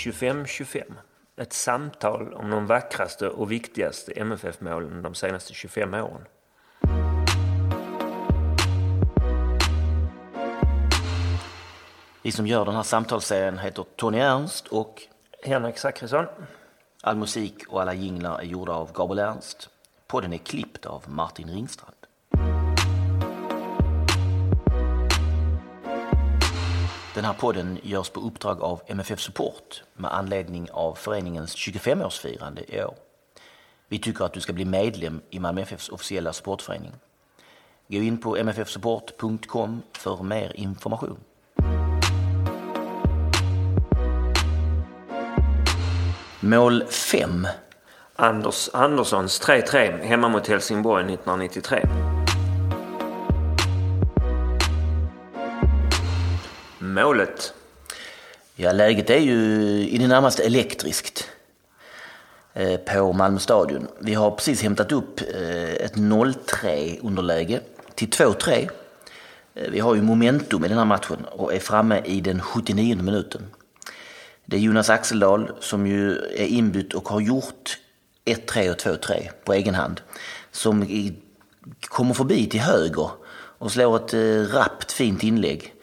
25-25. Ett samtal om de vackraste och viktigaste MFF-målen de senaste 25 åren. Vi som gör den här samtalsserien heter Tony Ernst och Henrik Zackrisson. all musik och alla jinglar är gjorda av Gabriel Ernst. Podden är klippt av Martin Ringstrand. Den här podden görs på uppdrag av MFF Support med anledning av föreningens 25-årsfirande i år. Vi tycker att du ska bli medlem i Malmö FFs officiella supportförening. Gå in på mffsupport.com för mer information. Mål 5. Anders Anderssons 3-3 hemma mot Helsingborg 1993. Målet. Ja, läget är ju i det närmaste elektriskt eh, på Malmö stadion. Vi har precis hämtat upp eh, ett 0-3 underläge till 2-3. Eh, vi har ju momentum i den här matchen och är framme i den 79 minuten. Det är Jonas Axeldal som ju är inbytt och har gjort 1-3 och 2-3 på egen hand. Som kommer förbi till höger och slår ett rappt fint inlägg.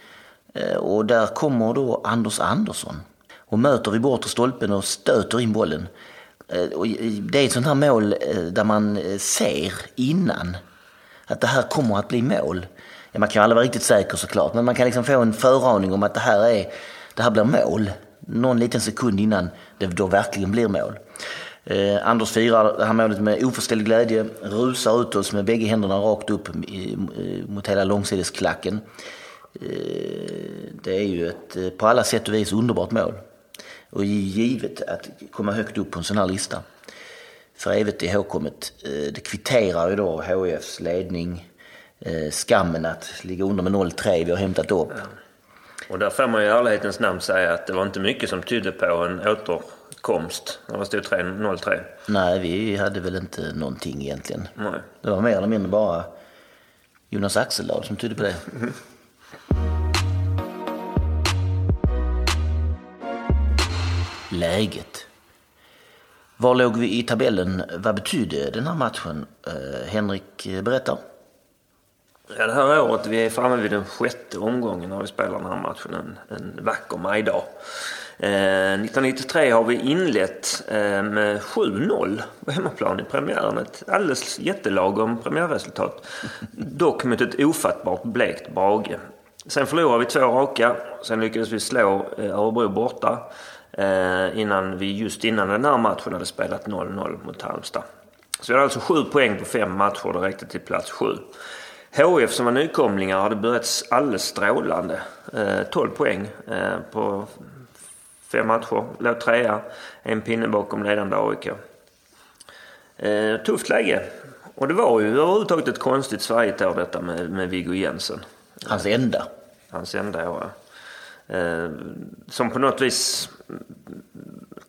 Eh, och där kommer då Anders Andersson och möter vid bortre stolpen och stöter in bollen. Eh, och det är ett sånt här mål eh, där man ser innan att det här kommer att bli mål. Ja, man kan ju aldrig vara riktigt säker såklart, men man kan liksom få en föraning om att det här, är, det här blir mål. Någon liten sekund innan det då verkligen blir mål. Eh, Anders firar det här målet med oförställd glädje, rusar ut oss med bägge händerna rakt upp eh, mot hela långsidesklacken. Eh, Det är ju ett eh, på alla sätt och vis underbart mål. Och givet att komma högt upp på en sån här lista. För evigt ihågkommet. Eh, Det kvitterar ju då HIFs ledning. Skammen att ligga under med 0-3 vi har hämtat upp. Och där får man i ärlighetens namn säga att det var inte mycket som tydde på en återkomst när det stod 3- 0-3. Nej, vi hade väl inte någonting egentligen. Nej. Det var mer eller mindre bara Jonas Axeldal som tydde på det. Läget. Var låg vi i tabellen? Vad betydde den här matchen? Eh, Henrik eh, berättar. Ja, det här året, vi är framme vid den sjätte omgången när vi spelar den här matchen en, en vacker majdag. Eh, 1993 har vi inlett eh, med 7-0 på hemmaplan i premiären. Ett alldeles jättelagom premiärresultat. Dock mot ett ofattbart blekt Brage. Sen förlorade vi två raka. Sen lyckades vi slå eh, Örebro borta. Eh, innan vi just innan den här matchen hade spelat 0-0 mot Halmstad. Så vi hade alltså sju poäng på fem matcher. Det räckte till plats sju. HF som var nykomlingar hade börjat alldeles strålande. Eh, 12 poäng eh, på fem matcher. Låg trea, en pinne bakom ledande AIK. Eh, tufft läge. Och det var ju överhuvudtaget ett konstigt Sverigeår detta med, med Viggo Jensen. Hans enda. Hans enda år. Eh, som på något vis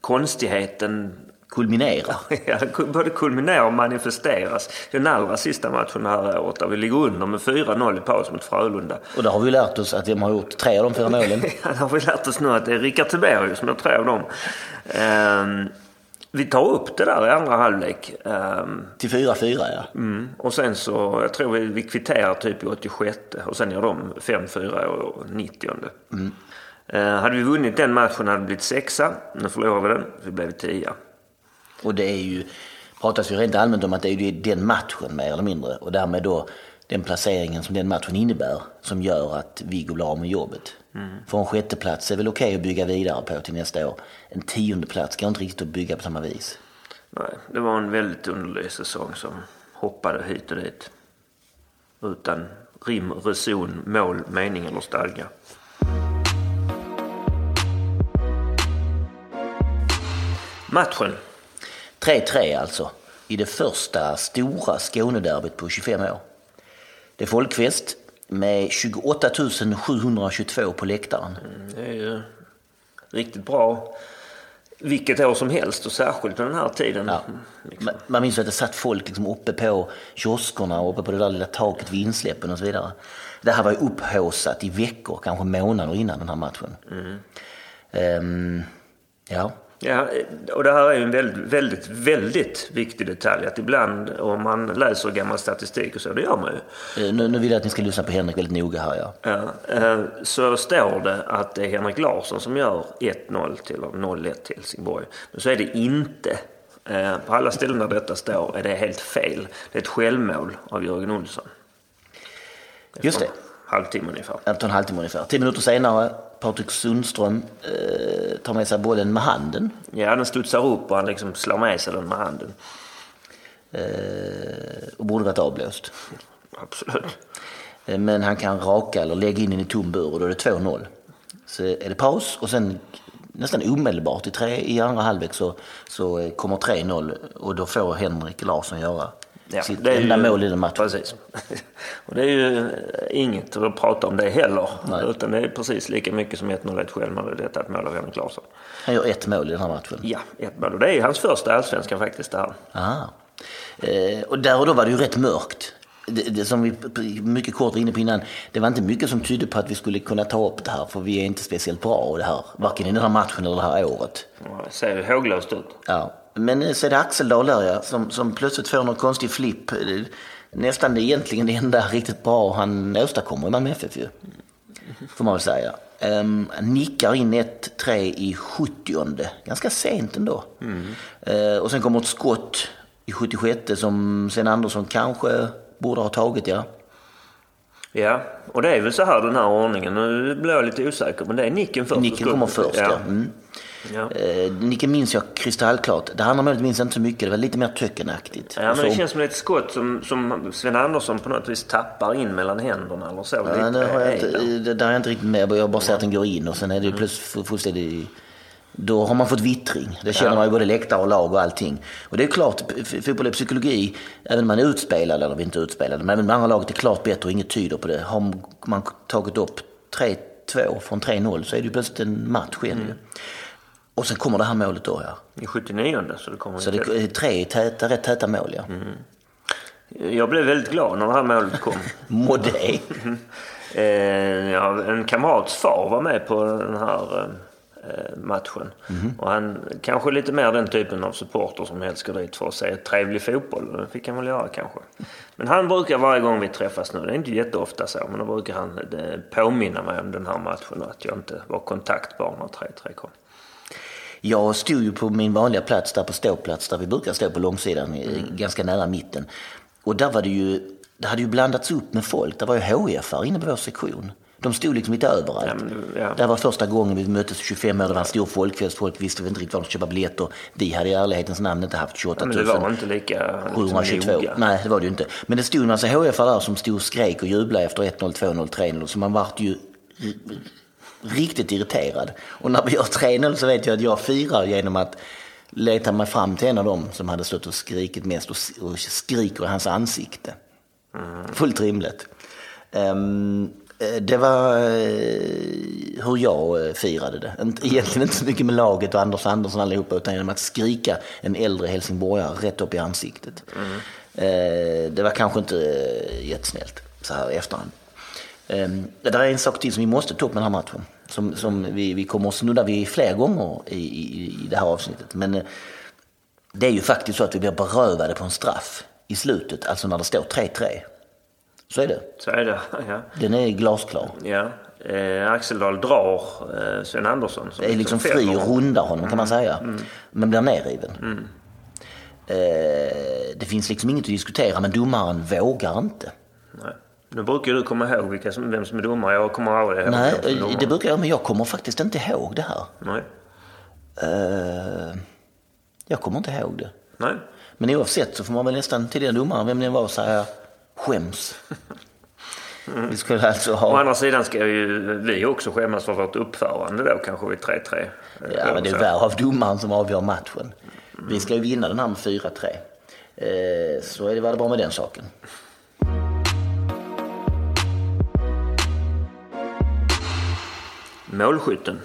konstigheten Kulminerar. Ja, både kulminerar och manifesteras. Den allra sista matchen det här året där vi ligger under med 4-0 i paus mot Frölunda. Och där har vi lärt oss att de har gjort tre av de fyra målen. Ja, det har vi lärt oss nu att det är Rickard Tiberius som gör tre av dem. Ehm, vi tar upp det där i andra halvlek. Ehm, Till 4-4 ja. mm, och sen så, jag tror vi, vi kvitterar typ i 86 och sen gör de 5-4 och 90. Mm. Hade vi vunnit den matchen hade det blivit sexa. Nu förlorade vi den, vi blev tia. Och det är ju, pratas ju rent allmänt om att det är ju den matchen mer eller mindre och därmed då den placeringen som den matchen innebär som gör att Viggo blir av med jobbet. För en sjätteplats är väl okej att bygga vidare på till nästa år. En tionde plats går inte riktigt att bygga på samma vis. Nej, det var en väldigt underlig säsong som hoppade hit och dit. Utan rim, reson, mål, mening eller stadga. Matchen. 3-3 alltså, i det första stora Skånederbyt på 25 år. Det är folkfest med 28 722 på läktaren. Det är ju riktigt bra. Vilket år som helst och särskilt den här tiden. Ja. Liksom. Man- Man minns att det satt folk liksom uppe på kioskerna och uppe på det där lilla taket vid insläppen och så vidare. Det här var ju upphaussat i veckor, kanske månader innan den här matchen. Ehm, Ja. Ja, och det här är ju en väldigt, väldigt, väldigt viktig detalj. Att ibland om man läser gammal statistik och så, det gör man ju. Eh, Nu, nu vill jag att ni ska lyssna på Henrik väldigt noga här. Ja. Ja, eh, så står det att det är Henrik Larsson som gör 1-0 till, eller 0-1 till Helsingborg. Men så är det inte. Eh, På alla ställen där detta står är det helt fel. Det är ett självmål av Jörgen Olsson. Just det. Halvtimme ungefär. Efter en halvtimme ungefär. Tio minuter senare, Patrik Sundström eh, tar med sig bollen med handen. Ja, den studsar upp och han liksom slår med sig den med handen. Eh, och borde varit avblåst. Absolut. Eh, Men han kan raka eller lägga in den i tom bur och då är det 2-0. Så är det paus och sen nästan omedelbart i, tre, i andra halvlek så, så kommer 3-0 och då får Henrik Larsson göra Ja, sitt det är enda ju- mål i den matchen. Precis. Och det är ju inget att prata om det heller. Nej. Utan det är precis lika mycket som 1-0 ett självmål. Detta är ett mål av Henrik Larsson. Han gör ett mål i den här matchen. Ja, ett mål. Och det är hans första allsvenskan faktiskt det här. Aha. Eh, och där och då var det ju rätt mörkt. Det, det som vi mycket kort var inne på innan, det var inte mycket som tydde på att vi skulle kunna ta upp det här för vi är inte speciellt bra i det här, varken i den här matchen eller det här året. Det ser ju håglöst ut. Ja. Men så är det Axeldal där ja, som, som plötsligt får någon konstig flipp. Nästan egentligen det enda riktigt bra han åstadkommer i Malmö FF ju. Får man väl säga. Um, nickar in 1-3 i 70 Ganska sent ändå. Eh, och sen kommer ett skott i 76 som Sven Andersson kanske borde ha tagit ja. Ja, och det är väl så här den här ordningen. Nu blir jag lite osäker, men det är nicken först. Nicken kommer först ja. Mm. Ja. Eh, nicken minns jag kristallklart. Det andra målet minns jag inte så mycket. Det var lite mer töckenaktigt. Ja, men Och det så- känns som ett skott som, som Sven Andersson på något vis tappar in mellan händerna eller så. Ja, Lite det har jag inte, det där är jag inte riktigt med. Jag bara sett att den går in och sen är det ju plötsligt fullständigt... Då har man fått vittring. Det känner man ju både läktare och lag och allting. Och det är klart, fotboll är psykologi. Även om man är utspelad, eller inte utspelade, men även med andra laget är klart bättre och inget tyder på det. Har man tagit upp 3-2 från 3-0 så är det ju plötsligt en match igen ju. Och sen kommer det här målet då ja. I 79 så det kommer Så det är tre täta, rätt täta mål ja. Jag blev väldigt glad när det här målet kom. Må det. Eh, ja, en kamrats far var med på den här eh, matchen. Och han kanske lite mer den typen av supporter som helst går dit för att se trevlig fotboll. Det fick han väl göra kanske. Men han brukar varje gång vi träffas nu, det är inte jätteofta så, men då brukar han eh, påminna mig om den här matchen och att jag inte var kontaktbar när 3-3 kom. Jag stod ju på min vanliga plats där på ståplats där vi brukar stå på långsidan, eh, ganska nära mitten. Och där var det ju, det hade ju blandats upp med folk. Det var ju HIF inne på vår sektion. De stod liksom lite överallt. Ja, ja. Det var första gången vi möttes 25 år, det var en stor folkfest. Folk visste inte riktigt var de skulle köpa biljetter. Vi hade i ärlighetens namn inte haft 28 Ja, 000. men det var inte lika 722. noga. Nej, det var det ju inte. Men det stod en massa HF där som stod och skrek och jublade efter 1-0, 2-0, 3-0. Så man vart ju riktigt irriterad. Och när vi gör 3-0 så vet jag att jag firar genom att leta mig fram till en av dem som hade stått och skrikit mest och, skriker i hans ansikte. Fullt rimligt. Eh, det var eh, hur jag eh, firade det. Egentligen inte så mycket med laget och Anders Andersson allihopa utan genom att skrika en äldre helsingborgare rätt upp i ansiktet. Eh, Det var kanske inte jättesnällt så här i efterhand. Ehm, Det är en sak till som vi måste ta upp med den här matchen. Som, som vi, vi kommer att snudda vid fler gånger i, i, i det här avsnittet. Men eh, det är ju faktiskt så att vi blir berövade på en straff i slutet, alltså när det står 3-3. Så är det. Så är det, ja. Den är glasklar. ja. Eh, Axeldal drar eh, Sven Andersson. som Det är liksom fri och rundar honom kan man säga. Men blir nerriven. Eh, det finns liksom inget att diskutera men domaren vågar inte. Nu brukar du komma ihåg vilka som, vem som är domare. Jag kommer aldrig ihåg Nej, eh, domare. det brukar jag men jag kommer faktiskt inte ihåg det här. Nej. Eh, jag kommer inte ihåg det. Nej. Men oavsett så får man väl nästan till den domaren, vem det var, säga skäms. Vi skulle alltså Å ha... andra sidan ska ju vi också skämmas för vårt uppförande då kanske vid 3-3. Ja, men det är värre av domaren som avgör matchen. Vi ska ju vinna den här med 4-3. Eh, så är det väl bra med den saken. Målskytten.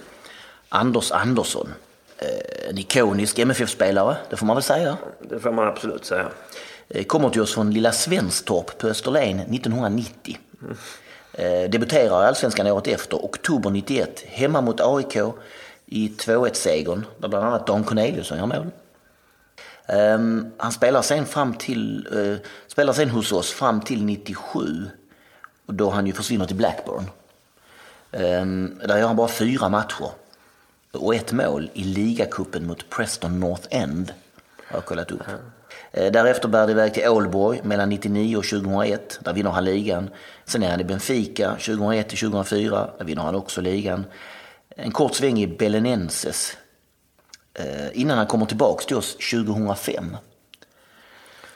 Anders Andersson. Eh, en ikonisk MFF-spelare, det får man väl säga. Det får man absolut säga. Eh, Kommer till oss från lilla Svenstorp på Österlen 1990. Eh, Debuterar i Allsvenskan året efter, oktober 91, hemma mot AIK. i 2-1-segern där bland annat Dan Corneliusson gör mål. Um, han spelar sen, fram till, uh, spelar sen hos oss fram till 97 då han ju försvinner till Blackburn. Um, där gör han bara fyra matcher och ett mål i ligacupen mot Preston North End. Har jag kollat upp. Mm. Därefter bär det iväg till Ålborg mellan 99 och 2001. Där vinner han ligan. Sen är han i Benfica 2001 till 2004. Där vinner han också ligan. En kort sväng i Belenenses eh, innan han kommer tillbaka till oss 2005.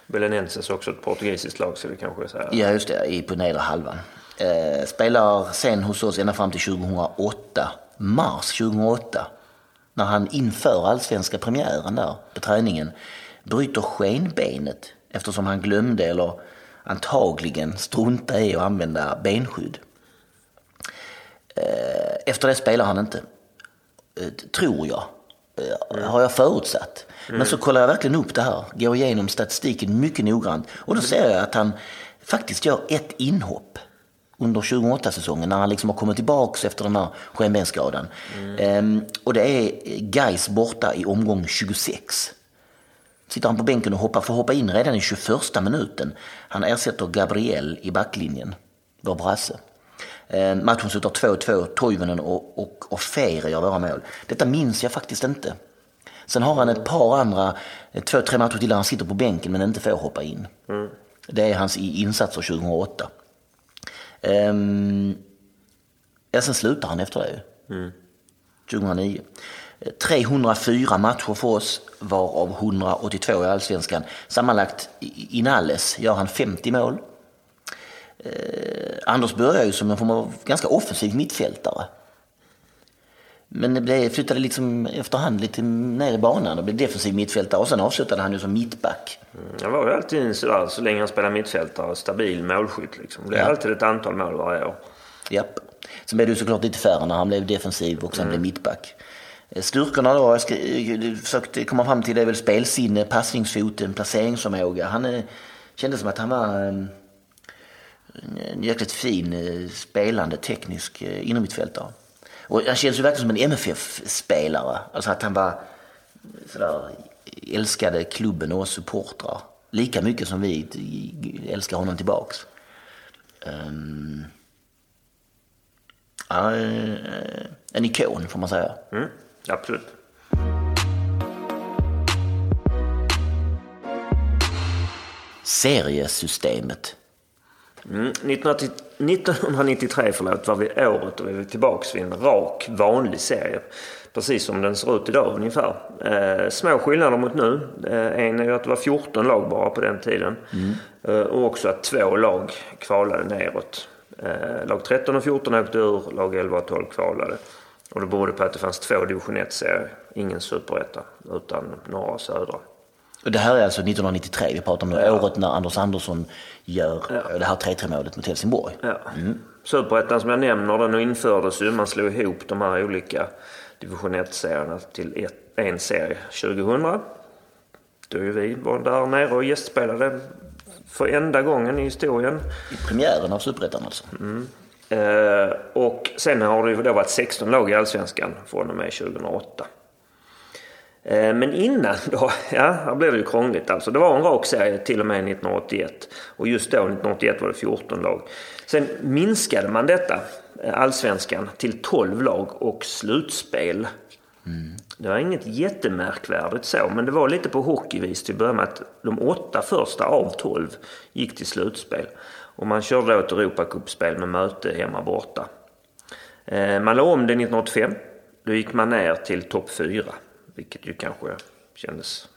Belenenses är också ett portugisiskt lag så det kanske säga. Ja just det, på nedre halvan. Eh, spelar sen hos oss ända fram till 2008. Mars 2008. När han inför allsvenska premiären där på träningen bryter skenbenet eftersom han glömde eller antagligen struntade i att använda benskydd. Eh, efter det spelar han inte, eh, tror jag. Eh, har jag förutsatt. Men så kollar jag verkligen upp det här, går igenom statistiken mycket noggrant och då ser jag att han faktiskt gör ett inhopp under 2008-säsongen när han liksom har kommit tillbaka efter den här skenbensskadan. Mm. Ehm, och det är Geis borta i omgång 26. Sitter han på bänken och hoppar, får hoppa in redan i 21 minuten. Han ersätter Gabriel i backlinjen, vår brasse. Eh, matchen slutar 2-2, Toivonen och, och, och Feere gör våra mål. Detta minns jag faktiskt inte. Sen har han ett par andra, eh, två, tre matcher till där han sitter på bänken men inte får hoppa in. Mm. Det är hans insatser 2008. Um, ja, sen slutar han efter det. Mm. 2009. 304 matcher för oss, varav 182 i allsvenskan. Sammanlagt inalles gör han 50 mål. Eh, Anders började ju som en form av ganska offensiv mittfältare. Men det flyttade liksom efterhand lite ner i banan och blev defensiv mittfältare och sen avslutade han ju som mittback. Mm, han var ju alltid sådär, så länge han spelade mittfältare, stabil målskytt liksom. Det är ja. alltid ett antal mål varje år. Japp. Sen blev det såklart lite färre när han blev defensiv och sen mm. blev mittback. Eh, styrkorna då, jag, ska, jag försökte komma fram till det är väl spelsinne, passningsfoten, placeringsförmåga. Han är, kändes som att han var en, en jäkligt fin eh, spelande teknisk eh, innermittfältare. Och han känns ju verkligen som en MFF-spelare. Alltså att han var sådär, älskade klubben och oss supportrar. Lika mycket som vi älskar honom tillbaks. Um, ja, en ikon får man säga. Mm. Absolut. Seriesystemet. Mm, 1993 förlåt, var vi året då vi var tillbaka vid en rak vanlig serie. Precis som den ser ut idag ungefär. Eh, små skillnader mot nu. Eh, en är ju att det var 14 lag bara på den tiden. Mm. Eh, och också att två lag kvalade neråt. Eh, lag 13 och 14 åkte ur, lag 11 och 12 kvalade. Och det berodde på att det fanns två division 1-serier, ingen superetta, utan norra och södra. Och det här är alltså 1993 vi pratar om, ja. året när Anders Andersson gör ja. det här 3-3 målet mot Helsingborg. Ja. Mm. Superettan som jag nämner, den infördes ju, man slog ihop de här olika division 1-serierna till ett, en serie 2000. Då ju vi var där nere och gästspelade för enda gången i historien. I premiären av Superettan alltså? Mm. Eh, och sen har det ju då varit 16 lag i Allsvenskan från och med 2008. Eh, men innan då, ja, här blev det ju krångligt alltså. Det var en rak serie till och med 1981. Och just då, 1981, var det 14 lag. Sen minskade man detta, eh, allsvenskan, till 12 lag och slutspel. Mm. Det var inget jättemärkvärdigt så, men det var lite på hockeyvis till att börja med att de åtta första av 12 gick till slutspel. Och man körde då ett Europacupspel med möte hemma borta. Eh, man la om det 1985. Då gick man ner till topp 4. Vilket ju kanske kändes...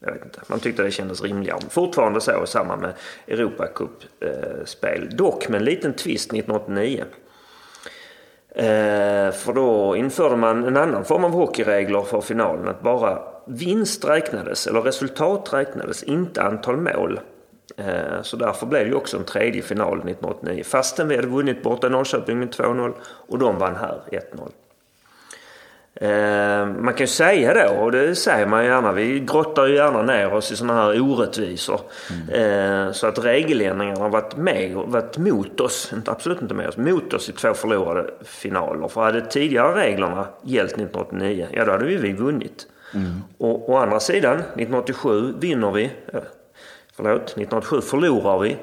Jag vet inte. Man tyckte det kändes rimligare. Fortfarande så, samma med Europacup-spel. Dock med en liten twist 1989. Eh, för då införde man en annan form av hockeyregler för finalen. Att bara vinst räknades, eller resultat räknades, inte antal mål. Eh, så därför blev det också en tredje final 1989. Fastän vi hade vunnit borta i Norrköping med 2-0 och de vann här 1-0. Eh, man kan ju säga då, och det säger man gärna, vi grottar ju gärna ner oss i sådana här orättvisor. Eh, så att regeländringarna har varit med, varit mot oss, inte, absolut inte med oss, mot oss i två förlorade finaler. För hade tidigare reglerna gällt 1989, ja då hade vi, vi vunnit. Och å andra sidan, 1987 vinner vi, eh, förlåt, 1987 förlorar vi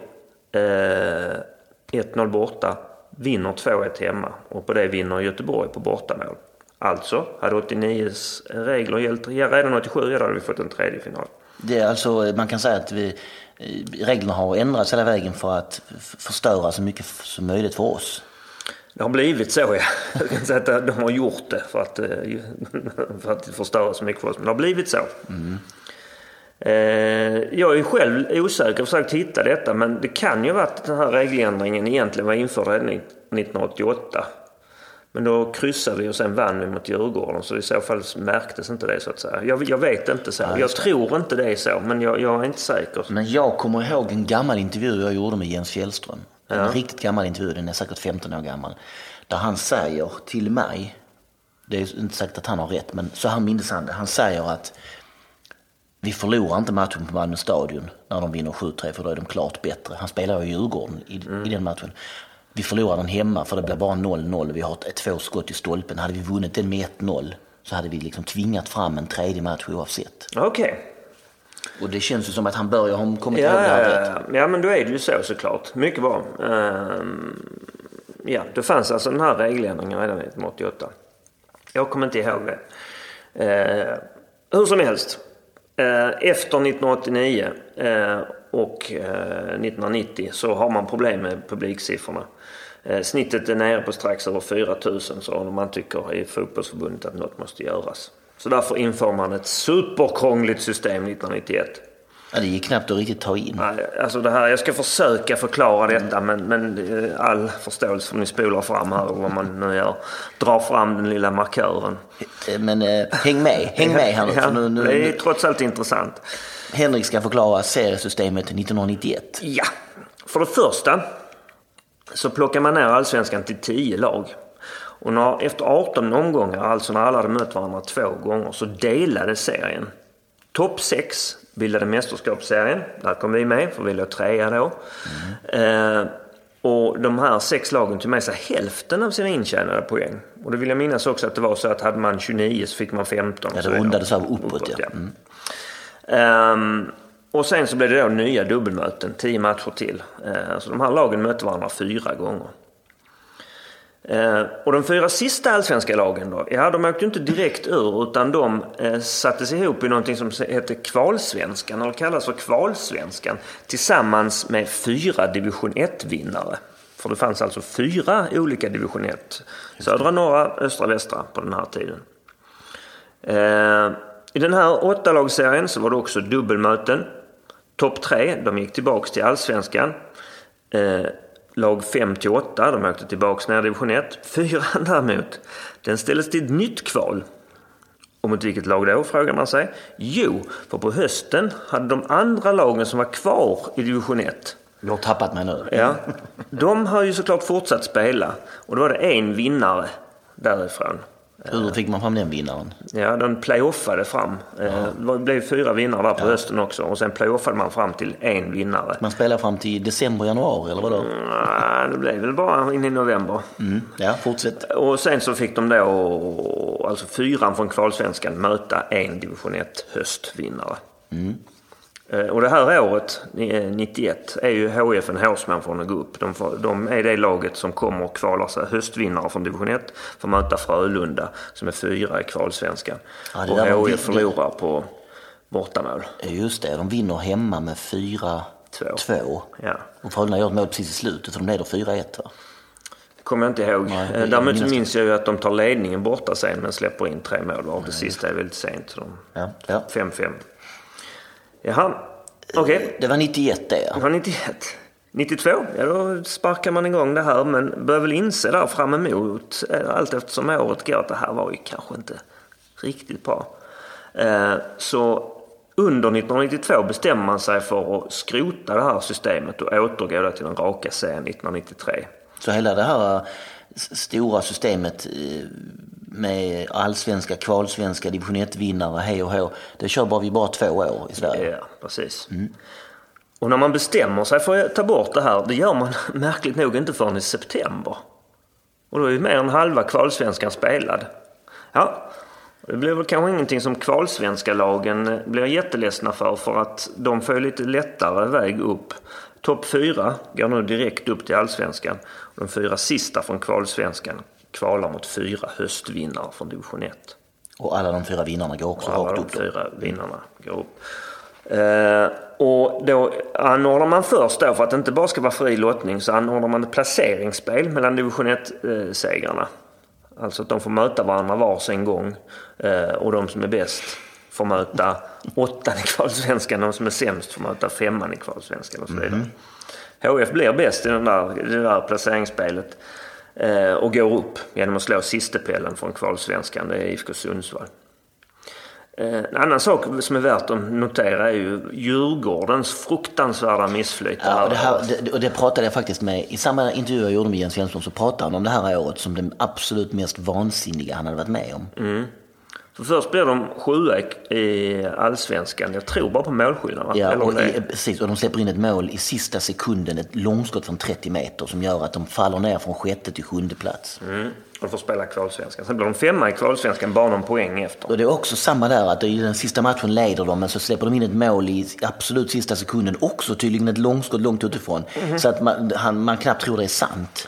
eh, 1-0 borta, vinner 2-1 hemma och på det vinner Göteborg på bortamål. Alltså, hade 89s regler gällt redan 87, ja, då hade vi fått en tredje final. Det är alltså, man kan säga att vi, eh, reglerna har ändrats hela vägen för att förstöra så mycket som möjligt för oss. Det har blivit så, ja. Jag kan säga att de har gjort det för att, eh, för att förstöra så mycket för oss. Men det har blivit så. Eh, Jag är själv osäker och försökt hitta detta men det kan ju vara att den här regeländringen egentligen var införd redan 1988. Men då kryssade vi och sen vann vi mot Djurgården så i så fall märktes inte det så att säga. Jag, jag vet inte så. Jag tror inte det är så men jag, jag är inte säker. Men jag kommer ihåg en gammal intervju jag gjorde med Jens Fjällström. En riktigt gammal intervju, den är säkert 15 år gammal. Där han säger till mig, det är inte säkert att han har rätt, men så här minns han det. Han säger att vi förlorar inte matchen på Malmö stadion när de vinner 7-3 för då är de klart bättre. Han spelar ju i Djurgården i, i den matchen. Vi förlorar den hemma för det blir bara 0-0 vi har ett, två skott i stolpen. Hade vi vunnit den med 1-0 så hade vi liksom tvingat fram en tredje match oavsett. Okej. Och det känns ju som att han börjar ha kommit Ja, ihåg det här rätt. ja. men då är det ju så såklart. Mycket bra. Ehm, ja, det fanns alltså den här regeländringen redan 1988. Jag kommer inte ihåg det. Eh, hur som helst. Eh, efter 1989 eh, och eh, 1990 så har man problem med publiksiffrorna. Eh, snittet är nere på strax över 4 000 så man tycker i fotbollsförbundet att något måste göras. Så därför inför man ett superkrångligt system 1991. Ja, det gick knappt att riktigt ta in. Nej, Alltså det här, jag ska försöka förklara detta men, men eh, all förståelse får ni spola fram här och vad man nu gör. Dra fram den lilla markören. Eh, Men eh, häng med, häng med här. Ja, nu, nu, det är trots allt intressant. Henrik ska förklara seriesystemet 1991. Ja, för det första så plockar man ner allsvenskan till 10 lag. Och när, efter 18 omgångar, alltså när alla hade mött varandra två gånger, så delades serien. Topp 6 bildade mästerskapsserien. Där kom vi med, för vi låg trea då. Eh, och de här sex lagen tog med sig hälften av sina intjänade poäng. Och det vill jag minnas också att det var så att hade man 29 så fick man 15. Ja, det rundades av uppåt, ja. Mm. Ehm, och sen så blev det då nya dubbelmöten, 10 matcher till. Ehm, så de här lagen mötte varandra fyra gånger. Ehm, och de fyra sista allsvenska lagen då, ja de åkte ju inte direkt ur utan de eh, sattes ihop i någonting som heter kvalsvenskan, eller kallas för kvalsvenskan, tillsammans med fyra division 1-vinnare. För det fanns alltså fyra olika division 1. Södra, norra, östra, västra på den här tiden. I den här åttalagsserien så var det också dubbelmöten. Topp tre, de gick tillbaks till allsvenskan. Eh, lag 5 till 8, de åkte tillbaks ner i division 1. Fyran däremot, den ställdes till ett nytt kval. Och mot vilket lag då, frågar man sig? Jo, för på hösten hade de andra lagen som var kvar i division 1 Du har tappat mig nu. Ja, de har ju såklart fortsatt spela. Och då var det en vinnare därifrån. Hur fick man fram den vinnaren? Ja, de playoffade fram. Eh, Det blev fyra vinnare där på hösten också. Och sen playoffade man fram till en vinnare. Man spelar fram till december, januari eller vadå? Nej, det blev väl bara in i november. Mm. Ja, fortsätt. Och sen så fick de då, alltså fyran från kvalsvenskan, möta en division 1 höstvinnare. Eh, Och det här året, eh, 91, är ju HIF en hårsmån från att gå upp. De, får, de är det laget som kommer och kvalar sig höstvinnare från division 1 för att möta Frölunda som är fyra i kvalsvenskan. Ja, och HIF förlorar på bortamål. Just det, de vinner hemma med 4-2. Två. Ja. Och Frölunda gör ett mål precis i slutet så de leder 4-1 va? kommer jag inte ihåg. Nej, Eh, är Däremot så minns jag ju att de tar ledningen borta sen men släpper in tre mål var. Det sista är väldigt sent. Så de... Ja. ja. 5-5. Jaha, okej. Det var 91 det Det ja. var 91. 92, ja då sparkar man igång det här men börjar väl inse där fram emot eh, allt eftersom året går att det här var ju kanske inte riktigt bra. Eh, Så under 1992 bestämmer man sig för att skrota det här systemet och återgå till den raka serien 1993. Så hela det här eh, stora systemet eh, med allsvenska, kvalsvenska, division 1-vinnare, hej och hå. Det kör bara vi bara två år i Sverige. Ja, precis. Och när man bestämmer sig för att ta bort det här, det gör man märkligt nog inte förrän i september. Och då är ju mer än halva kvalsvenskan spelad. Ja, det blir väl kanske ingenting som kvalsvenska lagen blir jätteledsna för, för att de får lite lättare väg upp. Topp fyra går nu direkt upp till allsvenskan. Och de fyra sista från kvalsvenskan kvalar mot fyra höstvinnare från division 1. Och alla de fyra vinnarna går också Alla rakt de upp. då. fyra vinnarna går upp. Eh, och då anordnar man först då, för att det inte bara ska vara fri lottning, så anordnar man ett placeringsspel mellan division 1-segrarna. Alltså att de får möta varandra varsin gång. Eh, och de som är bäst får möta åttan i kvalsvenskan, de som är sämst får möta femman i kvalsvenskan och så vidare. HF blir bäst i den där, det där placeringsspelet eh, och går upp genom att slå sistepellen från kvalsvenskan, det är IFK Sundsvall. Eh, En annan sak som är värt att notera är ju Djurgårdens fruktansvärda missflyt. Ja, och det, här, det, och det pratade jag faktiskt med, i samma intervju jag gjorde med Jens Svensson så pratade han om det här året som det absolut mest vansinniga han hade varit med om. För först blir de sjua i- allsvenskan. Jag tror bara på målskillnaden. Ja, och, i, precis, och de släpper in ett mål i sista sekunden, ett långskott från 30 meter som gör att de faller ner från sjätte till sjunde plats. mm, och de får spela kvalsvenskan. Sen blir de femma i kvalsvenskan, bara någon poäng efter. Och det är också samma där, att i den sista matchen leder de, men så släpper de in ett mål i absolut sista sekunden. Också tydligen ett långskott långt utifrån. Mhm. Så att man, han, man knappt tror det är sant.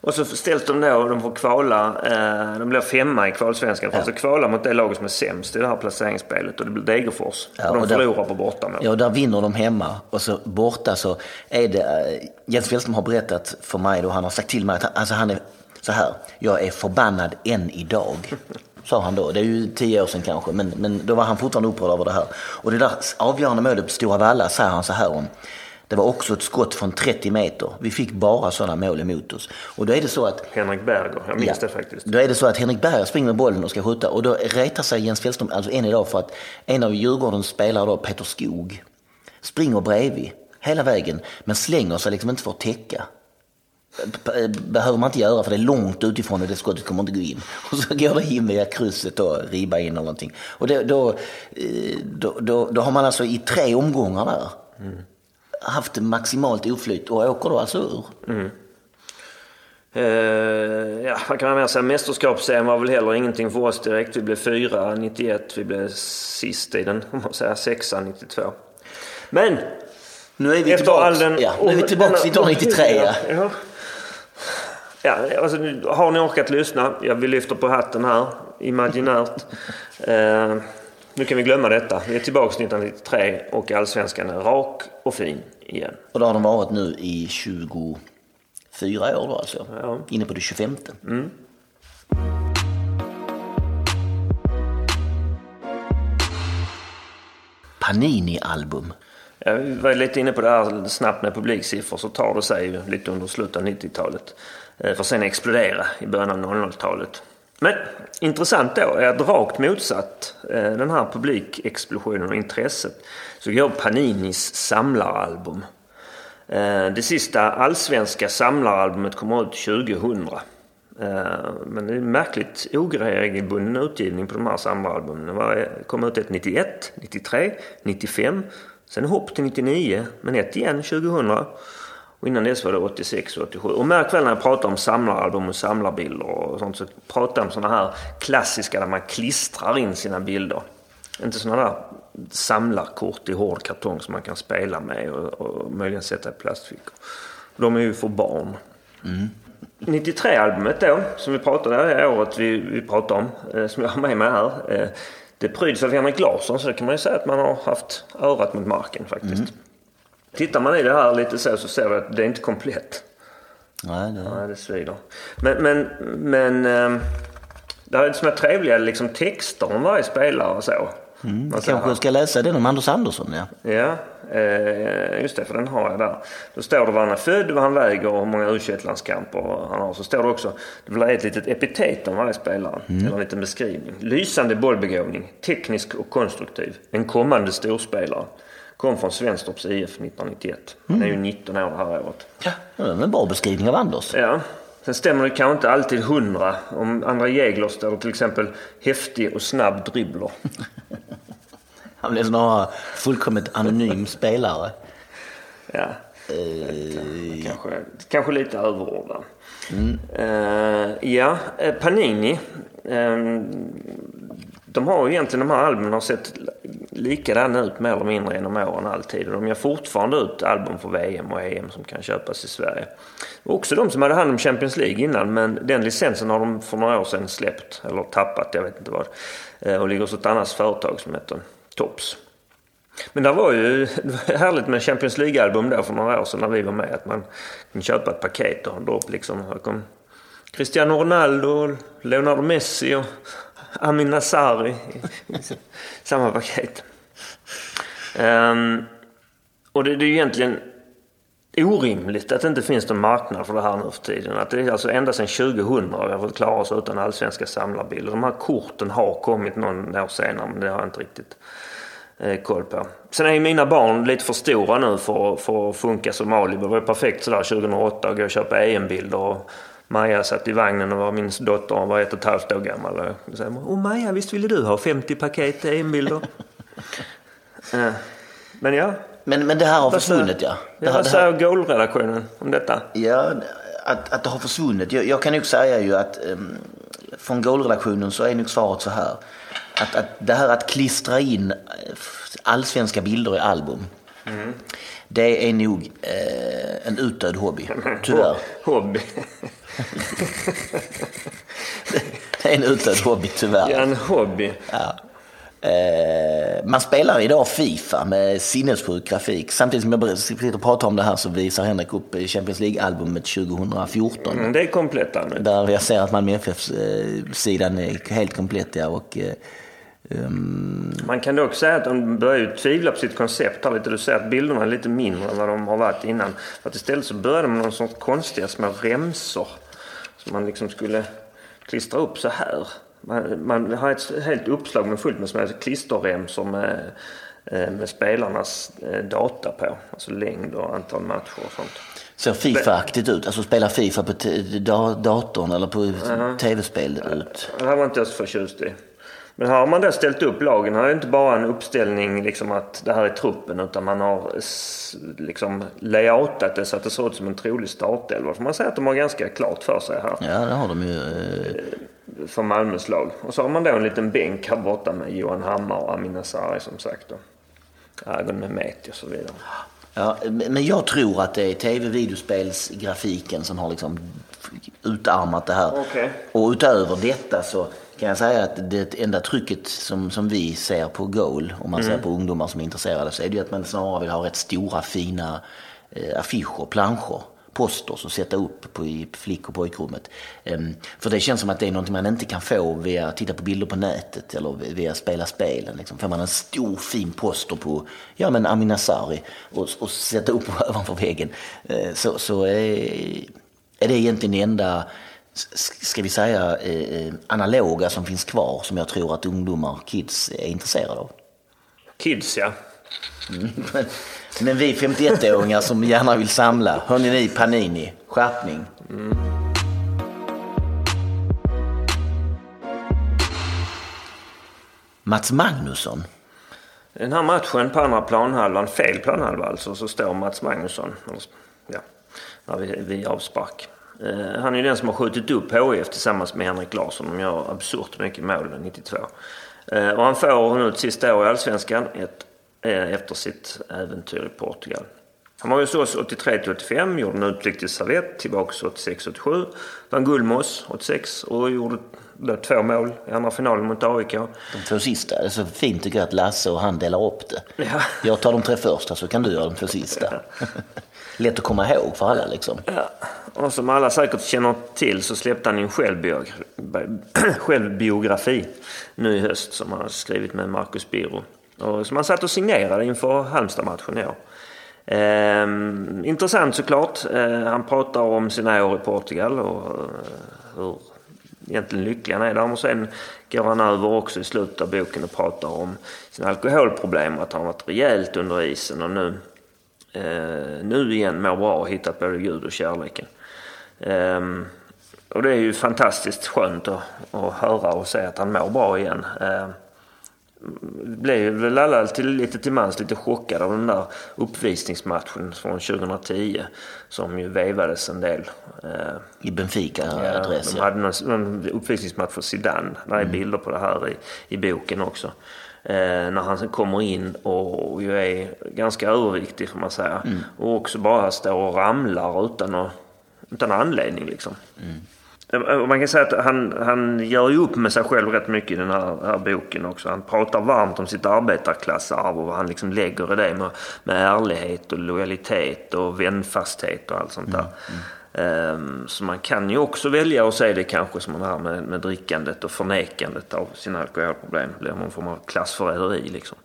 Och så ställs de då, och de får kvala, eh, de blir femma i kvalsvenskan. För att kvala mot det laget som är sämst i det här placeringsspelet och det blir Degerfors. Ja, och de och där- förlorar på bortamål. Ja, och där vinner de hemma och så borta så är det... eh, Jens Wellström har berättat för mig då, han har sagt till mig att han, alltså han är så här, jag är förbannad än idag. Sa han då. Det är ju tio år sedan kanske, men, men då var han fortfarande upprörd över det här. Och det där avgörande målet på Stora Valla säger han så här om. Det var också ett skott från 30 meter. Vi fick bara sådana mål emot oss. Och då är det så att Henrik Berger, jag minns Ja. det faktiskt. Då är det så att Henrik Berger springer med bollen och ska skjuta och då retar sig Jens Fjällström alltså än idag för att en av Djurgårdens spelare då, Peter Skog, springer bredvid hela vägen men slänger sig liksom inte för att täcka. B- behöver man inte göra för det är långt utifrån och det skottet kommer inte gå in. Och så går det in via krysset och ribba in eller någonting. Och då, eh, då, då, då har man alltså i tre omgångar där haft maximalt oflyt och åker då alltså ur. Eh, ja, vad kan man mer säga? Mästerskapsserien var väl heller ingenting för oss direkt. Vi blev fyra 91, vi blev sist i den, om man säger sexa 92. Men Nu är vi all den... ja, nu är vi tillbaka till 1993. Ja. Ja. Ja, alltså, har ni orkat lyssna? Ja, vi lyfter på hatten här, imaginärt. Eh, nu kan vi glömma detta. Vi är tillbaka 1993 och allsvenskan är rak och fin igen. Och det har de varit nu i 24 år då alltså. Ja. Inne på det 25. Panini-album. Jag var lite inne på det här snabbt med publiksiffror så tar det sig ju lite under slutet av 90-talet. eh, För sen explodera i början av 00-talet. Men intressant då är att rakt motsatt eh, den här publikexplosionen och intresset så går Paninis samlaralbum. Eh, det sista allsvenska samlaralbumet kommer ut 2000. Eh, men det är en märkligt oregelbunden utgivning på de här samlaralbumen. Det kom ut ett 91, 93, 95. Sen hopp till 99, men ett igen 2000. Och innan dess var det 86 och 87. Och märk väl när jag pratar om samlaralbum och samlarbilder och sånt så pratar jag om sådana här klassiska där man klistrar in sina bilder. Inte sådana där samlarkort i hård kartong som man kan spela med och, och möjligen sätta i plastfickor. De är ju för barn. 93-albumet då, som vi pratade det här året vi, vi pratade om, eh, som jag har med mig här. Eh, det pryds av Henrik Larsson så det kan man ju säga att man har haft örat mot marken faktiskt. Tittar man i det här lite så, så ser vi att det är inte komplett. Nej, det... Nej, det svider. Men, men, men eh, det är som är trevliga liksom, texter om varje spelare och så. Ser kanske här. ska läsa den om Anders Andersson, ja. Ja, eh, just det, för den har jag där. Då står det var han är född, vad han väger och hur många u landskamper han har. Så står det också, det blir ett litet epitet om varje spelare. Eller en liten beskrivning. Lysande bollbegåvning, teknisk och konstruktiv. En kommande storspelare. Kom från Svenstorps IF 1991. Han är ju 19 år det här året. Ja, det var en bra beskrivning av Anders. Ja, Sen stämmer det kanske inte alltid hundra. Om Andra Jägler står till exempel häftig och snabb dribbler. Han blev snarare fullkomligt anonym spelare. Ja. Uh, kanske, kanske lite överordnad. Mm. Uh, ja, eh, Panini. Uh, de har ju egentligen, de här albumen har sett likadana ut mer eller mindre genom åren alltid. Och de gör fortfarande ut album för VM och EM som kan köpas i Sverige. Och också de som hade hand om Champions League innan men den licensen har de för några år sedan släppt. Eller tappat, jag vet inte vad. Eh, och ligger hos ett annat företag som heter Tops. Men det var ju härligt med Champions League-album då för några år sedan när vi var med. Att man kunde köpa ett paket och dra upp liksom. Här kom Cristiano Ronaldo, Leonardo Messi och Amin Nazari. i samma paket. Um, och det, det är ju egentligen orimligt att det inte finns någon marknad för det här nu för tiden. Att det är alltså ända sedan 2000 har vi fått klara oss utan allsvenska samlarbilder. De här korten har kommit någon år senare men det har jag inte riktigt eh, koll på. Sen är ju mina barn lite för stora nu för, för att funka som alibi. Det var perfekt sådär 2008 att gå och köpa EM-bilder. Och Maja satt i vagnen och var min dotter hon var ett och ett halvt år gammal. Och sa Åh Maja, visst ville du ha 50 paket EM-bilder? eh, men ja. Men, men det här har försvunnit ja. Det ja vad säger Goal-redaktionen om detta? Ja, att, att det har försvunnit. Jag, jag kan nog säga ju att um, från Goal-redaktionen så är nog svaret så här. Att, att det här att klistra in eh, allsvenska bilder i album. Mm. Det är nog eh, en utdöd hobby, tyvärr. hobby? det är en utdöd hobby, tyvärr. Ja, en hobby. Ja. Eh, man spelar idag Fifa med sinnessjuk grafik. Samtidigt som jag sitter och pratar om det här så visar Henrik upp Champions League-albumet 2014. Mm, det är komplett. Där jag ser att Malmö FF-sidan eh, är helt komplett. Ja, och, Um... Man kan dock säga att de börjar tvivla på sitt koncept här lite. Du säger att bilderna är lite mindre än vad de har varit innan. För att istället så började de med någon sorts konstiga små remsor. Som man liksom skulle klistra upp så här. Man, man har ett helt uppslag med fullt med små klisterremsor med, eh, med spelarnas eh, data på. Alltså längd och antal matcher och sånt. Ser Fifa-aktigt ut? Alltså spela Fifa på datorn eller på uh -huh. tv-spel ut? Det här var inte jag så förtjust i. Men här har man då ställt upp lagen. Här är inte bara en uppställning liksom att det här är truppen utan man har liksom layoutat det så att det ser ut som en trolig startelva. Så man säger att de har ganska klart för sig här. Ja, det har de ju. Eh. För Malmös lag. Och så har man då en liten bänk här borta med Johan Hammar och Amin Asari som sagt. Och Agon Mehmeti och så vidare. Ja, men jag tror att det är tv-videospelsgrafiken som har liksom utarmat det här. Okay. Och utöver detta så kan jag säga att det enda trycket som, som vi ser på Goal, om man mm. ser på ungdomar som är intresserade, så är det ju att man snarare vill ha rätt stora fina eh, affischer, planscher posters att sätta upp på, i flick och pojkrummet. Um, för det känns som att det är något man inte kan få via att titta på bilder på nätet eller via spela spelen. Liksom. Får man en stor fin poster på ja, men Amin Asari och, och sätta upp ovanför väggen uh, så, så är, är det egentligen det enda ska vi säga, eh, eh, analoga som finns kvar som jag tror att ungdomar, kids, är intresserade av. Kids, ja. Mm. Men vi 51-åringar som gärna vill samla, hörni ni Panini, skärpning. Mm. Mats Magnusson. Den här matchen på andra planhalvan, fel planhalva alltså, så står Mats Magnusson. Ja, när vi, vi avspark. Eh, han är den som har skjutit upp HIF tillsammans med Henrik Larsson. De gör absurt mycket mål 92. Eh, och han får nu ett sista år i Allsvenskan ett, eh, efter sitt äventyr i Portugal. Han var hos oss 83 till 85, gjorde en utflykt till Servett, tillbaka 86 87. Vann oss 86 och gjorde två mål i andra finalen mot AIK. De två sista, det är så fint tycker jag att Lasse och han delar upp det. Ja. Jag tar de tre första så kan du göra de två sista. Lätt att komma ihåg för alla liksom. Ja. Och som alla säkert känner till så släppte han en självbiografi, självbiografi nu i höst som han har skrivit med Marcus Biro. Och som han satt och signerade inför Halmstad-matchen i år. Ehm, intressant såklart. Ehm, han pratar om sina år i Portugal och eh, hur egentligen lycklig han är där. Och sen går han över också i slutet av boken och pratar om sina alkoholproblem och att han varit rejält under isen och nu, eh, nu igen mår bra och hittat både Gud och kärleken. Um, Och det är ju fantastiskt skönt att, att höra och se att han mår bra igen. Eh, blev väl alla till, lite till mans lite chockade av den där uppvisningsmatchen från 2010 som ju vevades en del. Eh, I Benfica ja, adress. de hade någon uppvisningsmatch för Zidane. Det är bilder på det här i, i boken också. Eh, när han kommer in och ju är ganska överviktig får man säga. Och också bara står och ramlar utan, att, utan anledning liksom. Eh, Man kan säga att han, han gör ju upp med sig själv rätt mycket i den här, här boken också. Han pratar varmt om sitt arbetarklassarv och vad han liksom lägger i det med, med ärlighet och lojalitet och vänfasthet och allt sånt där. Ehm, Ehm, så man kan ju också välja att se det kanske som det här med, med drickandet och förnekandet av sina alkoholproblem. Det blir någon form av klassförräderi liksom.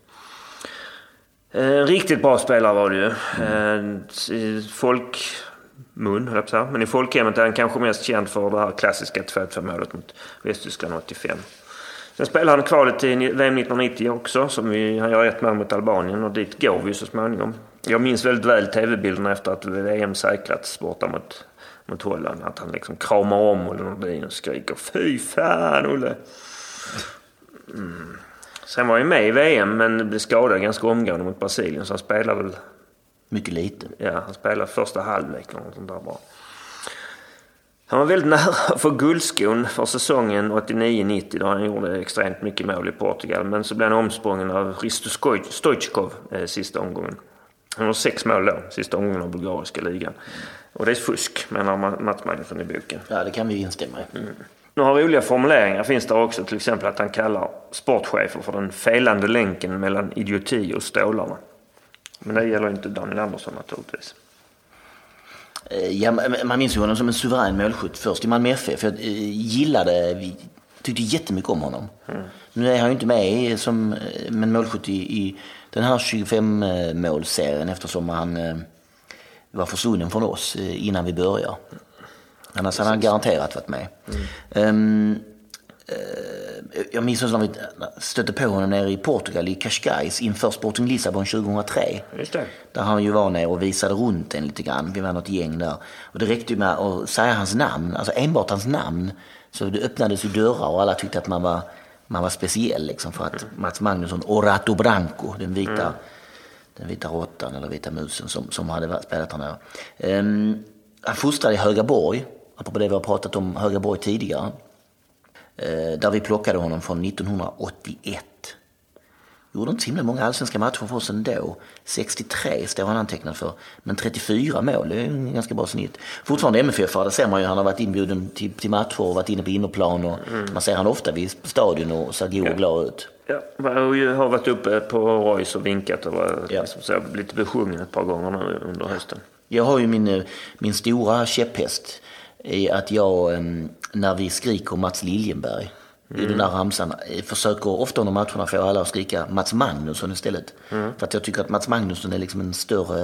En riktigt bra spelare var det ju. Ehm, I folkmun, höll jag på att säga. Men i folkhemmet är han kanske mest känd för det här klassiska 2-2 målet mot Västtyskland 85. Sen spelade han kvalet till VM 1990 också. Som vi, han gör ett mål mot Albanien och dit går vi så småningom. Jag minns väldigt väl tv-bilderna efter att VM säkrats borta mot, mot Holland. Att han liksom kramar om Olle Nordin och skriker Fy fan Olle! Sen var han ju med i VM men blev skadad ganska omgående mot Brasilien så han spelade väl Mycket lite. Ja, han spelade första halvlek eller något sånt där bara. Han var väldigt nära för guldskon för säsongen 89-90 då han gjorde extremt mycket mål i Portugal. Men så blev han omsprungen av Risto Stojkov eh, sista omgången. Han har sex mål då, sista omgången av bulgariska ligan. Och det är fusk menar Ma- Mats Magnusson i boken. Ja, det kan vi instämma i. Några roliga formuleringar finns där också. Till exempel att han kallar sportchefer för den felande länken mellan idioti och stålarna. Men det gäller inte Daniel Andersson naturligtvis. Eh, Ja, man- minns ju honom som en suverän målskytt först i Malmö FF. Jag eh, gillade, vi tyckte jättemycket om honom. Nu är han ju inte med som eh, men målskytt i, i den här 25-målsserien eftersom han var försvunnen från oss eh, innan vi började. Annars hade han garanterat varit med. Ehm, eh, jag minns när vi stötte på honom nere i Portugal, i Cascais, inför Sporting Lissabon 2003. Just det. Där han ju var nere och visade runt en lite grann. Vi var något gäng där. Och det räckte ju med att säga hans namn, alltså enbart hans namn. Så det öppnades ju dörrar och alla tyckte att man var, man var speciell liksom för att Mats Magnusson, Orato Branco, den vita, den vita råttan eller vita musen som, som hade spelat nere. Ehm, han fostrade i Högaborg, apropå det vi har pratat om Högaborg tidigare. Eh, där vi plockade honom från 1981. Gjorde inte så himla många allsvenska matcher för oss ändå. 63 står han antecknad för. Men 34 mål, det är en ganska bra snitt. Fortfarande MFF, där ser man ju han har varit inbjuden till, till matcher och varit inne på innerplan. Och Man ser han ofta vid stadion och ser god och glad ut. Ja, jag har varit uppe på Royce och vinkat och var, Ja. liksom, så blivit besjungen ett par gånger nu under hösten. Jag har ju min, eh, min stora käpphäst i att jag, em, när vi skriker Mats Liljenberg i den där ramsan, eh, försöker ofta under matcherna få alla att skrika Mats Magnusson istället. För att jag tycker att Mats Magnusson är liksom en större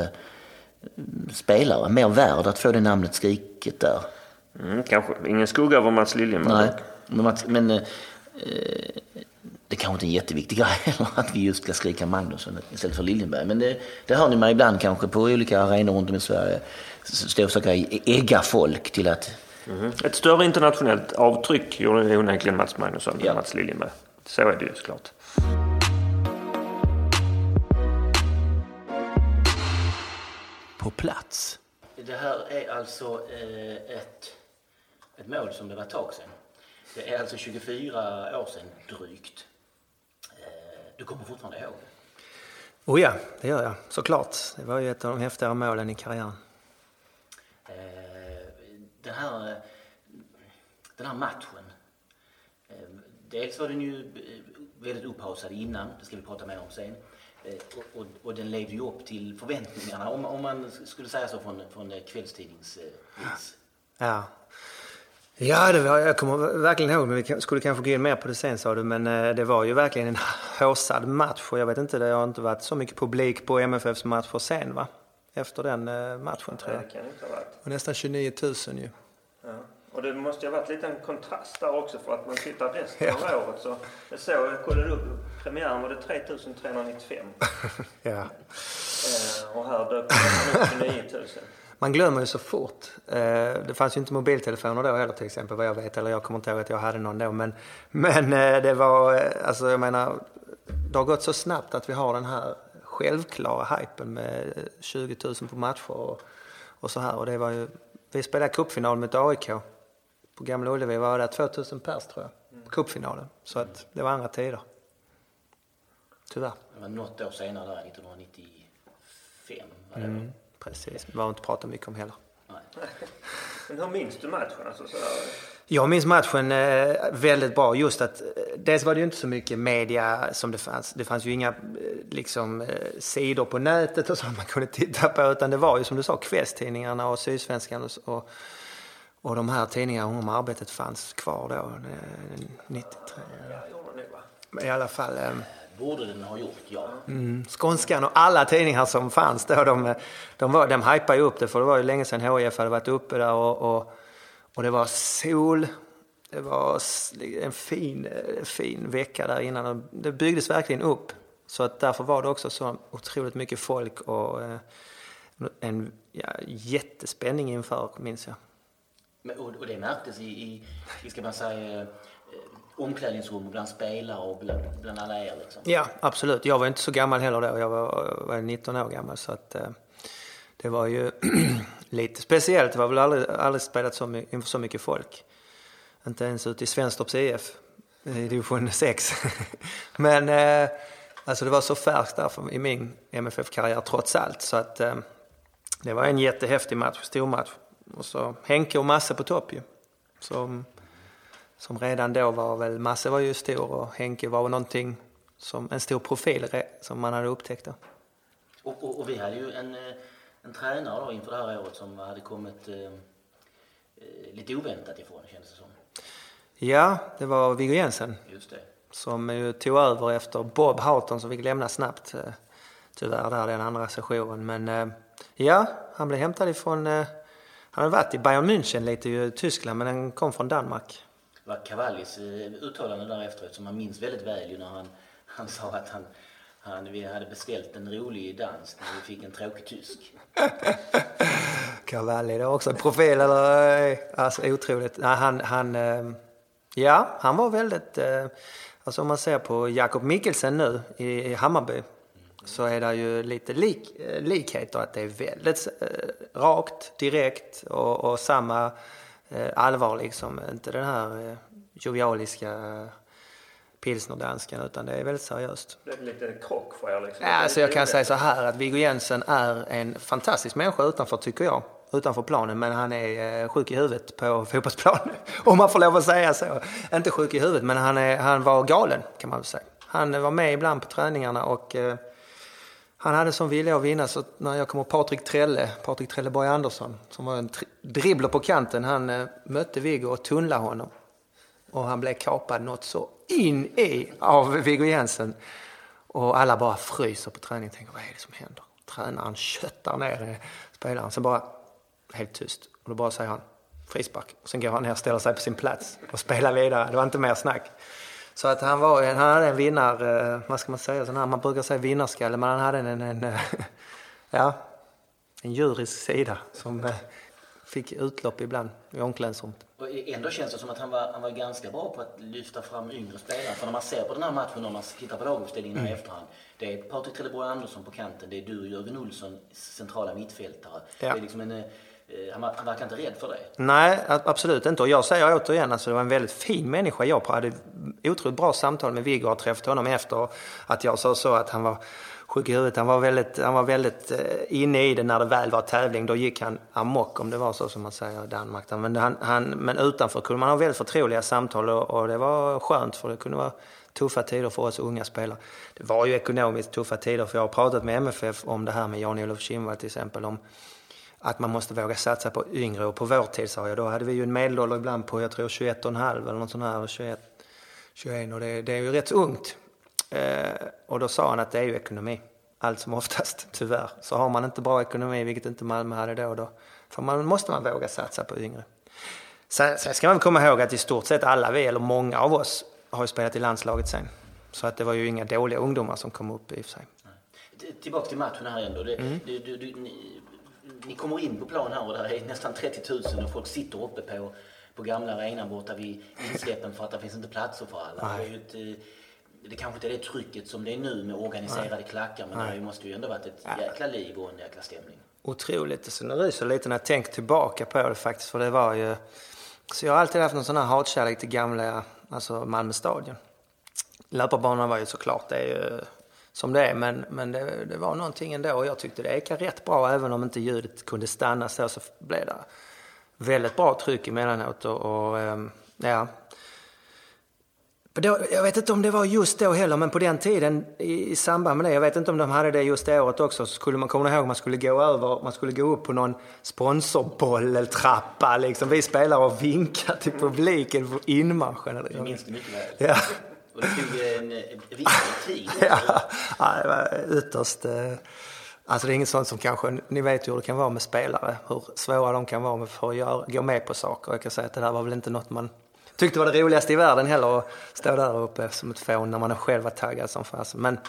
mm, spelare, mer värd att få det namnet skriket där. Mm, kanske. Ingen skugga över Mats Liljenberg. Nej, men, Mats, men eh, det kanske inte är en jätteviktig grej heller att vi just ska skrika Magnusson istället för Liljenberg. Men det, det hör ni mig ibland kanske på olika arenor runt om i Sverige. Stå och försöka ägga folk till att Mhm. Ett större internationellt avtryck gjorde onekligen Mats Magnusson Ja. än Mats Liljenberg. Så är det ju såklart. på plats. Det här är alltså eh, ett, ett mål som det var ett tag sedan. Det är alltså 24 år sedan drygt. Du kommer fortfarande ihåg det? Oh ja, det gör jag. Såklart. Det var ju ett av de häftigare målen i karriären. Eh, den här, eh, den här matchen. eh, Dels var den ju väldigt upphausad innan, det ska vi prata mer om sen. Och, och, och den levde ju upp till förväntningarna, om, om man skulle säga så från, från kvällstidningsvis. Ja. Ja, det var, jag kommer verkligen ihåg, men vi skulle kanske gå in mer på det sen sa du, men eh, det var ju verkligen en håsad match och jag vet inte, det har inte varit så mycket publik på MFFs matcher sen va? Efter den eh, matchen tror jag. Det kan det inte ha varit. Och nästan 29 000 ju. Ja. Och det måste ju ha varit lite en kontrast där också för att man tittar resten av året så jag såg, jag kollade upp, premiären var det 3395 Ja. eh, och här dök man upp 29 000. Man glömmer ju så fort. Eh, det fanns ju inte mobiltelefoner då heller till exempel vad jag vet. Eller jag kommer inte ihåg att jag hade någon då. Men, men eh, det var, eh, alltså jag menar, det har gått så snabbt att vi har den här självklara hypen med 20 000 på matcher och, och så här. Och det var ju, vi spelade cupfinal mot AIK på Gamla Ullevi. var det 2000 pers tror jag. Mm. Cupfinalen. Så att det var andra tider. Tyvärr. Det var något år senare där, 1995. Var det mm, precis, det var inte prata mycket om heller. Men hur minns du matchen? Alltså, så Jag minns matchen eh, väldigt bra. Just att eh, dels var det ju inte så mycket media som det fanns. Det fanns ju inga eh, liksom, sidor på nätet och så man kunde titta på. Utan det var ju som du sa kvällstidningarna och Sydsvenskan och, och, och de här tidningarna om arbetet fanns kvar då. 93. Ja, I alla fall. Eh, borde den ha gjort, ja. Mm. Skånskan och alla tidningar som fanns då, de, de, var, de hypade ju upp det för det var ju länge sedan HIF hade varit uppe där och, och, och det var sol. Det var en fin, fin vecka där innan. Det byggdes verkligen upp. Så att därför var det också så otroligt mycket folk och eh, en ja, jättespänning inför, minns jag. och, och det märktes i, i, i ska man säga, omklädningsrum bland spelare och bland, bland alla er? Liksom. Ja, absolut. Jag var inte så gammal heller då. Jag var, var 19 år gammal. Så att, eh, det var ju lite speciellt. Det var väl aldrig, aldrig spelat så mycket, inför så mycket folk. Inte ens ute i Svenstorps IF eh, i division 6. Men eh, alltså det var så färskt där för, i min MFF-karriär trots allt. Så att eh, det var en jättehäftig match, stor match. Och så Henke och Masse på topp ju. Som som redan då var väl, Masse var ju stor och Henke var någonting som en stor profil som man hade upptäckt då. Och, och, och vi hade ju en, eh, en tränare då inför det här året som hade kommit eh, eh, lite oväntat ifrån kändes det som. Ja, det var Viggo Jensen. Just det. Som ju tog över efter Bob Houghton som fick lämna snabbt eh, tyvärr där den andra sessionen. Men eh, ja, han blev hämtad ifrån, han hade varit i Bayern München lite i Tyskland men han kom från Danmark var Cavallis eh, uttalande där efteråt som man minns väldigt väl ju när han, han sa att han, han, vi hade beställt en rolig dans när vi fick en tråkig tysk. Cavalli, det var också en profil eller? Eh, alltså otroligt. Nej, han, han, eh, ja, han var väldigt, alltså om man ser på Jakob Mikkelsen nu i, Hammarby så är det ju lite lik, likheter att det är väldigt rakt, direkt och, och samma Eh, allvar liksom. Inte den här eh, jovialiska pilsnerdansken utan det är väldigt seriöst. Det är lite krock för er liksom? Ja, alltså jag kan säga så här att Viggo Jensen är en fantastisk människa utanför tycker jag. Utanför planen men han är eh, sjuk i huvudet på fotbollsplanen. Om man får lov att säga så. Inte sjuk i huvudet men han, är, han var galen kan man väl säga. Han var med ibland på träningarna och han hade som vilja att vinna så när jag kom Patrik Trelle, Patrik Trelleborg Andersson, som var en dribbler på kanten, han eh, mötte Viggo och tunnlade honom. Och han blev kapad något så in i av Viggo Jensen. Och alla bara fryser på träningen och tänker vad är det som händer? Tränaren köttar ner eh, spelaren. Sen bara helt tyst. Och då bara säger han frispark. Och sen går han ner och ställer sig på sin plats och spelar vidare. Det var inte mer snack. Så att han, var, han hade en vinnar, eh, vad ska man säga, sån här, man brukar säga vinnarskalle, men han hade en, en, en ja, en djurisk sida som eh, fick utlopp ibland i omklädningsrummet. Och ändå känns det som att han var, han var ganska bra på att lyfta fram yngre spelare. För när man ser på den här matchen, när man tittar på laguppställningen mm. i efterhand. Det är Patrik Trelleborg Andersson på kanten, det är du Jörgen Olsson, centrala mittfältare. Ja. Det är liksom en Eh, han, han verkar inte rädd för det. Nej, absolut inte. Och jag säger återigen, alltså, det var en väldigt fin människa. Jag hade otroligt bra samtal med Viggo och träffat honom efter att jag sa så att han var sjuk i huvudet. Han var väldigt, han var väldigt eh, inne i det när det väl var tävling. Då gick han amok om det var så som man säger i Danmark. Men, han, han, men utanför kunde man ha väldigt förtroliga samtal och, och det var skönt för det kunde vara tuffa tider för oss unga spelare. Det var ju ekonomiskt tuffa tider för jag har pratat med MFF om det här med Jan-Olof Kindvall till exempel. Om, att man måste våga satsa på yngre. Och på vår tid sa jag, då hade vi ju en medelålder ibland på, jag tror 21,5 eller något sånt här, 21, 21 och det, det är ju rätt ungt. Eh, och då sa han att det är ju ekonomi. Allt som oftast, tyvärr. Så har man inte bra ekonomi, vilket inte Malmö hade då, då för man, måste man våga satsa på yngre. Sen, sen ska man komma ihåg att i stort sett alla vi, eller många av oss, har ju spelat i landslaget sen. Så att det var ju inga dåliga ungdomar som kom upp i och för sig. Tillbaka till matchen här ändå. Det, mm. du, du, du, ni kommer in på plan här och där är nästan 30 000 och folk sitter uppe på, på gamla arenan borta vid insläppen för att det finns inte platser för alla. Det, är ju ett, eh, det kanske inte är det trycket som det är nu med organiserade klackar men det måste ju ändå varit ett jäkla liv och en jäkla stämning. Otroligt. Så nu ryser lite när jag tänker tillbaka på det faktiskt. För det var ju... Så jag har alltid haft någon sån här hatkärlek till gamla alltså Malmö stadion. Löparbanan var ju såklart, det är ju som det är. Men, men det, det var någonting ändå och jag tyckte det ekade rätt bra. Även om inte ljudet kunde stanna så, så blev det väldigt bra tryck emellanåt. Och, och ehm, ja, då, jag vet inte om det var just då heller, men på den tiden i, i samband med det, jag vet inte om de hade det just det året också, så skulle man komma ihåg man skulle gå över, man skulle gå upp på någon sponsorboll eller trappa liksom. Vi spelare och vinka till publiken på inmarschen. Jag minns det mycket väl. Ja. Och det tog en, en viss tid. ja, det var ytterst... Eh, alltså det är inget sånt som kanske, ni vet ju hur det kan vara med spelare, hur svåra de kan vara för att göra, gå med på saker. Jag kan säga att det där var väl inte något man tyckte var det roligaste i världen heller att stå där uppe som ett fån när man själv var taggad som fasen. Men,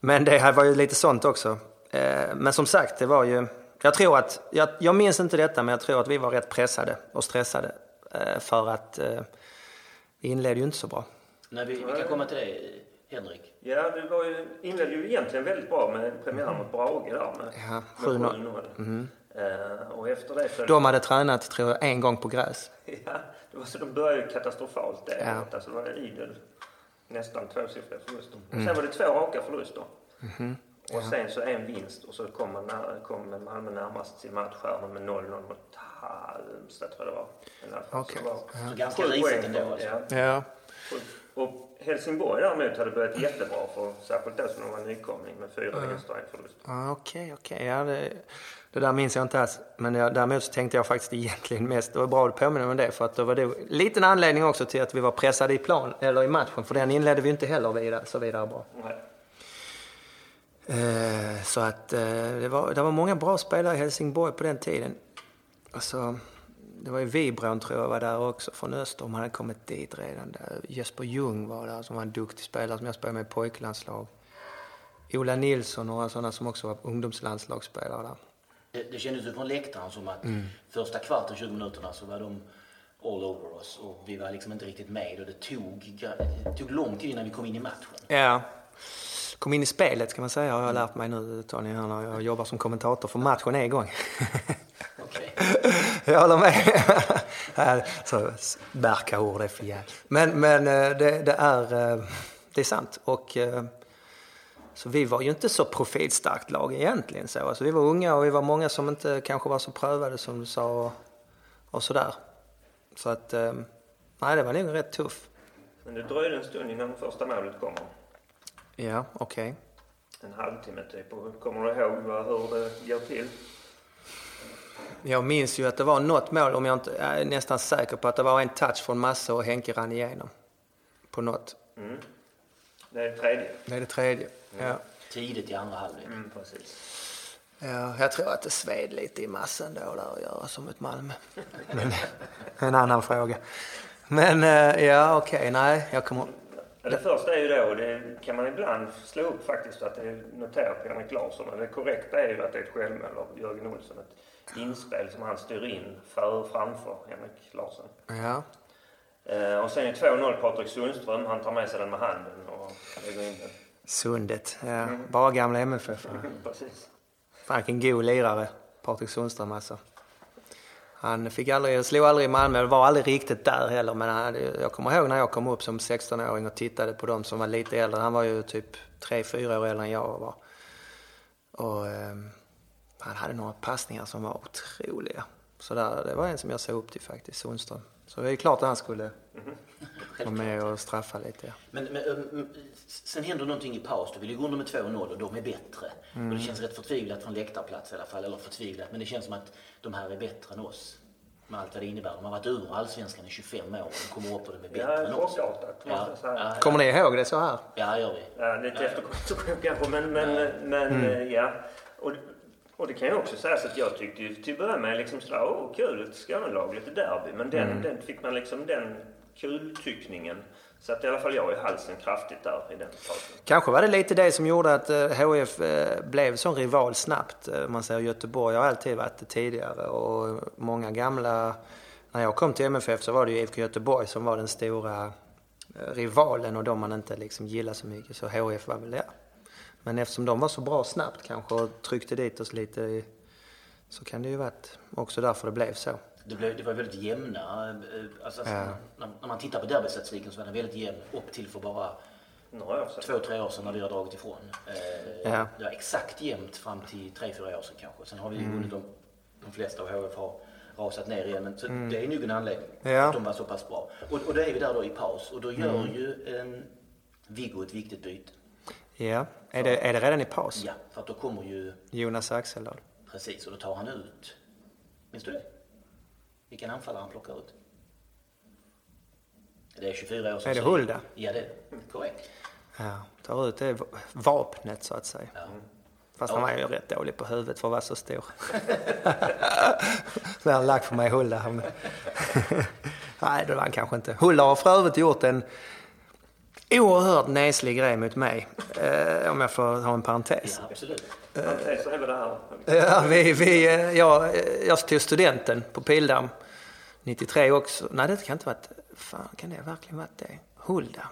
men det var ju lite sånt också. Eh, men som sagt, det var ju... Jag tror att, jag, jag minns inte detta, men jag tror att vi var rätt pressade och stressade. Eh, för att vi inledde ju inte så bra. Nej, vi, vi kan komma till det, Henrik. Ja, vi var ju, inledde ju egentligen väldigt bra med premiären mot Brage där med, Ja, med 7-0. 7-0. Eh, och efter det så... De hade tränat, tror jag, en gång på gräs. Ja, det var så de började ju katastrofalt det Ja. Alltså det var idel nästan tvåsiffriga förluster. Mm. Sen var det två raka förluster. Mhm. Och sen så en vinst och så kom, man när, kom Malmö närmast sin matchstjärna med 0-0 mot Halmstad tror jag det var. Fall så var Så ganska risigt ändå alltså. Ja. Ja. Och, Helsingborg däremot hade börjat jättebra för särskilt då som de var nykomling med fyra vinster och en förlust. Okej, okej. Det, där minns jag inte alls. Men jag, däremot så tänkte jag faktiskt egentligen mest, det var bra att du påminner om det, för att det var det, liten anledning också till att vi var pressade i plan, eller i matchen, för den inledde vi inte heller vidare, så vidare bra. Nej. Eh, så att eh, det, var, det var många bra spelare i Helsingborg på den tiden. Alltså, det var ju Vibron tror jag var där också från Öster, om han hade kommit dit redan. Där. Jesper Ljung var där som var en duktig spelare som jag spelade med i pojklandslag. Ola Nilsson och några sådana som också var ungdomslandslagsspelare där. Det, det kändes ju från läktaren som att första kvarten, 20 minuterna, så var de all over oss och vi var liksom inte riktigt med och det tog, det tog lång tid innan vi kom in i matchen. Ja. Kom in i spelet kan man säga har jag lärt mig nu Tony här när jag jobbar som kommentator för matchen är igång. Jag håller med. Så Berka ord är för jävligt. Men, men eh, det, det, är, eh, det är sant. Och, eh, så vi var ju inte så profilstarkt lag egentligen. Så. Alltså, vi var unga och vi var många som inte kanske var så prövade som du sa och, och sådär. Så att, nej det var nog rätt tuff. Men det dröjde en stund innan första målet kommer. Ja, okej. En halvtimme typ. Och kommer du ihåg hur det går till? Jag minns ju att det var något mål, om jag inte jag är nästan säker på att det var en touch från Masse och Henke rann igenom. På något. Mm. Det är tredje. Det är det tredje. Ja. Tidigt i andra halvlek. Mm, precis. ja, jag tror att det sved lite i massen då där att göra som ett Malmö. Men en annan fråga. Men eh, ja, okej, nej, jag kommer... Det första är ju då, det kan man ibland slå upp faktiskt, att det är noterat på Henrik Larsson. Men det korrekta är ju att det är ett självmål av Jörgen Olsson. Ett inspel som han styr in för, framför Henrik Larsson. Ja, Eh, och sen är 2-0 Patrik Sundström. Han tar med sig den med handen och lägger in den. Sundet. Ja, bara gamla MFF. Precis. Fan vilken god lirare, Patrik Sundström alltså. Han fick aldrig, slog aldrig i Malmö, var aldrig riktigt där heller. Men han, jag kommer ihåg när jag kom upp som 16-åring och tittade på dem som var lite äldre. Han var ju typ 3-4 år äldre än jag var. Och ehm, han hade några passningar som var otroliga. Så där, det var en som jag såg upp till faktiskt, Sundström. Så det är klart att han skulle vara med och straffa lite. Ja. Men, men um, sen händer någonting i paus. Du vill ju gå under med 2-0 och de är bättre. Och det känns rätt förtvivlat från läktarplats i alla fall. Eller förtvivlat, men det känns som att de här är bättre än oss. Med allt vad det innebär. De har varit ur allsvenskan i 25 år och de kommer upp och de är Ja, bättre än oss. chockartat Ja, ja, Kommer ni ihåg det så här? ja, gör vi. Ja, lite efterkonstruktion kanske, men, men, men eh, ja. Och, och det kan ju också sägas att jag tyckte ju till att börja med liksom sådär, åh kul, ett Skånelag, lite derby. Men den, den fick man liksom den kultyckningen Satt i alla fall jag i halsen kraftigt där i den fasen. Kanske var det lite det som gjorde att HF blev sån rival snabbt. Man säger Göteborg har alltid varit det tidigare och många gamla... När jag kom till MFF så var det ju IFK Göteborg som var den stora rivalen och de man inte liksom gillade så mycket. Så HF var väl, ja. Men eftersom de var så bra snabbt kanske och tryckte dit oss lite så kan det ju varit också därför det blev så. Det, blev, det var väldigt jämna, eh, alltså, ja. när, när, man tittar på derbystatistiken så var den väldigt jämn upp till för bara några år sedan. två, tre år sedan när vi har dragit ifrån. Eh, ja. Det var exakt jämnt fram till tre, fyra år sedan kanske. Sen har vi mm. vunnit de, de flesta av HF har rasat ner igen. Men så mm. det är nog en anledning ja. att de var så pass bra. Och, och då är vi där då i paus och då gör mm. ju en Viggo ett viktigt byte. Ja, är det, är det redan i paus? Ja, för att då kommer ju... Jonas Axeldahl. Precis, och då tar han ut... Minns du det? Vilken anfallare han plockar ut? Det är 24 år sedan. Är det Hulda? Ja, det är korrekt. Ja, tar ut det vapnet så att säga. Ja. Fast han var ju rätt dålig på huvudet för att vara så stor. har han lagt för mig, Hulda. Nej, det var han kanske inte. Hulda har för övrigt gjort en oerhört neslig grej mot mig. Eh, om jag får ha en parentes. Ja, absolut. Är det här? Ja, vi, vi, jag, jag tog studenten på Pildamm 93 också. Nej, det kan inte varit... Fan, kan det verkligen varit det? Hulda?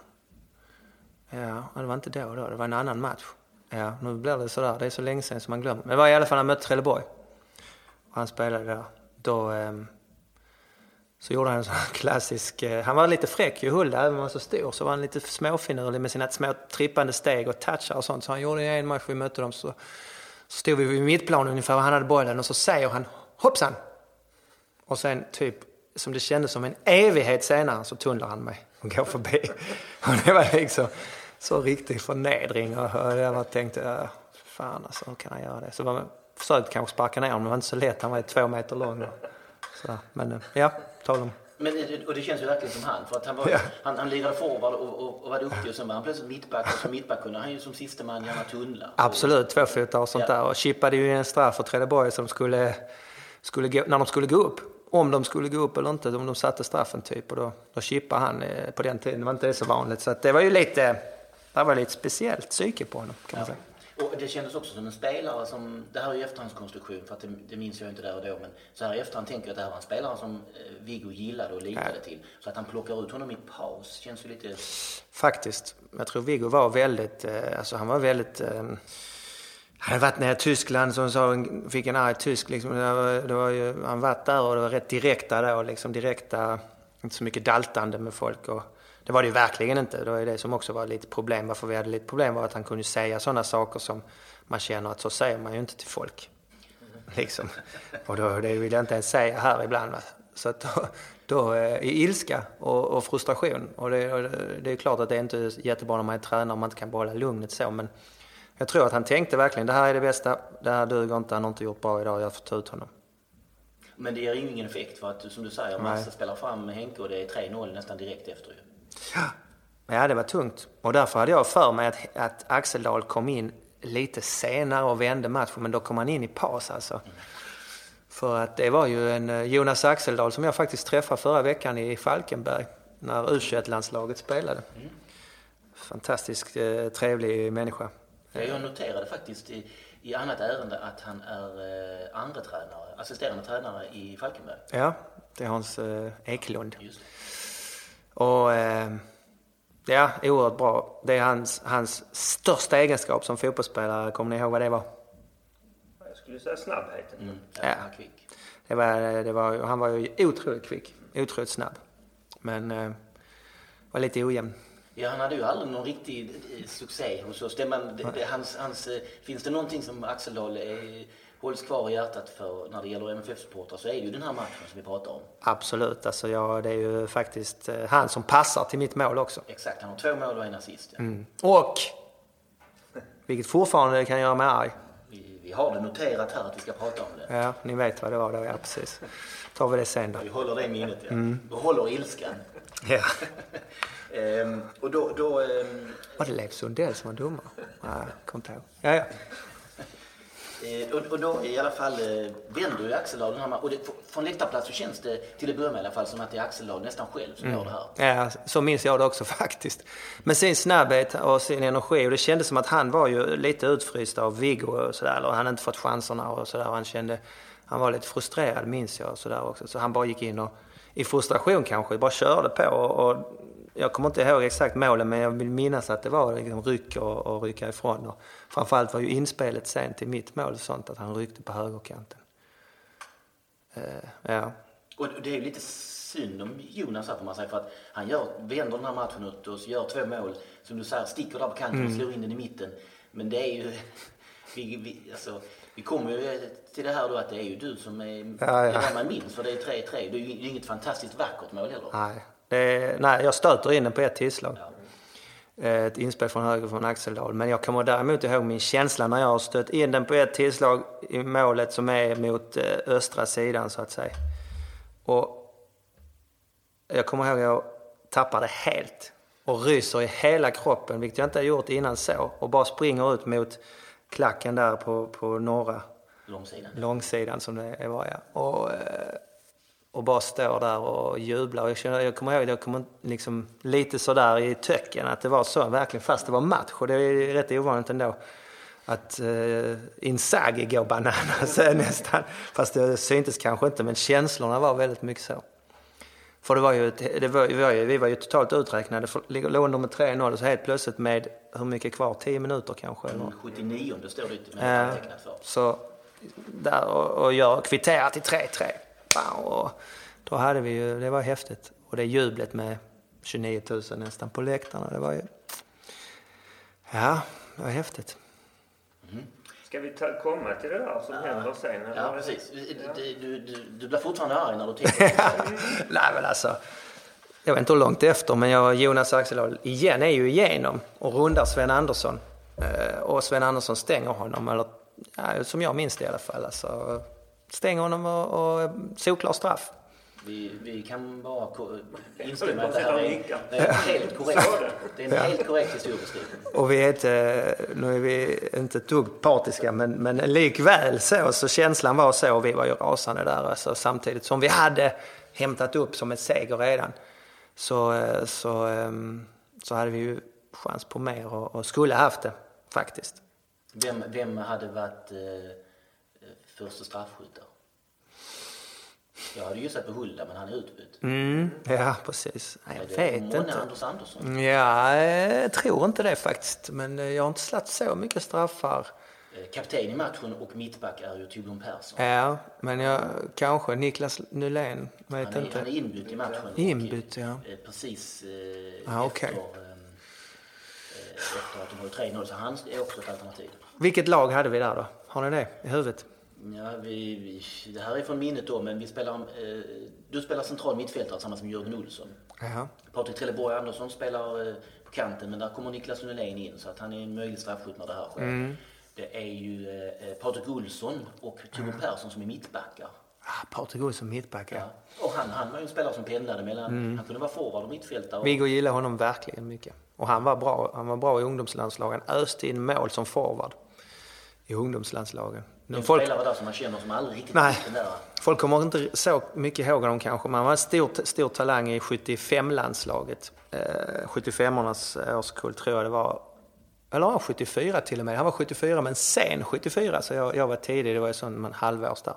Ja, det var inte då då. Det var en annan match. Ja, nu blir det sådär. Det är så länge sedan som man glömmer. Men det var i alla fall när han mötte Trelleborg. Och han spelade där. Då... Eh, så gjorde han en sån klassisk... Eh, han var lite fräck ju, Hulda. Även om han var så stor så var han lite småfinurlig med sina små trippande steg och touchar och sånt. Så han gjorde en match vi mötte dem så, så stod vi vid mittplan ungefär och han hade bollen och så säger han hoppsan! Och sen typ, som det kändes som en evighet senare, så tunnlar han mig och går förbi. Och det var liksom så riktig förnedring och jag bara tänkte, fan alltså, hur kan han göra det? Så jag försökte kanske sparka ner honom, men det var inte så lätt. Han var ju två meter lång. Så, men eh, ja, tal om men, och det känns ju verkligen som han. För att han, var, ja. han, han lirade forward och, och, och var duktig och sen var han plötsligt mittback och som mittback kunde han ju som sista man gärna tunnla. Absolut, tvåfotare och sånt ja. där. Och chippade ju en straff för Trelleborg som skulle, skulle gå, när de skulle gå upp. Om de skulle gå upp eller inte, om de satte straffen typ. Och då, då chippade han eh, på den tiden. Det var inte så vanligt. Så det var ju lite, det var lite speciellt psyke på honom kan man säga. Och det kändes också som en spelare som, det här är ju efterhandskonstruktion för att det, det minns jag inte där och då, men så här i efterhand tänker jag att det här var en spelare som eh, Viggo gillade och litade ja. till. Så att han plockar ut honom i paus känns ju lite... Faktiskt. Jag tror Viggo var väldigt, eh, alltså han var väldigt eh, han hade varit nere i Tyskland, som sa, fick en arg tysk. Liksom. Det var, det var ju, han varit där och det var rätt direkta då, liksom direkta, inte så mycket daltande med folk. Och, det var det ju verkligen inte. Det var ju det som också var lite problem. Varför vi hade lite problem var att han kunde säga sådana saker som man känner att så säger man ju inte till folk. Liksom. Och då, det vill jag inte ens säga här ibland. Va? Så att då, då eh, i ilska och, och frustration. Och det, och det, är klart att det är inte jättebra när man är tränare och man inte kan behålla lugnet så. Men jag tror att han tänkte verkligen det här är det bästa. Det här duger inte. Han har inte gjort bra idag. Jag får ta ut honom. Men det ger ingen effekt för att som du säger, Massa spelar fram Henke och det är 3-0 nästan direkt efter ju. Ja. ja, det var tungt. Och därför hade jag för mig att, att Axel Dahl kom in lite senare och vände matchen, men då kom han in i paus alltså. För att det var ju en eh, Jonas Axeldal som jag faktiskt träffade förra veckan i Falkenberg när U21-landslaget spelade. Mm. Fantastiskt eh, trevlig människa. Jag noterade faktiskt i, i annat ärende att han är eh, andra tränare, assisterande tränare i Falkenberg. Ja, det är Hans eh, Eklund. Just. Och eh, ja, oerhört bra. Det är hans, hans största egenskap som fotbollsspelare. Kommer ni ihåg vad det var? Jag skulle säga snabbheten. Mm, ja, kvick. Det var, det var, han var ju otroligt kvick, otroligt snabb. Men eh, var lite ojämn. Ja, han hade ju aldrig någon riktig eh, succé hos oss. Det man, det, det, hans, hans, eh, finns det någonting som Axel Dahl är hålls kvar i hjärtat för när det gäller MFF-supportrar så är det ju den här matchen som vi pratar om. Absolut, alltså ja, det är ju faktiskt eh, han som passar till mitt mål också. Exakt, han har två mål och en assist. Ja. Mm. Och, vilket fortfarande kan göra mig arg. Vi, vi har det noterat här att vi ska prata om det. Ja, ni vet vad det var då, ja precis. tar vi det sen då. Vi håller det i minnet, ja. Mm. Behåller ilskan. Ja. ehm, och då... då ehm... Var det Leif Sundell som var domare? Ja, kom inte ihåg. Ja, ja. Eh, och, och då i alla fall eh, vänder ju Axel Dahl den här Och det, från läktarplats så känns det till att börja med i alla fall som att det är Axel Dahl nästan själv som gör det här. Mm. Ja, så minns jag det också faktiskt. Med sin snabbhet och sin energi. Och det kändes som att han var ju lite utfryst av Viggo och sådär. Och han hade inte fått chanserna och sådär. Han kände, han var lite frustrerad minns jag och sådär också. Så han bara gick in och i frustration kanske bara körde på. Och, och jag kommer inte ihåg exakt målen men jag vill minnas att det var liksom ryck och, och rycka ifrån. Och framförallt var ju inspelet sen till mitt mål sånt att han ryckte på högerkanten. Eh, ja. Och det är ju lite synd om Jonas här får man säga för att han gör, vänder den här matchen ut och gör två mål. Som du säger, sticker där på kanten och slår in den i mitten. Men det är ju... Vi, vi, alltså, vi kommer ju till det här då att det är ju du som är, Ja, ja. är det man minns för det är 3-3. Det är ju inget fantastiskt vackert mål heller. Nej, det, nej, jag stöter in den på ett tillslag. Ett inspel från höger från Axel Dahl. Men jag kommer däremot ihåg min känsla när jag har stött in den på ett tillslag i målet som är mot eh, östra sidan så att säga. Och jag kommer ihåg att jag tappade helt och ryser i hela kroppen, vilket jag inte har gjort innan så. Och bara springer ut mot klacken där på, på norra Långsidan. långsidan som det var ja. Och, eh, och bara står där och jublar. Jag, känner, jag kommer ihåg jag kom liksom lite sådär i töcken att det var så verkligen fast det var match. Och det är rätt ovanligt ändå att uh, Inzaghi går bananas eh, nästan. Fast det syntes kanske inte men känslorna var väldigt mycket så. För det var ju, det var, vi, var ju, vi var ju totalt uträknade. För- Låg under med 3-0 och så helt plötsligt med hur mycket kvar? 10 minuter kanske? Eller? 79 det står det Ja, antecknat för. så där och, och gör kvitterar till 3-3. Wow, och då hade vi ju, det var häftigt. Och det jublet med 29 000 nästan på läktarna, det var ju... Ja, det var häftigt. Ska vi ta, komma till det där som händer sen? eller? Ja, precis. Du, du, du, du blir fortfarande arg när du tänker på det. Nej men alltså, jag vet inte hur långt efter, men jag Jonas Axelhag igen är ju igenom och rundar Sven Andersson. Eh, Och Sven Andersson stänger honom, eller ja, som jag minns det i alla fall. Alltså, stänger honom och, och solklar straff. Vi, vi kan bara instämma att det här är, är helt korrekt. Det. Är en helt korrekt historiebeskrivning. Och vi är inte, nu är vi inte ett dugg partiska, men, men likväl så, så känslan var så och vi var ju rasande där. Alltså, samtidigt som vi hade hämtat upp som en seger redan så, eh, så, ehm, så hade vi ju chans på mer och, och skulle haft det faktiskt. Vem, vem hade varit eh, första straffskytt där? Jag hade gissat på Hulda, men han är utbytt. Mm, ja, precis. Nej, jag vet Mona inte. Anders Andersson? Ja, jag tror inte det faktiskt. Men jag har inte slagit så mycket straffar. Eh, Kapten i matchen och mittback är ju Torbjörn Persson. Ja, men jag, kanske Niklas Nylén. Vet Han är, inte. han är inbytt i matchen. Inbytt, ja. eh, Precis eh, Ah, okej. efter, efter att de har 3-0, så han är också ett alternativ. Vilket lag hade vi där då? Har ni det i huvudet? Ja, vi, vi, det här är från minnet då, men vi spelar, eh, du spelar central mittfältare tillsammans med Jörgen Olsson. Jaha. Patrik Trelleborg Andersson spelar eh, på kanten, men där kommer Niklas Nylén in, så att han är en möjlig straffskytt när det här sker. Mm. Det är ju eh, Patrik Olsson och Torbjörn Persson som är mittbackar. Ah, Patrik Olsson mittback, ja. Och han, han var ju en spelare som pendlade mellan, han kunde vara forward och mittfältare. Och, Viggo gillar honom verkligen mycket. Och han var bra, han var bra i ungdomslandslagen. Öste in mål som forward i ungdomslandslagen. Nu en folk, spelare där som man känner som aldrig riktigt Nej. den där. folk kommer inte så mycket ihåg honom kanske, men han var en stor, stor talang i 75-landslaget. Eh, 75ornas årskull tror jag det var. Eller ja, 74 till och med. Han var 74 men sen 74 så jag, jag var tidig, det var ju sån man halvårs där.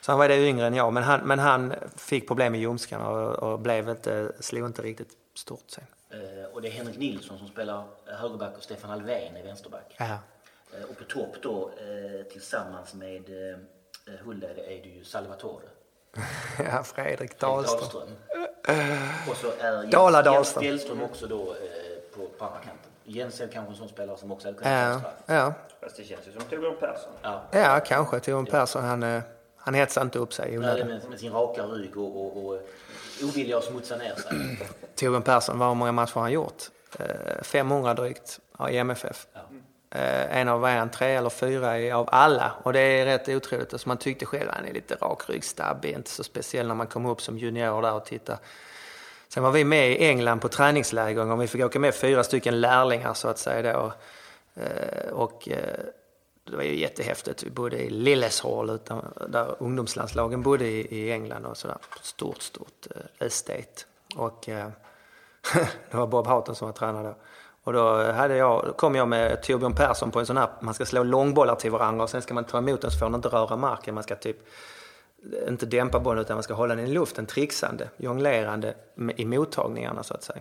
Så han var det yngre än jag men han, men han fick problem med ljumsken och, och blev inte, slog inte riktigt stort sen. Eh, och det är Henrik Nilsson som spelar högerback och Stefan Alvén är vänsterback. Ja. Eh, och på topp då eh, tillsammans med eh, Hulda är det, ju Salvatore. ja, Fredrik Dahlström. Dahlström. Och så är Jens, Dala Jens Dahlström. Fjällström också då på, på andra kanten. Jens är kanske en sån spelare som också hade kunnat ta Ja, straff. ja. Fast det känns ju som Torbjörn Persson. Ja. ja, kanske. Torbjörn Persson, han, han hetsar inte upp sig i Nej, onödan. med, med sin raka rygg och, och, och ovilja att smutsa ner sig. Torbjörn Persson, vad många matcher har han gjort? Eh, 500 drygt ja, i MFF. Ja. Eh, en av, vad är han, tre eller fyra av alla. Och det är rätt otroligt. Alltså man tyckte själv att han är lite rakryggstabbig, inte så speciell när man kom upp som junior där och tittade. Sen var vi med i England på träningsläger och vi fick åka med fyra stycken lärlingar så att säga då. Eh, och eh, det var ju jättehäftigt. Vi bodde i Lilleshall där ungdomslandslagen bodde i, England och sådär. Stort, stort estate. Och det var Bob Houghton som var tränare då. Och då hade jag, kom jag med Torbjörn Persson på en sån här, man ska slå långbollar till varandra och sen ska man ta emot den så får den inte röra marken. Man ska typ inte dämpa bollen utan man ska hålla den i luften, trixande, jonglerande i mottagningarna så att säga.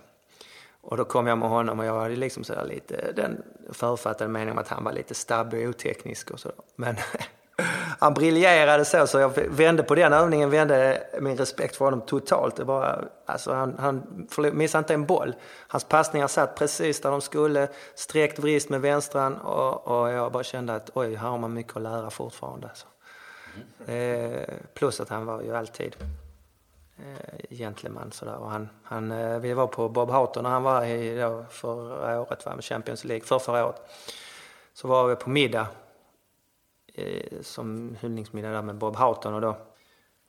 Och då kom jag med honom och jag hade liksom sådär lite den författade meningen om att han var lite stabbig och oteknisk och sådär. Men han briljerade så, så jag vände på den övningen, vände min respekt för honom totalt. Det bara, alltså han, han missade inte en boll. Hans passningar satt precis där de skulle, sträckt vrist med vänstran och, och jag bara kände att oj, här har man mycket att lära fortfarande. Alltså. Mm. Eh, plus att han var ju alltid eh, gentleman sådär. Och han, han, eh, vi var på Bob Houghton när han var i, då, förra året, va, med Champions League, för förra året. Så var vi på middag, eh, som hyllningsmiddag där med Bob Houghton och då,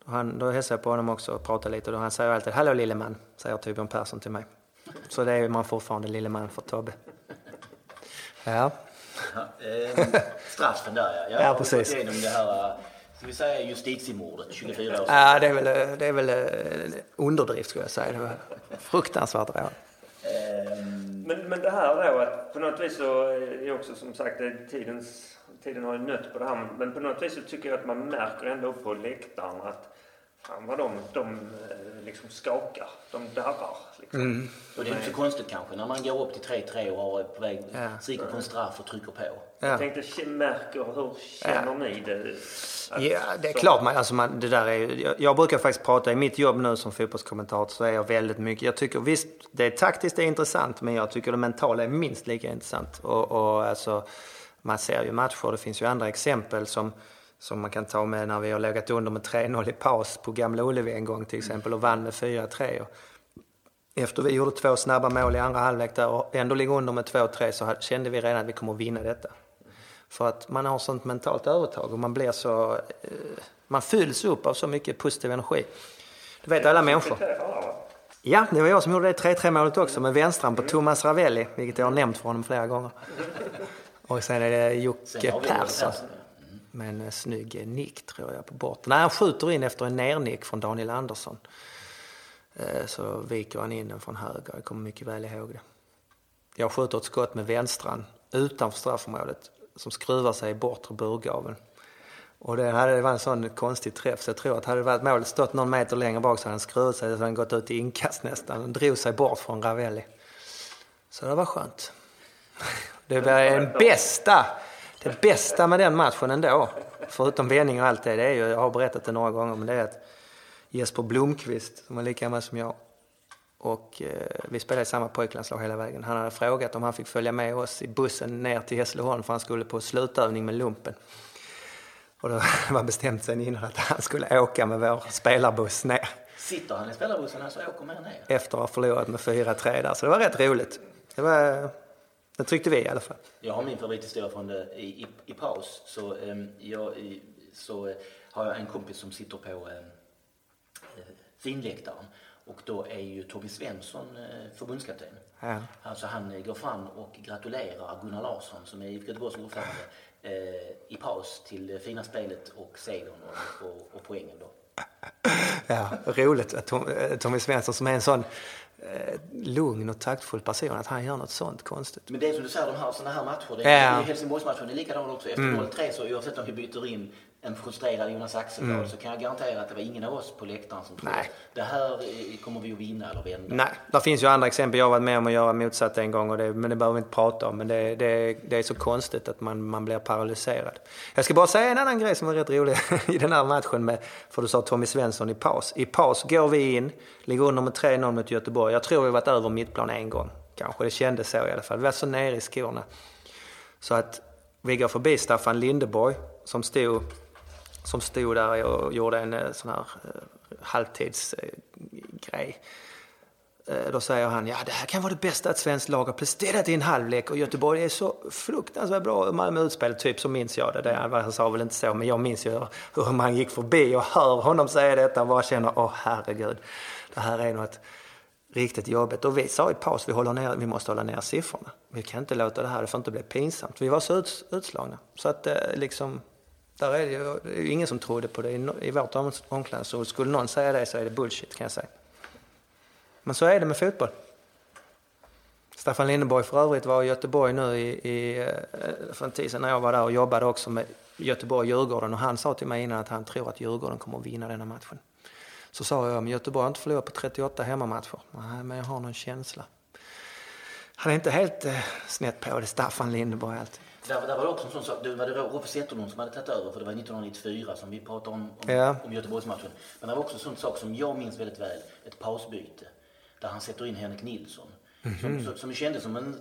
då, han, då hälsade jag på honom också och pratade lite och då han säger alltid Hallå lille man, säger Torbjörn Persson till mig. Så det är man fortfarande lille man för Tobbe. Ja. ja eh, straffen där ja. Jag ja, precis. det här Ska vi säga justitiemordet, 24 år sedan? Ja, det är väl, det är väl eh, underdrift skulle jag säga. Det var fruktansvärt rån. Um... Men, men det här då att på något vis så är också som sagt tidens, tiden har ju nött på det här men på något vis så tycker jag att man märker ändå på läktaren att Fan vad de, de eh, liksom skakar. De darrar. Liksom. Mm. Och det är inte så konstigt kanske när man går upp till 3-3 och är på väg, ja. skriker på en straff och trycker på. Ja. Jag tänkte, märker, hur känner ja. ni det? Att, ja, det är så... klart. Man, alltså man, det där är, jag, jag, brukar faktiskt prata, i mitt jobb nu som fotbollskommentator så är jag väldigt mycket, jag tycker visst, det är taktiskt det är intressant men jag tycker det mentala är minst lika intressant. Och, och alltså, man ser ju matcher, det finns ju andra exempel som som man kan ta med när vi har legat under med 3-0 i paus på Gamla Ullevi en gång till exempel och vann med 4-3. Efter vi gjorde två snabba mål i andra halvlek där och ändå ligger under med 2-3 så kände vi redan att vi kommer att vinna detta. För att man har sånt mentalt övertag och man blir så... Eh, man fylls upp av så mycket positiv energi. Det vet alla människor. Ja, det var jag som gjorde det 3-3 målet också med vänstran på Thomas Ravelli, vilket jag har nämnt för honom flera gånger. Och sen är det Jocke Persson med en snygg nick tror jag på borten. Nej, han skjuter in efter en nernick från Daniel Andersson. Eh, så viker han in den från höger. Jag kommer mycket väl ihåg det. Jag skjuter ett skott med vänstran utanför straffområdet som skruvar sig i bortre burgaveln. Och det, hade, det var en sån konstig träff så jag tror att hade varit målet stått någon meter längre bak så hade han skruvat sig så hade han gått ut i inkast nästan. Han drog sig bort från Ravelli. Så det var skönt. Det var den bästa det bästa med den matchen ändå, förutom vändning och allt det, det är ju, jag har berättat det några gånger, men det är att Jesper Blomqvist, som är lika gammal som jag, och eh, vi spelade i samma pojklandslag hela vägen. Han hade frågat om han fick följa med oss i bussen ner till Hässleholm för han skulle på slutövning med lumpen. Och då var bestämt sen innan att han skulle åka med vår spelarbuss ner. Sitter han i spelarbussen alltså och åker med ner? Efter att ha förlorat med 4-3 där, så det var rätt roligt. Det var det tyckte vi i alla fall. Jag har min favorithistoria från det i, i, i paus. Så, um, jag, i, så uh, har jag en kompis som sitter på um, finläktaren. Och då är ju Tommy Svensson uh, förbundskapten. Ja. Alltså han går fram och gratulerar Gunnar Larsson som är IFK Göteborgs ordförande uh, i paus till det fina spelet och segern och, och, och poängen då. Ja, roligt att Tommy Svensson som är en sån Eh, lugn och taktfull person att han gör något sånt konstigt. Men det är som du säger, de här, såna här matcher, det är, ja. Helsingborgsmatchen är likadant också. Efter mm. 0-3 så oavsett om vi byter in en frustrerad Jonas Axelblad mm. så kan jag garantera att det var ingen av oss på läktaren som trodde att det här kommer vi att vinna eller vända. Nej, det finns ju andra exempel. Jag har varit med om att göra motsatt en gång, och det, men det behöver vi inte prata om. Men det, det, det är så konstigt att man, man blir paralyserad. Jag ska bara säga en annan grej som var rätt rolig i den här matchen med, för du sa Tommy Svensson i paus. I paus går vi in, ligger under med 3-0 mot Göteborg. Jag tror vi varit över mittplan en gång. Kanske det kändes så i alla fall. Vi var så nere i skorna. Så att vi går förbi Staffan Lindeborg som stod som stod där och gjorde en eh, sån här eh, halvtidsgrej. Eh, då säger han, ja det här kan vara det bästa ett svenskt lag har presterat i en halvlek och Göteborg är så fruktansvärt bra. Malmö utspel, typ så minns jag det. det. Han sa väl inte så, men jag minns ju hur man gick förbi och hör honom säga detta och bara känner, åh herregud, det här är något riktigt jobbigt. Och vi sa i paus, vi, håller ner, vi måste hålla ner siffrorna. Vi kan inte låta det här, det får inte bli pinsamt. Vi var så ut, utslagna. Så att liksom, där är det ju det är ju ingen som trodde på det i, i vårt om- omklädningsrum. Skulle någon säga det så är det bullshit kan jag säga. Men så är det med fotboll. Staffan Lindeborg för övrigt var i Göteborg nu i, i, eh, för en tid sedan när jag var där och jobbade också med Göteborg-Djurgården och han sa till mig innan att han tror att Djurgården kommer att vinna denna matchen. Så sa jag, men Göteborg har inte förlorat på 38 hemmamatcher. Nej, men jag har någon känsla. Han är inte helt eh, snett på det, Staffan Lindeborg alltid. Där, där var det också en sån sak, det var det Roffe Zetterlund som hade tagit över för det var 1994 som vi pratade om, om, Ja. om Göteborgsmatchen. Men det var också en sån sak som jag minns väldigt väl, ett pausbyte. Där han sätter in Henrik Nilsson. Mhm. Som, som, som kändes som en,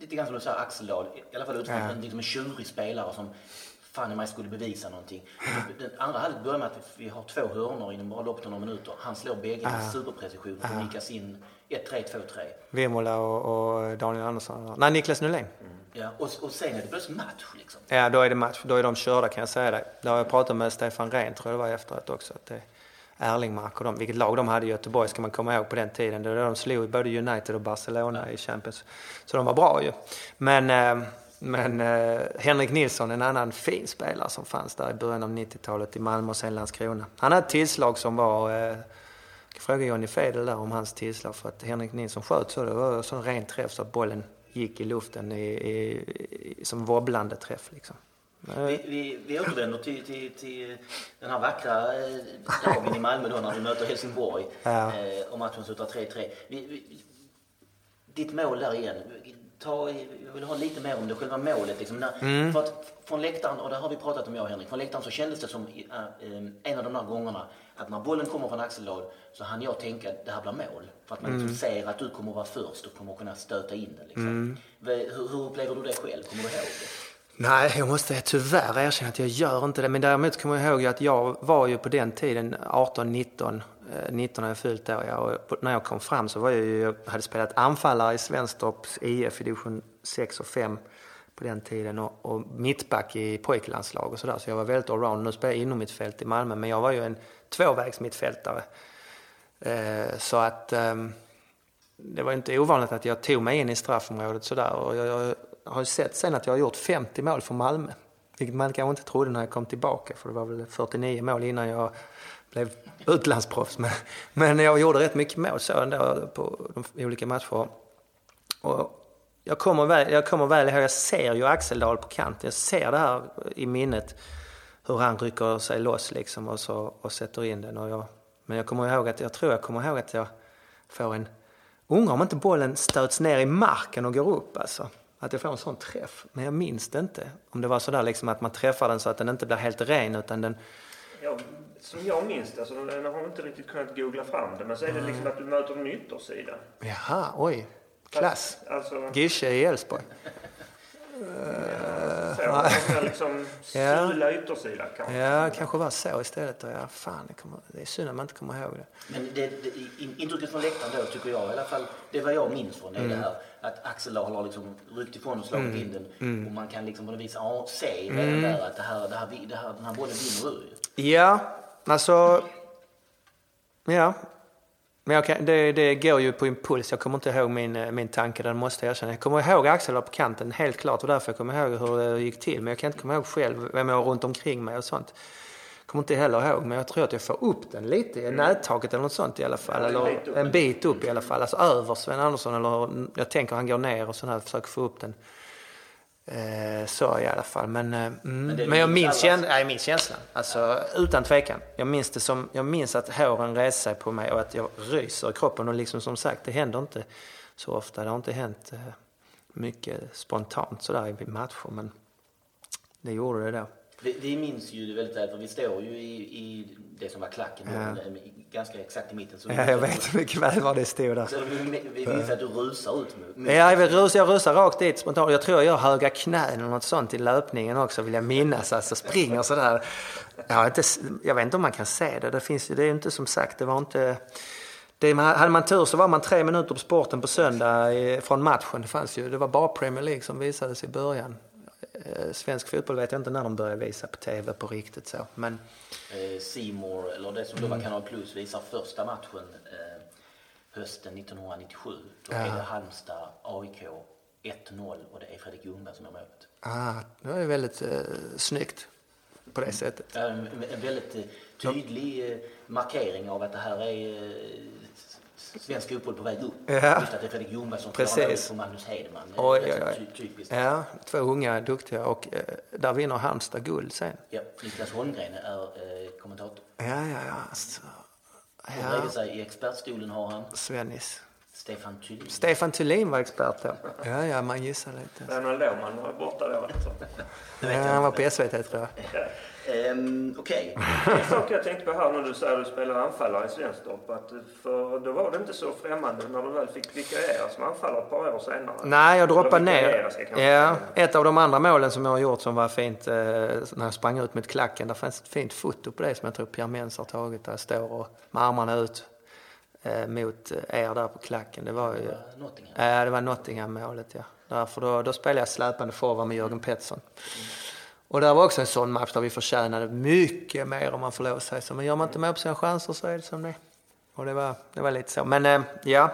lite grann som du säger, Axeldal, i alla fall utifrån en, liksom en tjurig spelare som fan i mig skulle bevisa någonting. Den andra halvlek börjar med att vi har två hörnor inom bara loppet av några minuter. Han slår bägge med superprecision och nickas in 1-3, 2-3. Vemola och, och Daniel Andersson. Nej, Niklas Nylén. Ja, och, och sen är det plötsligt match liksom. Ja, då är det match. Då är de körda kan jag säga dig. Det har jag pratat med Stefan Rehn tror jag det var efteråt också. Att det Erlingmark och de, vilket lag de hade i Göteborg ska man komma ihåg på den tiden. Det var då de slog både United och Barcelona i Champions. Så de var bra ju. Men, eh, men eh, Henrik Nilsson, en annan fin spelare som fanns där i början av 90-talet i Malmö och sen Landskrona. Han hade ett tillslag som var eh, jag kan fråga Johnny Fedel där om hans tillslag för att Henrik Nilsson sköt så. Det var en sån ren träff så att bollen gick i luften i, i, i, som wobblande träff liksom. Vi, vi, vi återvänder till, till, till den här vackra eh, dagen i Malmö då när vi möter Helsingborg Ja. eh, och matchen slutar 3-3. Vi, vi, ditt mål där igen. Ta, jag vill ha lite mer om det, själva målet. Liksom. När, Mm. för att från läktaren, och det har vi pratat om jag och Henrik, från läktaren så kändes det som eh, en av de där gångerna att när bollen kommer från Axeldal så hann jag tänka att det här blir mål. För att man liksom Mm. ser att du kommer vara först och kommer kunna stöta in den. Liksom. Hur, hur upplever du det själv? Kommer du ihåg det? Nej, jag måste tyvärr erkänna att jag gör inte det. Men däremot kommer jag ihåg att jag var ju på den tiden 18, 19, eh, 19 har jag fyllt. Ja, och när jag kom fram så var jag ju, jag hade spelat anfallare i Svenstorps IF i division 6 och 5 på den tiden och, och mittback i pojklandslag och sådär. Så jag var väldigt allround. Nu spelar jag inom mitt fält i Malmö, men jag var ju en Tvåvägsmittfältare. Eh, så att ehm, det var inte ovanligt att jag tog mig in i straffområdet sådär. Och jag, jag har ju sett sen att jag har gjort 50 mål för Malmö. Vilket man kanske inte trodde när jag kom tillbaka. För det var väl 49 mål innan jag blev utlandsproffs. Men, men jag gjorde rätt mycket mål så ändå på de olika matcher. Och jag kommer, väl, jag kommer väl ihåg, jag ser ju Axeldal på kanten. Jag ser det här i minnet. Hur han rycker sig loss liksom och, så, och sätter in den. Och jag, men jag kommer ihåg att, jag tror jag kommer ihåg att jag får en... Undrar om inte bollen stöts ner i marken och går upp alltså. Att jag får en sån träff. Men jag minns det inte. Om det var sådär liksom att man träffar den så att den inte blir helt ren utan den... Ja, som jag minns det, alltså, har inte riktigt kunnat googla fram det, men så är det liksom att du möter en yttersida. Jaha, oj. Klass. Alltså, Gische i Elfsborg. Så, en liksom Ja. sula yttersida kanske. Ja, kanske var så istället. Ja, fan, det, kommer, det är synd att man inte kommer ihåg det. Men det, det, in- intrycket från läktaren då tycker jag i alla fall, det var jag minns från är Mm. det här att Axel har liksom ryckt ifrån och slagit in den Mm. och man kan liksom på något vis ja, se redan där att det här, det här, det här, den här bollen vinner du ju. Ja, alltså... Ja. Men kan, det, det går ju på impuls. Jag kommer inte ihåg min, eh, min tanke, den måste jag erkänna. Jag kommer ihåg Axel var på kanten, helt klart. Och därför jag kommer ihåg hur det gick till. Men jag kan inte komma ihåg själv vem jag har runt omkring mig och sånt. Kommer inte heller ihåg, men jag tror att jag får upp den lite i nättaket eller något sånt i alla fall. Ja, eller en bit upp i alla fall. Alltså över Sven Andersson eller jag tänker han går ner och sådär, försöker få upp den. Eh, så i alla fall. Men, eh, mm. är men jag minns, känd, nej, jag minns känslan. Alltså, utan tvekan. Jag minns, det som, jag minns att håren reser sig på mig och att jag ryser i kroppen. Och liksom som sagt, det händer inte så ofta. Det har inte hänt eh, mycket spontant sådär i matcher. Men det gjorde det då. Vi, vi minns ju det väldigt väl för vi står ju i, i det som var klacken eh, ganska exakt i mitten. Så Ja, jag vet mycket väl var det stod där. Så vi, vi minns att du rusar ut med Ja, jag, vet, rus, jag rusar rakt dit spontant. Jag tror jag gör höga knän eller något sånt i löpningen också vill jag minnas. Alltså springer sådär. Jag, inte, jag vet inte om man kan se det. Det, finns, det är ju inte som sagt, det var inte... Det, hade man tur så var man tre minuter på sporten på söndag från matchen. Det, fanns ju, det var bara Premier League som visades i början. Eh, Svensk fotboll vet jag inte när de började visa på tv på riktigt så. Men eh, More, eller det som då Mm. var Kanal Plus, visar första matchen. Eh, hösten 1997. Då är det Halmstad, AIK 1-0 och det är Fredrik Ljungberg som är målet. Ah, det ju väldigt eh, snyggt på det sättet. En, en väldigt tydlig markering av att det här är svensk fotboll på väg upp. Ja. Just att det är Fredrik Ljungberg som Precis. på Magnus Hedman. Oj, oj, oj. ty- typiskt. Ja, två unga duktiga och eh, där vinner Halmstad guld sen. Ja, Niklas Holmgren är eh, kommentator. Ja, ja, ja. Alltså, ja. sig i expertstolen har han Svennis. Stefan Thulin. Stefan Thulin var expert då. Ja, ja, man gissar lite. Vernon Lohman var borta då alltså. Ja, han var på SVT tror jag. Ehm, Okej, En sak jag tänkte på här när du säger att du spelar anfallare i Svenstorp. Att för då var det inte så främmande när du väl fick vikariera som anfallare ett par år senare. Nej, jag droppade ner. Ja, ett av de andra målen som jag har gjort som var fint eh, när jag sprang ut med klacken. Där fanns ett fint foto på det som jag tror Pierre Mens har tagit. Där jag står och med armarna ut eh, mot er där på klacken. Det var ju... Nottingham. Ja, det var Nottingham-målet ja. Därför då, då spelade jag släpande forward med Jörgen Pettersson. Och det var också en sån match där vi förtjänade mycket mer om man får lov att säga så. Men gör man inte mål på sina chanser så är det som det. Och det var, det var lite så. Men eh, ja,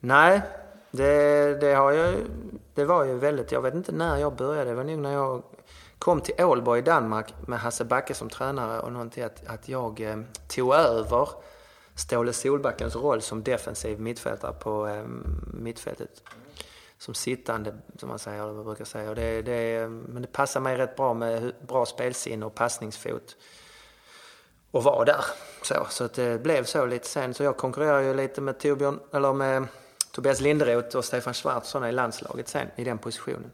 nej. Det, det, har ju, det var ju väldigt, jag vet inte när jag började. Det var nog när jag kom till Ålborg i Danmark med Hasse Backe som tränare och någonting att, att jag eh, tog över Ståle Solbackens roll som defensiv mittfältare på eh, mittfältet. Som sittande, som man säger, eller vad man brukar säga. Och det, det, men det passar mig rätt bra med bra spelsinne och passningsfot. Och vara där. Så, så att det blev så lite sen. Så jag konkurrerar ju lite med, Torbjörn, eller med Tobias Linderoth och Stefan Schwartzson i landslaget sen, i den positionen.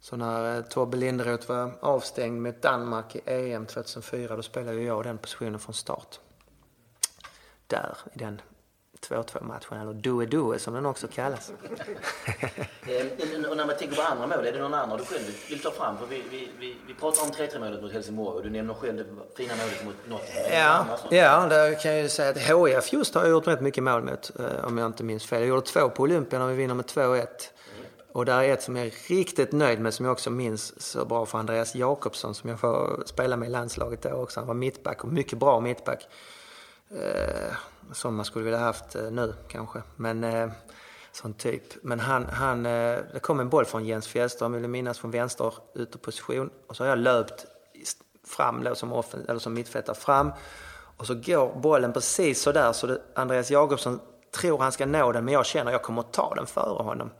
Så när eh, Tobbe Linderoth var avstängd mot Danmark i EM 2004, då spelade ju jag den positionen från start. Där, i den 2-2 matchen, eller Due-Due som den också kallas. Ehm, och när man tänker på andra mål, är det någon annan du själv vill ta fram? För vi, vi, vi, vi pratar om 3-3 målet mot Helsingborg och du nämner själv det fina målet mot Nottingham. Ja, ja, där kan jag ju säga att HIF just har jag gjort rätt mycket mål mot, eh, om jag inte minns fel. Jag gjorde två på Olympia när vi vinner med 2-1. Och där är ett som jag är riktigt nöjd med, som jag också minns så bra för Andreas Jakobsson som jag får spela med i landslaget då också. Han var mittback och mycket bra mittback. Eh, som man skulle vilja haft eh, nu kanske. Men eh, sån typ. Men han, han, eh, det kom en boll från Jens Fjällström, vill jag minnas, från vänster ytterposition. Och så har jag löpt fram då som, offen, eller som mittfältare fram. Och så går bollen precis så där så det, Andreas Jakobsson tror han ska nå den men jag känner att jag kommer att ta den före honom.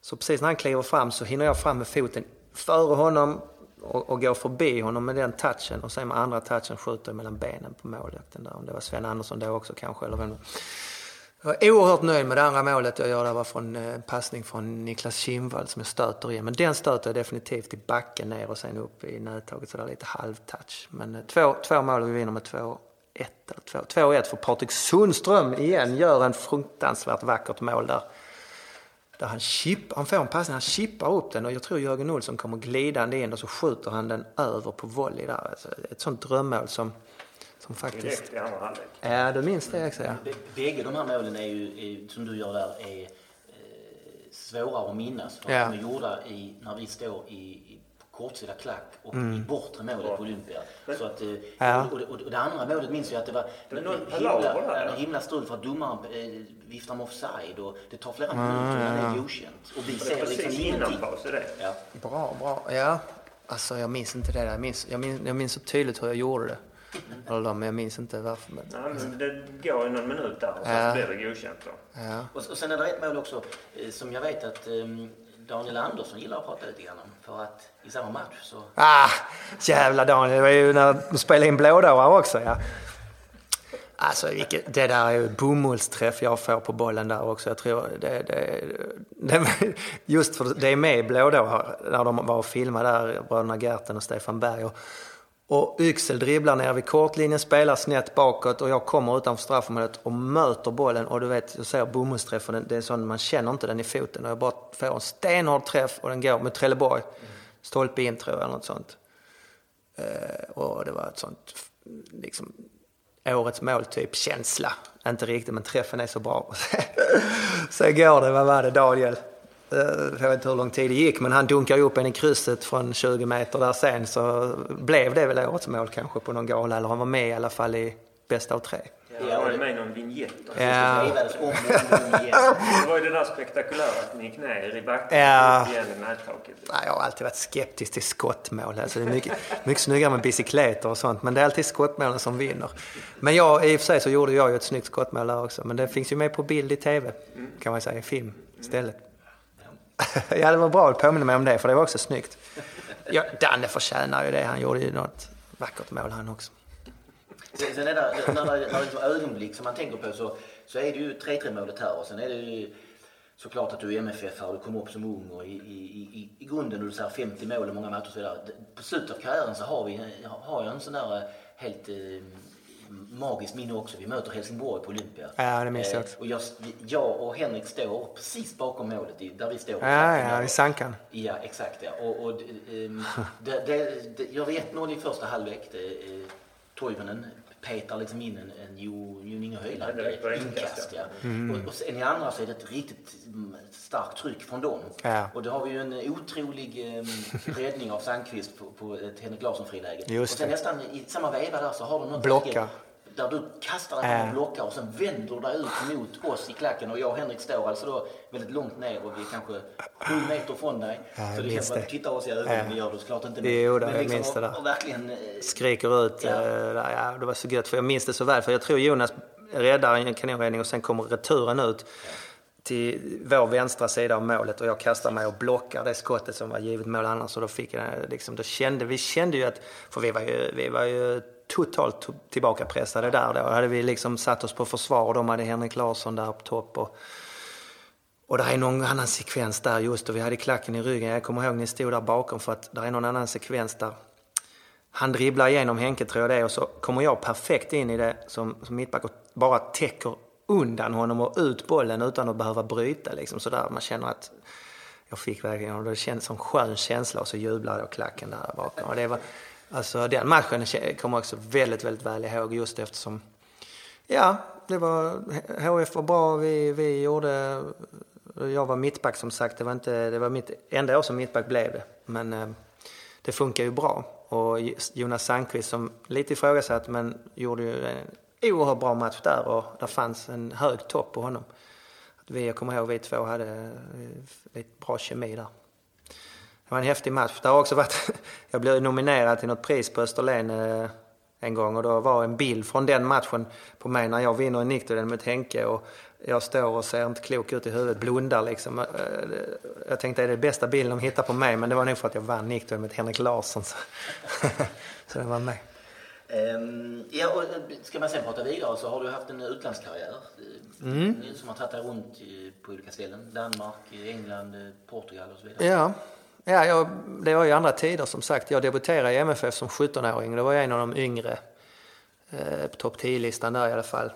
Så precis när han kliver fram så hinner jag fram med foten före honom och, och går förbi honom med den touchen och sen med andra touchen skjuter jag mellan benen på målvakten där. Om det var Sven Andersson då också kanske eller vem. Jag var oerhört nöjd med det andra målet jag gör det var från en passning från Niklas Kindvall som jag stöter i. Men den stöter jag definitivt i backen ner och sen upp i nättaget så där lite halvtouch. Men eh, två, två mål och vi vinner med 2-1 eller 2 2-1 för Patrik Sundström igen gör en fruktansvärt vackert mål där. Där han, chip, han får en passning, han chippar upp den och jag tror Jörgen Olsson kommer glidande in och så skjuter han den över på volley där. Alltså, ett sånt drömmål som, som faktiskt... Direkt i andra halvlek. Ja, du minns det också ja. Bä- Bägge de här målen är ju, som du gör där, är eh, svåra att minnas. För Ja. att de är gjorda i, när vi står i, kortsida klack och i bortre målet på Olympia. Så att, eh, Mm. Ja. och, och, och det andra målet minns jag att det var Det någon himla, där, ja. himla strul för att domaren eh, viftar med offside och det tar flera minuter innan det är godkänt. Och vi Det är ser liksom ingenting. paus är det. Ja. Bra, bra. Ja, alltså jag minns inte det där. Jag minns, jag minns, jag minns så tydligt hur jag gjorde det. Eller, men jag minns inte varför. Men, Nej, men det går ju någon minut där och sen Ja. blir det godkänt då. ja. Och, och sen är det ett mål också eh, som jag vet att eh, Daniel Andersson gillar att prata lite grann om. För att i samma match så Ah, jävla Daniel. Det var ju när de spelade in blådårar också. Ja. Alltså vilket, det där är ju bomullsträff jag får på bollen där också. Jag tror det, det, det just för det är med i blådårar när de var och filmade där, bröderna Gerten och Stefan Berg. Och, och Yxel dribblar ner vid kortlinjen, spelar snett bakåt och jag kommer utanför straffområdet och möter bollen och du vet, jag ser bomullsträffen, det- är sån man känner inte den i foten och jag bara får en stenhård träff och den går med Trelleborg. Stolpe in tror jag eller något sånt. Eh, och det var ett sånt, liksom, årets mål typ känsla. Inte riktigt, men träffen är så bra. så går det, vad var det, Daniel? Eh, Jag vet inte hur lång tid det gick, men han dunkar ju upp en i krysset från 20 meter där sen. Så blev det väl årets mål kanske på någon gala, eller han var med i alla fall i bästa av tre. Ja, det var ju med i någon också. Ja. Det var ju det där spektakulära att ni gick ner i backen Ja. igen i nättaket. Nej, jag har alltid varit skeptisk till skottmål. Alltså det är mycket, mycket snyggare med bicykleter och sånt, men det är alltid skottmålen som vinner. Men jag, i och för sig så gjorde jag ju ett snyggt skottmål där också, men det finns ju med på bild i tv, kan man säga, i film istället. ja, det var bra att påminna mig om det, för det var också snyggt. Ja, Danne förtjänar ju det, han gjorde ju något vackert mål han också. Sen sen är det, när det, när det liksom ögonblick som man tänker på så, så är det ju 3-3 målet här och sen är det ju såklart att du är MFF här och du kom upp som ung och i, i, i, i grunden och du säger 50 mål i många matcher och så vidare. På slutet av karriären så har vi har jag en sån där eh, helt eh, magiskt minne också. Vi möter Helsingborg på Olympia. Ja, det minns jag Eh, också. Och jag, jag och Henrik står precis bakom målet där vi står. Ja, ja, i Sankan. Ja, exakt. Ja. Och, och, ehm, det, det, det, jag vet 1-0 i första halvlek. Det, eh, Toivonen petar liksom in en, en Jo Jo Inge Höjland inkast. Ja. Mm. Och, och sen i andra så är det ett riktigt mm, starkt tryck från dem. Ja. Och då har vi ju en otrolig eh, räddning av Sandqvist på, på ett Henrik Larsson-friläge. Just Och sen det. nästan i samma veva där så har du något Blockar. läge där du kastar dig och blockar och sen vänder du dig ut mot oss i klacken och jag och Henrik står alltså då väldigt långt ner och vi är kanske sju meter från dig. Jag så det känns som att det. du tittar oss i ögonen, Ja. det gör du såklart inte. Jo, då, men jag liksom minns det där. och- verkligen eh, skriker ut. Ja. Där, ja, det var så gött, för jag minns det så väl. För jag tror Jonas räddar en kanonräddning och sen kommer returen ut till vår vänstra sida av målet och jag kastar mig och blockar det skottet som var givet mål annars. Och då fick jag liksom, då kände, vi kände ju att, för vi var ju, vi var ju totalt tillbakapressade där då. Hade vi liksom satt oss på försvar och de hade Henrik Larsson där på topp. Och, och det är någon annan sekvens där just och vi hade klacken i ryggen. Jag kommer ihåg ni stod där bakom för att det är någon annan sekvens där han dribblar igenom Henke tror jag det är och så kommer jag perfekt in i det som, som mittback och bara täcker undan honom och ut bollen utan att behöva bryta liksom sådär. Man känner att jag fick verkligen, och det kändes som skön känsla och så jublade jag klacken där bakom. Och det var, alltså den matchen kommer jag också väldigt, väldigt väl ihåg just eftersom Ja, det var, HF var bra, vi, vi gjorde, jag var mittback som sagt, det var, inte, det var mitt enda år som mittback blev det. Men eh, det funkar ju bra. Och Jonas Sandqvist som lite ifrågasatt men gjorde ju en oerhört bra match där och där fanns en hög topp på honom. Vi, jag kommer ihåg vi två hade eh, lite bra kemi där. Det var en häftig match. Det har också varit, jag blev nominerad till något pris på Österlen eh, en gång och då var en bild från den matchen på mig när jag vinner en nickduell mot Henke och jag står och ser inte klok ut i huvudet, blundar liksom. Eh, Jag tänkte är det bästa bilden de hittar på mig men det var nog för att jag vann nickduell mot Henrik Larsson. Så, så det var med. Ehm, ja, och eh, ska man sen prata vidare så har du haft en utlandskarriär mm. som har tagit dig runt på olika ställen. Danmark, England, Portugal och så vidare. Ja, ja jag, det var ju andra tider som sagt. Jag debuterade i MFF som 17-åring. Det var jag en av de yngre eh, på topp 10-listan där i alla fall.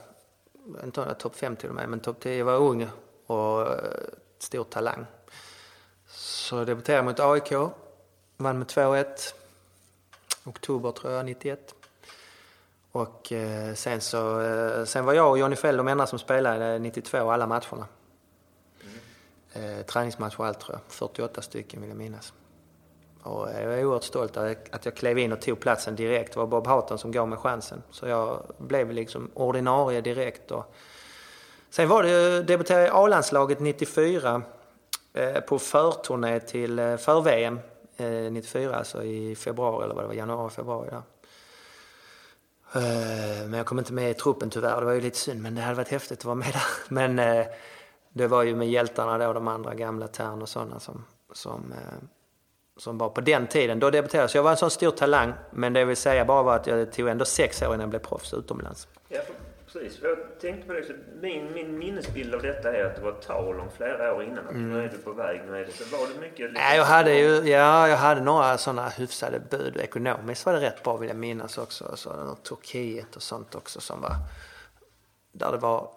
Inte om topp 5 till och med, men topp 10 Jag var ung och eh, stor talang. Så jag debuterade mot AIK, vann med 2-1. Oktober tror jag, 91. Och eh, sen så, eh, sen var jag och Johnny Fell de enda som spelade 92 alla matcherna. Eh, träningsmatcher och allt tror jag. 48 stycken vill jag minnas. Och eh, jag är oerhört stolt över att jag klev in och tog platsen direkt. Det var Bob Houghton som gav mig chansen. Så jag blev liksom ordinarie direkt. Och sen var det ju, debuterade i A-landslaget 94 eh, på förturné till för-VM eh, 94, eh, alltså i februari eller vad det var, januari, februari där. Eh, Men jag kom inte med i truppen tyvärr, det var ju lite synd, men det hade varit häftigt att vara med där. Men eh, det var ju med hjältarna då, de andra gamla Tern och sådana som, som, eh, som var på den tiden. Då debuterade jag, så jag var en sån stor talang, men det vill säga bara var att jag tog ändå sex år innan jag blev proffs utomlands. Ja, precis. Jag tänkte på det, så min, min minnesbild av detta är att det var tal om flera år innan. Att nu är du på väg, nu är det så. Var det mycket... liksom- Nej, jag hade ju, ja, jag hade några sådana hyfsade bud. Ekonomiskt var det rätt bra vill jag minnas också. Så Turkiet och sånt också som var, där det var,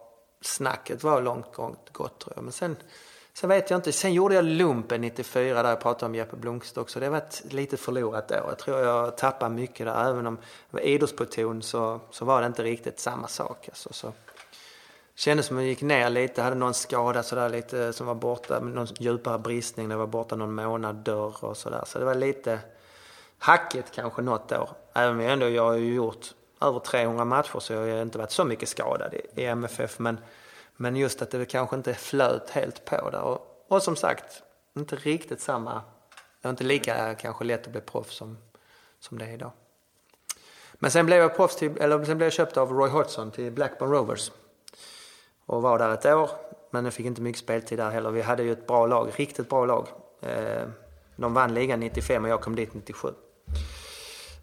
snacket var långt gångt gott tror jag. Men sen, sen vet jag inte, sen gjorde jag lumpen 94 där jag pratade om Jeppe Blomqvist också. Det var ett lite förlorat år. Jag tror jag tappade mycket där. Även om det var idrotts så, så var det inte riktigt samma sak. Alltså, så. Kändes som att jag gick ner lite, hade någon skada sådär lite som var borta, någon djupare bristning, det var borta någon månad dörr och sådär. Så det var lite hackigt kanske något år. Även om jag ändå, jag har ju gjort över 300 matcher så jag har inte varit så mycket skadad i, i MFF. Men, men just att det kanske inte flöt helt på där. Och, och som sagt, inte riktigt samma, det var inte lika kanske lätt att bli proffs som, som det är idag. Men sen blev jag proffs till, eller sen blev jag köpt av Roy Hodgson till Blackburn Rovers. Och var där ett år, men jag fick inte mycket speltid där heller. Vi hade ju ett bra lag, riktigt bra lag. Eh, de vann ligan 95 och jag kom dit 97.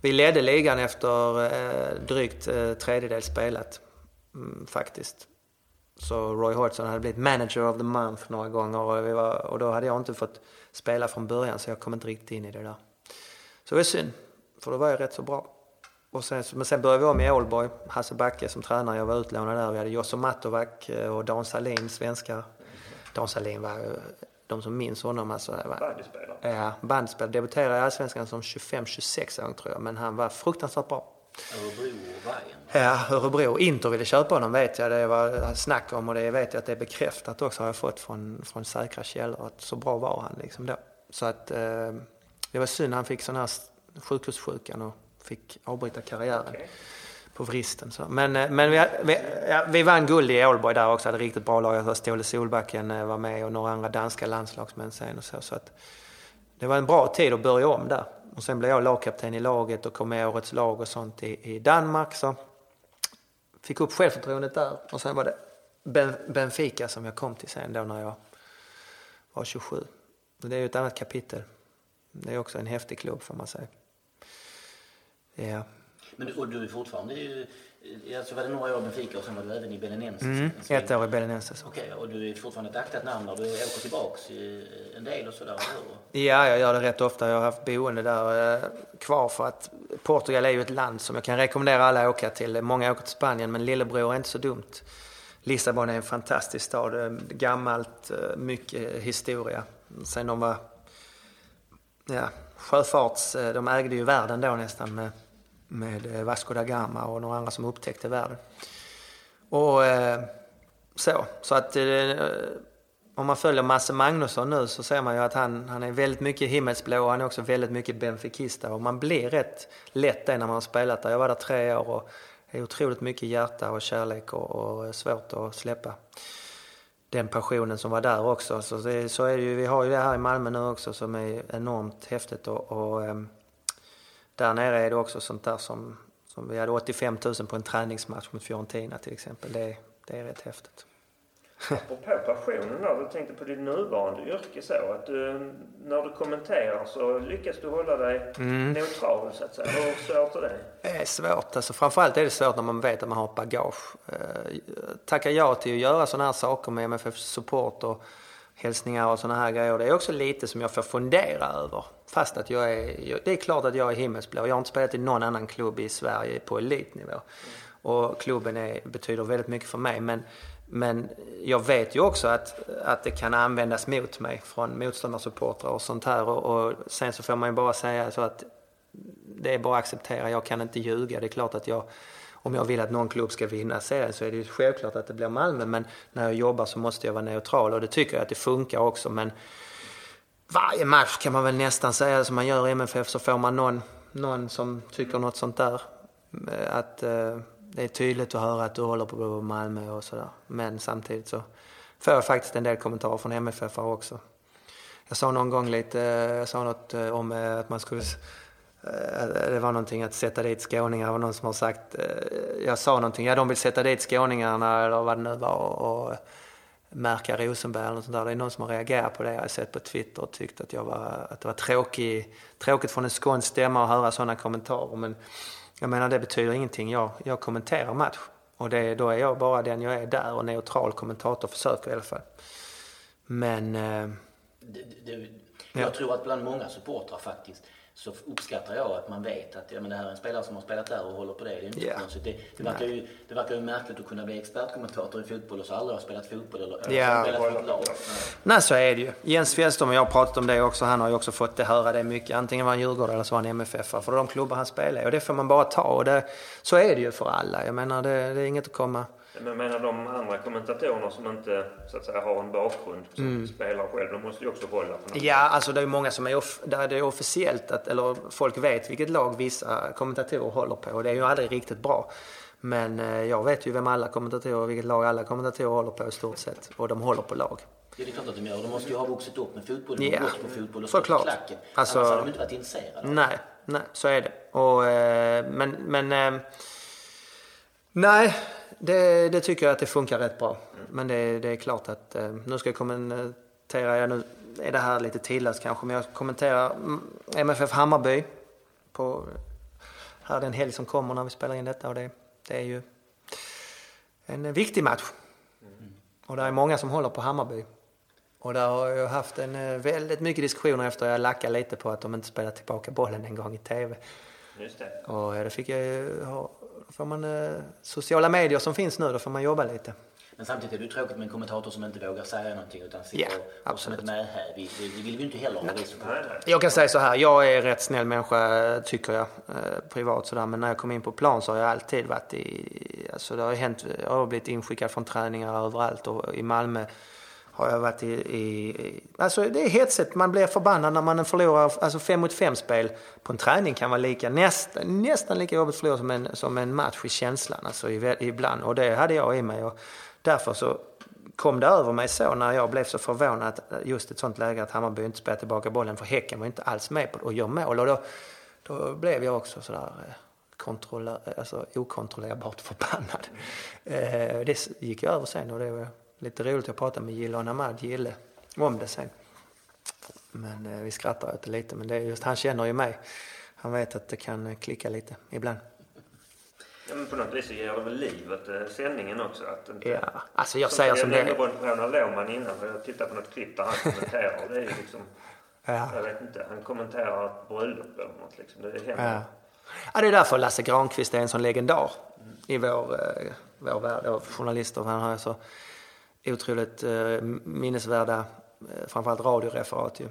Vi ledde ligan efter eh, drygt eh, tredjedel spelat, mm, faktiskt. Så Roy Hodgson hade blivit manager of the month några gånger och, var, och, då hade jag inte fått spela från början så jag kom inte riktigt in i det där. Så det var synd, för då var jag rätt så bra. Och sen, men sen började vi om i Ålborg, Hasse Backe som tränare, jag var utlånad där. Vi hade Josso Matovac eh, och Dan Salin, svenskar. Dan Salin var eh, de som minns honom. Alltså, Bandyspelare? Ja, bandyspelare. Debuterade i Allsvenskan som 25-26 år tror jag, men han var fruktansvärt bra. Örebro och Bayern. Ja, Örebro. Inter ville köpa honom vet jag. Det var snack om och det vet jag att det är bekräftat också har jag fått från, från säkra källor. Att så bra var han liksom då. Så att eh, det var synd han fick sån här sjukhussjukan och fick avbryta karriären. Okay på vristen. Så. Men, eh, men vi, vi, ja, vi vann guld i Ålborg där också, hade riktigt bra lag. Ståle Solbacken eh, var med och några andra danska landslagsmän sen och så. så att, det var en bra tid att börja om där. Och sen blev jag lagkapten i laget och kom med i årets lag och sånt i, i Danmark. Så fick upp självförtroendet där. Och sen var det Benfica som jag kom till sen då när jag var 27. det är ju ett annat kapitel. Det är också en häftig klubb får man säga. Ja. Men och du är fortfarande ju, alltså var det några år i Benfica och sen var du även i Belenenses? Mm, ett år i Belenenses. Okej, okay, och du är fortfarande ett aktat namn när du åker tillbaks en del och sådär? Ja, jag gör det rätt ofta. Jag har haft boende där eh, kvar för att Portugal är ju ett land som jag kan rekommendera alla att åka till. Många åker till Spanien, men lillebror är inte så dumt. Lissabon är en fantastisk stad. Eh, gammalt, eh, mycket historia. Sen de var ja, sjöfarts... De ägde ju världen då nästan med med eh, Vasco da Gama och några andra som upptäckte världen. Och eh, så, så att eh, om man följer Masse Magnusson nu så ser man ju att han, han är väldigt mycket himmelsblå och han är också väldigt mycket benfikista och man blir rätt lätt det när man har spelat där. Jag var där tre år och det är otroligt mycket hjärta och kärlek och, och svårt att släppa den passionen som var där också. Så, det, så är det ju, vi har ju det här i Malmö nu också som är enormt häftigt och, och ehm, där nere är det också sånt där som, som vi hade 85 000 på en träningsmatch mot Fiorentina till exempel. Det, det är rätt häftigt. Apropå passionen där, du tänkte på ditt nuvarande yrke så att du, när du kommenterar så lyckas du hålla dig mm. neutral så att säga. Hur svårt är det? Det är svårt. Alltså, framförallt är det svårt när man vet att man har bagage. Eh, tacka ja till att göra sådana här saker med MFF Support och hälsningar och sådana här grejer. Det är också lite som jag får fundera över. Fast att jag är, det är klart att jag är himmelsblå. Jag har inte spelat i någon annan klubb i Sverige på elitnivå. Och klubben är, betyder väldigt mycket för mig. Men, men jag vet ju också att, att det kan användas mot mig från motståndarsupportrar och sånt här. Och, och sen så får man ju bara säga så att det är bara att acceptera. Jag kan inte ljuga. Det är klart att jag om jag vill att någon klubb ska vinna serien så är det ju självklart att det blir Malmö. Men när jag jobbar så måste jag vara neutral och det tycker jag att det funkar också. Men varje match kan man väl nästan säga som man gör i MFF så får man någon, någon som tycker något sånt där. Eh, att eh, det är tydligt att höra att du håller på Malmö och sådär. Men samtidigt så får jag faktiskt en del kommentarer från MFF också. Jag sa någon gång lite, eh, jag sa något eh, om att man skulle det var någonting att sätta dit skåningar, det var någon som har sagt, jag sa någonting, ja de vill sätta dit skåningarna eller vad det nu var och, och märka Rosenberg eller något sånt där. Det är någon som har reagerat på det. Jag har sett på Twitter och tyckt att, jag var, att det var tråkig, tråkigt från en skånsk stämma att höra sådana kommentarer. Men jag menar det betyder ingenting. Jag, jag kommenterar match. Och det, då är jag bara den jag är där och neutral kommentator försöker i alla fall. Men... Eh, det, det, jag ja. tror att bland många supportrar faktiskt så uppskattar jag att man vet att ja, men det här är en spelare som har spelat där och håller på det. Det är inte yeah. konstigt. Det, det, verkar ju, det verkar ju märkligt att kunna bli expertkommentator i fotboll och så aldrig har spelat fotboll eller, yeah. spelat för ett lag. Nej, så är det ju. Jens Fjällström och jag har pratat om det också. Han har ju också fått det, höra det mycket. Antingen var han Djurgården eller så var han MFF. För de klubbar han spelar i. Och det får man bara ta. Och det, så är det ju för alla. Jag menar, det, det är inget att komma Men menar de andra kommentatorerna som inte så att säga har en bakgrund som Mm. spelar själv, de måste ju också hålla på något. Ja, alltså det är många som är, off- där det är officiellt, att, eller folk vet vilket lag vissa kommentatorer håller på. Och det är ju aldrig riktigt bra. Men eh, jag vet ju vem alla kommentatorer, vilket lag alla kommentatorer håller på i stort sett. Och de håller på lag. Ja, det är klart att de gör. De måste ju ha vuxit upp med fotboll, Ja, gått på fotboll och stått i såklart. klacken. Alltså- Annars hade de inte varit intresserade. Nej, nej, så är det. Och, eh, men, men eh, nej, det, det tycker jag att det funkar rätt bra. Men det, det är klart att eh, nu ska jag kommentera, ja, nu är det här lite tidlöst kanske, men jag kommenterar mm, MFF Hammarby på här den helg som kommer när vi spelar in detta och det, det är ju en viktig match. Och det är många som håller på Hammarby. Och där har jag haft en eh, väldigt mycket diskussioner efter jag lackade lite på att de inte spelar tillbaka bollen en gång i TV. Just det. Och det fick jag ju ha, då får man eh, sociala medier som finns nu, då får man jobba lite. Men samtidigt är det tråkigt med en kommentator som inte vågar säga någonting utan sitter Ja, och, och som absolut. ett. Det, det vill vi ju inte heller ha vi. Jag kan säga så här, jag är en rätt snäll människa tycker jag, eh, privat sådär. Men när jag kom in på plan så har jag alltid varit i, alltså det har hänt, jag har blivit inskickad från träningar överallt och i Malmö har jag varit i, i, alltså det är hetsigt, man blir förbannad när man förlorar, alltså fem mot fem spel på en träning kan vara lika, nästan, nästan lika jobbigt att förlora som en, som en match i känslan, alltså ibland. Och det hade jag i mig och därför så kom det över mig så när jag blev så förvånad att just ett sånt läge att Hammarby inte spelade tillbaka bollen för Häcken var inte alls med på det och gör mål. Och då, då blev jag också sådär eh, kontroller, eh, alltså okontrollerbart förbannad. Eh, det gick över sen och det var lite roligt. Jag pratade med Gille och Namad Gille om det sen. Men eh, vi skrattar åt det lite. Men det är just, han känner ju mig. Han vet att det kan eh, klicka lite ibland. Ja, men på något vis så ger det väl liv åt eh, sändningen också. Att inte, Ja, alltså jag säger som det Jag är. tänkte på Ronald Lohman innan. för Jag tittade på något klipp där han kommenterar. det är ju liksom, Ja. jag vet inte, han kommenterar ett bröllop eller något liksom. Det händer. Ja. ja, det är därför Lasse Granqvist är en sån legendar i vår, eh, vår värld av journalister. Han har så otroligt eh, minnesvärda, eh, framförallt radioreferat ju.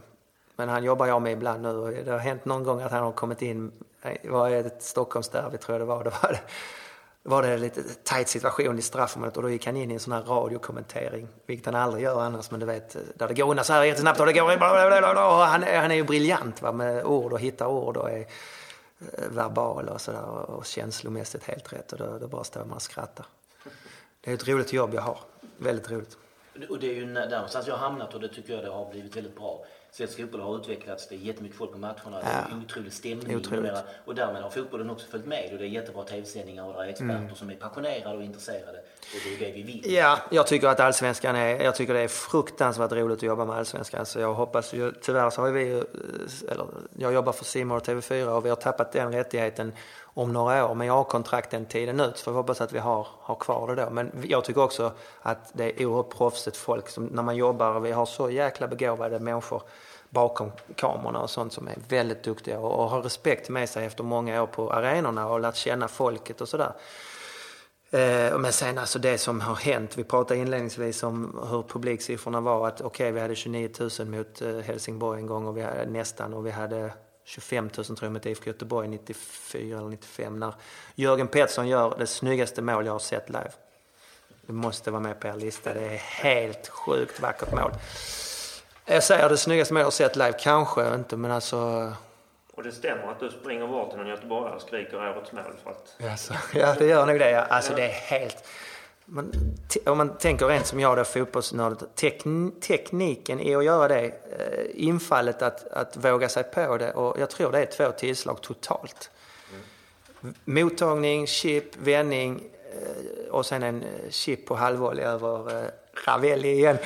Men han jobbar jag med ibland nu och det har hänt någon gång att han har kommit in, eh, var det ett Stockholmsderby tror jag det var, det var det, var det lite tajt situation i straffområdet och då gick han in i en sån här radiokommentering, vilket han aldrig gör annars, men du vet, eh, där det går undan så här jättesnabbt och det går... Och han, han är ju briljant va, med ord och hittar ord och är eh, verbal och sådär och känslomässigt helt rätt och då, då bara står man och skrattar. Det är ett roligt jobb jag har, väldigt roligt. Och det är ju där någonstans jag har hamnat och det tycker jag det har blivit väldigt bra. Svensk fotboll har utvecklats, det är jättemycket folk på matcherna, det är Ja. en otrolig stämning Otroligt. numera. Och därmed har fotbollen också följt med och det är jättebra tv-sändningar och det är experter Mm. som är passionerade och intresserade. Och det är det vi vill. Ja, jag tycker att allsvenskan är, jag tycker det är fruktansvärt roligt att jobba med allsvenskan. Så jag hoppas tyvärr så har vi eller jag jobbar för Simor och TV4 och vi har tappat den rättigheten om några år. Men jag har kontrakt den tiden ut så jag hoppas att vi har, har kvar det då. Men jag tycker också att det är oerhört proffsigt folk som, när man jobbar, vi har så jäkla begåvade människor bakom kamerorna och sånt som är väldigt duktiga och, och har respekt med sig efter många år på arenorna och lärt känna folket och sådär. Eh, men sen alltså det som har hänt, vi pratade inledningsvis om hur publiksiffrorna var. Att okej, vi hade 29 000 mot eh, Helsingborg en gång och vi hade nästan och vi hade 25 000 tror jag mot IFK Göteborg 94 eller 95 när Jörgen Pettersson gör det snyggaste mål jag har sett live. Det måste vara med på er lista. Det är helt sjukt vackert mål. Jag säger det snyggaste mål jag har sett live, kanske inte men alltså Och det stämmer att du springer bort till någon göteborgare och skriker årets mål för att... Alltså, ja, det gör nog det. Alltså, det är helt... Man, om man tänker rent som jag då, fotbollsnörd, tekn, tekniken i att göra det, eh, infallet att, att våga sig på det och jag tror det är två tillslag totalt. Mottagning, chip, vändning eh, och sen en eh, chip på halvvolley över eh, Ravelli igen.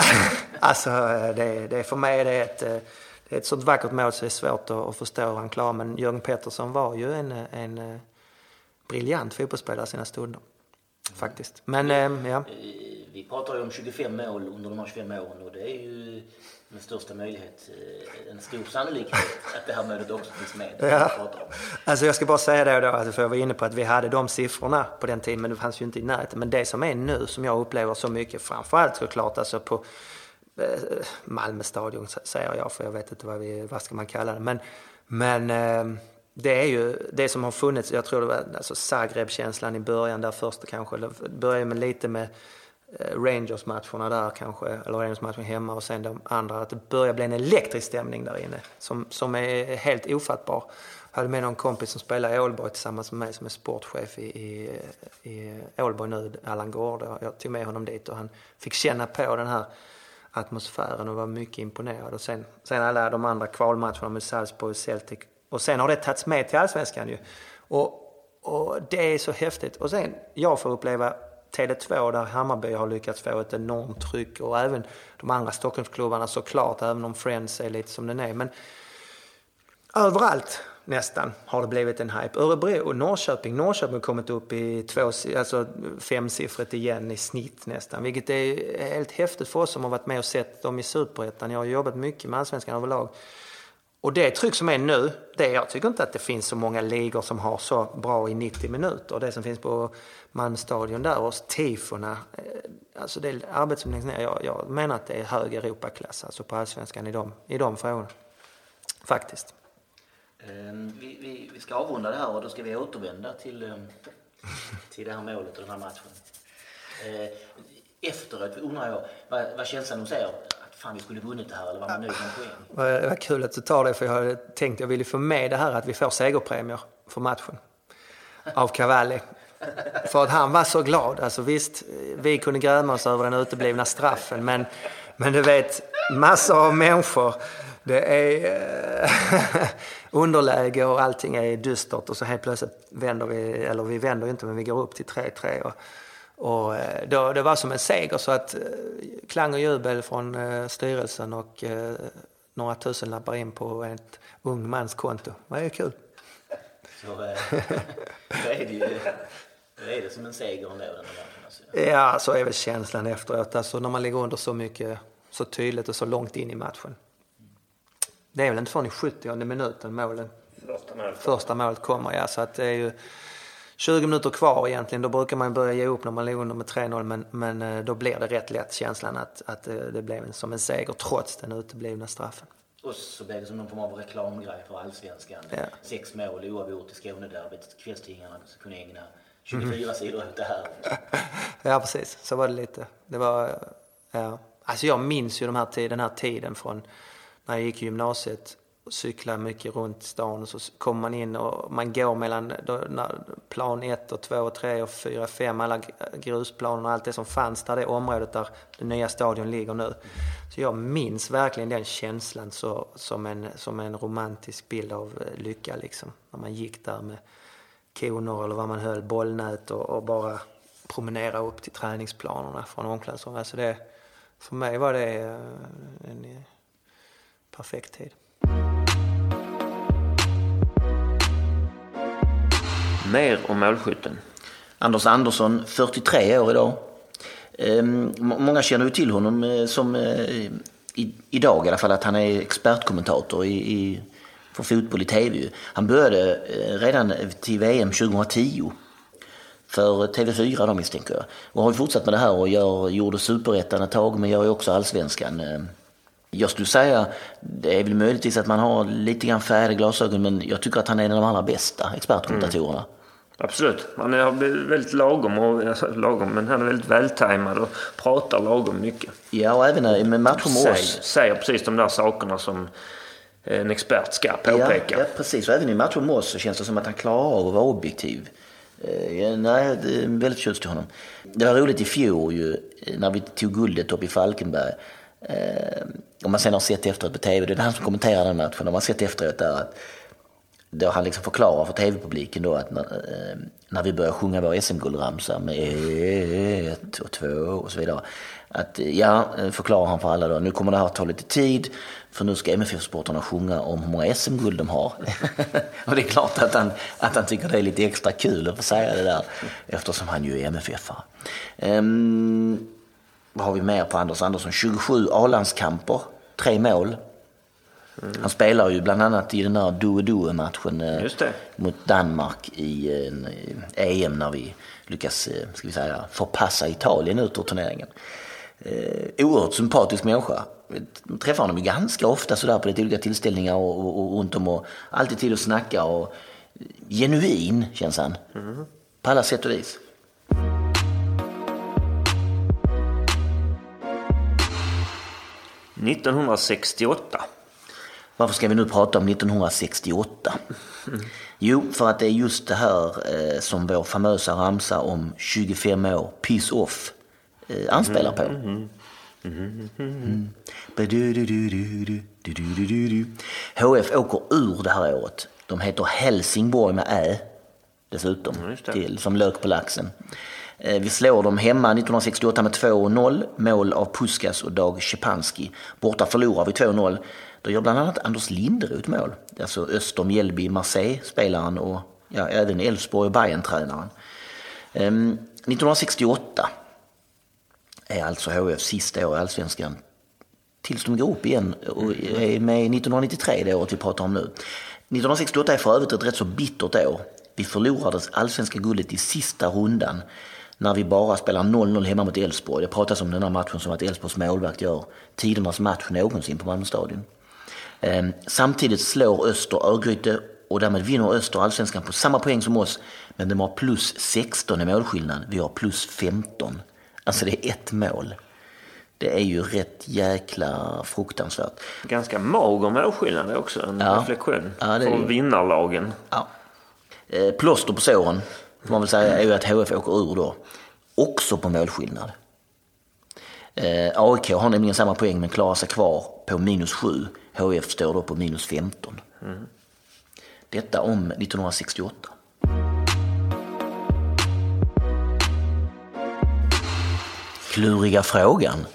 alltså, eh, det, det, för mig är det ett, eh, det är ett sånt vackert mål så det är svårt att, att förstå hur han klarar. Men Jörgen Pettersson var ju en, en briljant fotbollsspelare i sina stunder. Faktiskt. Men eh, ja. Vi pratar ju om 25 mål under de här 25 åren och det är ju med största möjlighet eh, en stor sannolikhet att det här mötet också finns med. Ja. Alltså jag ska bara säga det då, alltså för jag var inne på att vi hade de siffrorna på den tiden, men det fanns ju inte i närheten. Men det som är nu, som jag upplever så mycket, framförallt såklart alltså på eh, Malmö stadion säger jag, för jag vet inte vad, vi, vad ska man kalla det. Men, men eh, det är ju det som har funnits, jag tror det var alltså Zagreb-känslan i början där först kanske, det började med lite med eh, Rangers-matcherna där kanske, eller Rangers-matchen hemma och sen de andra, att det börjar bli en elektrisk stämning där inne som, som är helt ofattbar. Jag hade med någon kompis som spelar i Ålborg tillsammans med mig som är sportchef i, i, i Ålborg nu, Allan Gård. Jag tog med honom dit och han fick känna på den här atmosfären och var mycket imponerad. Och sen, sen alla de andra kvalmatcherna med Salzburg och Celtic. Och sen har det tagits med till Allsvenskan ju. Och, och det är så häftigt. Och sen, jag får uppleva Tele2 där Hammarby har lyckats få ett enormt tryck och även de andra Stockholmsklubbarna såklart, även om Friends är lite som den är. Men överallt nästan har det blivit en hype. Örebro och Norrköping. Norrköping har kommit upp i två, alltså femsiffrigt igen i snitt nästan. Vilket är helt häftigt för oss som har varit med och sett dem i Superettan. Jag har jobbat mycket med Allsvenskan överlag. Och det tryck som är nu, det, jag tycker inte att det finns så många ligor som har så bra i 90 minuter. Det som finns på Malmstadion där och tifona. Eh, alltså det är arbete som läggs ner. Jag, jag menar att det är hög Europaklass alltså på Allsvenskan i de, i de frågorna. Faktiskt. Ehm, vi, vi, vi, ska avrunda det här och då ska vi återvända till, ehm, till det här målet och den här matchen. Ehm, efteråt undrar jag vad, vad känslan hos er fan vi skulle vunnit det här eller var man nöjd med poäng? Vad kul att du tar det för jag hade tänkt jag ju få med det här att vi får segerpremier för matchen av Cavalli. För att han var så glad. Alltså visst, vi kunde gräma oss över den uteblivna straffen men, men du vet, massor av människor det är eh, underläge och allting är dystert och så helt plötsligt vänder vi, eller vi vänder inte men vi går upp till 3-3. Och, eh, då, det var som en seger så att eh, klang och jubel från styrelsen och några tusen lappar in på ett ung mans konto. Det är kul. Så då är det ju då är det som en seger ändå den alltså. Ja, så är väl känslan efteråt. Alltså när man ligger under så mycket, så tydligt och så långt in i matchen. Det är väl inte förrän i 70 minuten målen, första, målet. första målet kommer. Ja, så att det är ju 20 minuter kvar egentligen. Då brukar man börja ge upp när man ligger under med 3-0 men, men eh, då blir det rätt lätt känslan att, att eh, det blev som en seger trots den uteblivna straffen. Och så blev det som någon form av reklamgrej för allsvenskan. Ja. Sex mål oavgjort i Skånederbyt. Kvällstidningarna kunde ägna 24 mm. sidor åt det här. ja, precis. Så var det lite. Det var, ja. Alltså jag minns ju de här, den här tiden från när jag gick i gymnasiet och mycket runt stan och så kommer man in och man går mellan plan 1 och 2 och 3 och 4, 5, alla grusplaner och allt det som fanns där, det området där den nya stadion ligger nu. Så jag minns verkligen den känslan så, som, en, som en romantisk bild av eh, lycka liksom. När man gick där med koner eller vad man höll, bollnät och, och bara promenera upp till träningsplanerna från omklädningsrummet. Alltså det, för mig var det eh, en eh, perfekt tid. Mer om målskytten. Anders Andersson, 43 år idag. Ehm, många känner ju till honom eh, som, eh, i, idag i alla fall, att han är expertkommentator i, i, för fotboll i tv. Han började eh, redan till VM 2010 för TV4 då misstänker jag. Och har fortsatt med det här och gör, gjorde superettan ett tag men gör ju också allsvenskan jag skulle säga, det är väl möjligtvis att man har lite grann färgade glasögon men jag tycker att han är en av de allra bästa expertkommentatorerna. Mm. Absolut. Han är väldigt lagom, och, alltså, lagom, men han är väldigt vältajmad och pratar lagom mycket. Ja, och även med matcher med oss. Säger precis de där sakerna som en expert ska påpeka. Ja, ja, precis. Och även i matcher med oss så känns det som att han klarar av att vara objektiv. Eh, nej, det är väldigt tjust till honom. Det var roligt i fjol ju, när vi tog guldet upp i Falkenberg. Eh, om man sen har sett efteråt på tv, det är han som kommenterar den matchen, om man sett efteråt där att då han liksom förklarar för tv-publiken då att när, eh, när vi börjar sjunga vår SM-guldramsa med e, ett och två och så vidare. Att eh, ja, eh, förklarar han för alla då, nu kommer det här ta lite tid för nu ska MFF-sportarna sjunga om hur många SM-guld de har. och det är klart att han, att han tycker det är lite extra kul att få säga det där eftersom han ju är MFF-are. Um, ehm, vad har vi mer på Anders Andersson? 27 A-landskamper, tre mål. Mm. Han spelar ju bland annat i den där Due-Due-matchen eh, mot Danmark i en EM när vi lyckas, eh, ska vi säga, förpassa Italien ut ur turneringen. Eh, oerhört sympatisk människa. Jag träffar honom ju ganska ofta sådär på lite olika tillställningar och, och, och runt om och alltid tid att snacka och genuin känns han. På alla sätt och vis. Mm. 1968. Varför ska vi nu prata om 1968? Mm. Jo, för att det är just det här eh, som vår famösa ramsa om 25 år, peace off, eh, anspelar på. Mm, mm, mm. HF åker ur det här året. De heter Helsingborg med Ä dessutom, till, som lök på laxen. Eh, vi slår dem hemma 1968 med 2-0, mål av Puskas och Dag Szczepanski. Borta förlorar vi 2-0 då gör bland annat Anders Linderoth mål. Alltså Öster Mjällby, Marseille-spelaren och ja, även Elfsborg och Bayern-tränaren. Ehm, 1968 är alltså HF sista år i Allsvenskan tills de går upp igen och är med 1993, det året vi pratar om nu. 1968 är för övrigt ett rätt så bittert år. Vi förlorade allsvenska guldet i sista rundan när vi bara spelar 0-0 hemma mot Elfsborg. Det pratas om den här matchen som att Elfsborgs målvakt gör tidernas match någonsin på Malmö stadion. Ehm, Samtidigt slår Öster Örgryte och därmed vinner Öster allsvenskan på samma poäng som oss. Men de har plus 16 i målskillnad. Vi har plus 15. Alltså det är ett mål. Det är ju rätt jäkla fruktansvärt. Ganska mager målskillnad också, en Ja. reflektion. Ja, det Från vinnarlagen. Ja. Eh, Plåster på såren, får man väl säga, är ju att HF åker ur då. Också på målskillnad. Eh, AIK har nämligen samma poäng men klarar sig kvar på minus 7. HF står då på minus 15. Detta om 1968. Kluriga frågan.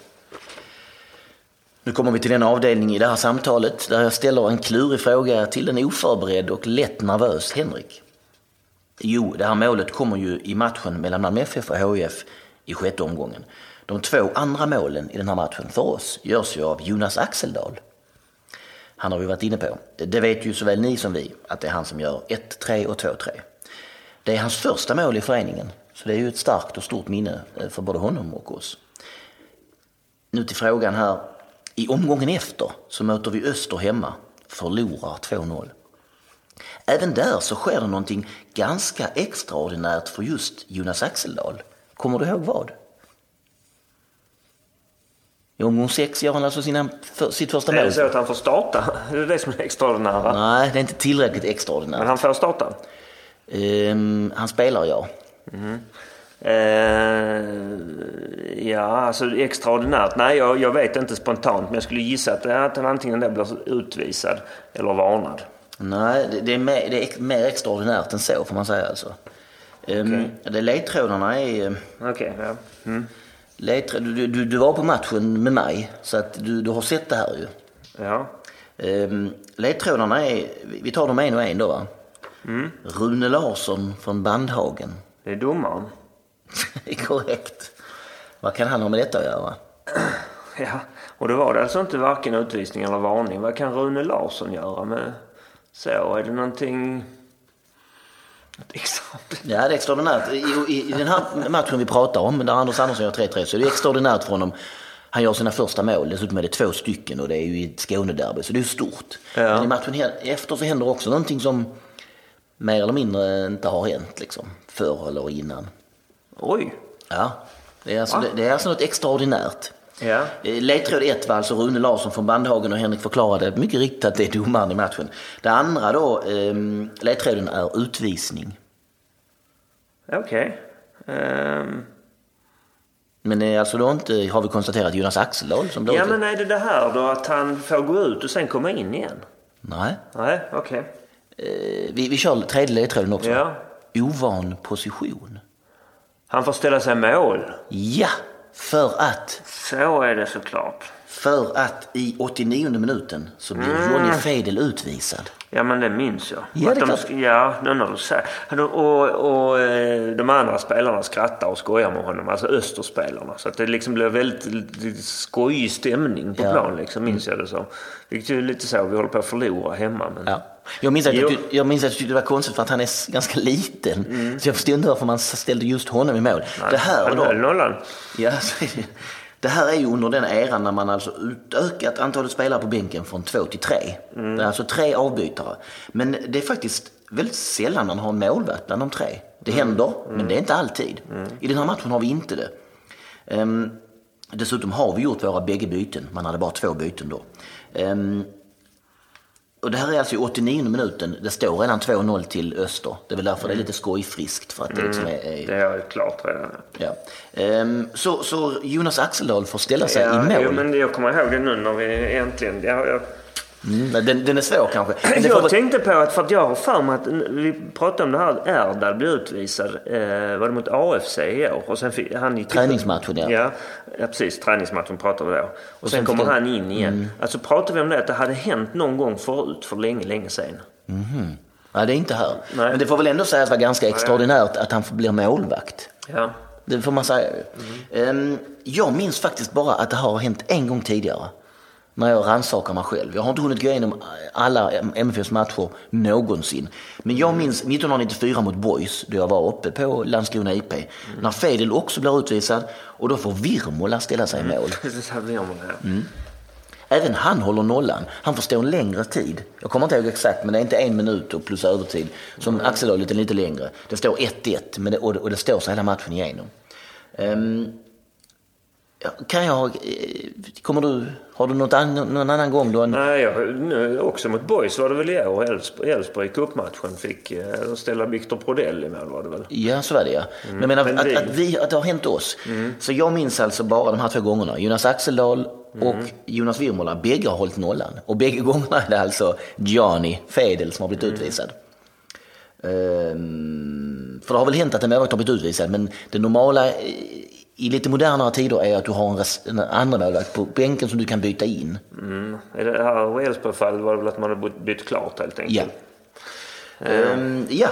Nu kommer vi till den avdelning i det här samtalet där jag ställer en klurig fråga till en oförberedd och lätt nervös Henrik. Jo, det här målet kommer ju i matchen mellan Malmö FF och HIF i sjätte omgången. De två andra målen i den här matchen för oss görs ju av Jonas Axeldal. Han har vi varit inne på. Det vet ju såväl ni som vi att det är han som gör 1-3 och 2-3. Det är hans första mål i föreningen, så det är ju ett starkt och stort minne eh, för både honom och oss. Nu till frågan här. I omgången efter så möter vi Öster hemma, förlorar 2-0. Även där så sker det någonting ganska extraordinärt för just Jonas Axeldal. Kommer du ihåg vad? I omgång sex gör han alltså sina, för, sitt första Är det mål. så att han får starta? Det är det som är extraordinära. Nej, det är inte tillräckligt extraordinärt. Men han får starta? Ehm, han spelar ja. Eh, ja, alltså extraordinärt. Nej, jag, jag vet inte spontant. Men jag skulle gissa att, det är att han antingen där blir utvisad eller varnad. Nej, det, det, är mer, det är mer extraordinärt än så får man säga alltså. Um, det ledtrådarna är... eh, Okej, ja. Mm. Ledtrå, du, du, du var på matchen med mig så att du, du har sett det här ju. Ja. Um, ledtrådarna är, vi tar dem en och en då va? Rune Larsson från Bandhagen. Det är domaren. Korrekt. Vad kan han ha med detta att göra? Ja, och det var det alltså inte varken utvisning eller varning. Vad kan Rune Larsson göra med så? Är det någonting... Ja, det är extraordinärt. I, i, I den här matchen vi pratar om, där Anders Andersson gör 3-3, så är det extraordinärt för honom. Han gör sina första mål, dessutom är det två stycken och det är ju i ett Skånederby, så det är ju stort. Ja. Men i matchen he- efter så händer också någonting som mer eller mindre inte har hänt liksom, förr eller innan. Oj! Ja, det är alltså, det, det är alltså något extraordinärt. Ja. Ledtråd ett var alltså Rune Larsson från Bandhagen och Henrik förklarade mycket riktigt att det är domaren i matchen. Det andra då, eh, ledtråden är utvisning. Okej. Ehm, Men det är alltså då inte, har vi konstaterat, Jonas Axeldal som blir ja, men är det det här då att han får gå ut och sen komma in igen? Nej. Nej, okej. Eh, vi, vi kör tredje ledtråden också. Ja. Ovan position. Han får ställa sig mål. Ja, för att, Så är det såklart. för att i 89 minuten så blir Mm. Johnny Fedel utvisad. Ja, men det minns jag. Ja, Att det är de, klart. ja, när du säger och, och eh, de andra spelarna skrattar och skojar med honom, alltså Österspelarna. Så att det liksom blir väldigt skojig stämning på Ja. plan, liksom, minns jag det som. Vilket är lite så, vi håller på att förlora hemma. Men... Ja. Jag, minns att Jo. jag, ty- jag minns att jag tyckte det var konstigt för att han är ganska liten. Så jag förstod inte varför man ställde just honom i mål. det här han då, höll nollan. Ja, det. Här är ju under den eran när man alltså utökat antalet spelare på bänken från två till tre. Det är alltså tre avbytare. Men det är faktiskt väldigt sällan man har en målvakt bland de tre. Det händer, men det är inte alltid. I den här matchen har vi inte det. Ehm, dessutom har vi gjort våra bägge byten. Man hade bara två byten då. Ehm, och det här är alltså i 89 minuten. Det står redan 2-0 till Öster. Det är väl därför det är lite skojfriskt. För att det liksom är, är, Det är klart redan. ja. Ehm, så, så Jonas Axeldal får ställa sig i Ja, mål. jo, men jag kommer ihåg det nu när vi äntligen... Ja, jag, Mm, den, den är svår kanske. Men jag tänkte på att, för att jag har för mig att vi pratade om det här, Erdal blev utvisad, eh, var det mot AFC i år? Och sen fick, han gick Träningsmatchen, ja. ja. Ja, precis. Träningsmatchen pratade vi då. Och, sen, sen kommer han- in igen. Alltså pratade vi om det att det hade hänt någon gång förut för länge, länge sedan. Nej, det är inte här. Nej. Men det får väl ändå sägas vara ganska extraordinärt att han blir målvakt. Ja. Det får man säga ju. Ehm, Jag minns faktiskt bara att det har hänt en gång tidigare. När jag rannsakar mig själv. Jag har inte hunnit gå igenom alla MFFs matcher någonsin. Men jag minns 1994 mot Boys, då jag var uppe på Landskrona IP. När Fedel också blir utvisad och då får Virmola ställa sig i mål. Man det. Även han håller nollan. Han får stå en längre tid. Jag kommer inte ihåg exakt, men det är inte en minut och plus övertid. Som Axel har lite, lite längre. Det står 1-1 men det, och, det- och det står så hela matchen igenom. Ehm, kan jag... eh, Kommer du... Har du något an, någon annan gång då? Nej, jag, nu, också mot Boys var det väl i år. Elfsborg, i cupmatchen fick eh, ställa Victor Prodell i mål var det väl? Ja, så var det ja. Men jag menar Men att, vi- att, vi, att det har hänt oss. Så jag minns alltså bara de här två gångerna. Jonas Axeldal och Jonas Virmola, bägge har hållit nollan. Och bägge gångerna är det alltså Gianni Fedel som har blivit utvisad. Ehm, för det har väl hänt att en målvakt har blivit utvisad, men det normala i lite modernare tider är att du har en, en andra målvakt på bänken som du kan byta in. Mm. I det här Elfsborg-fallet var det väl att man hade bytt- klart helt enkelt. Ja. Ehm, ja,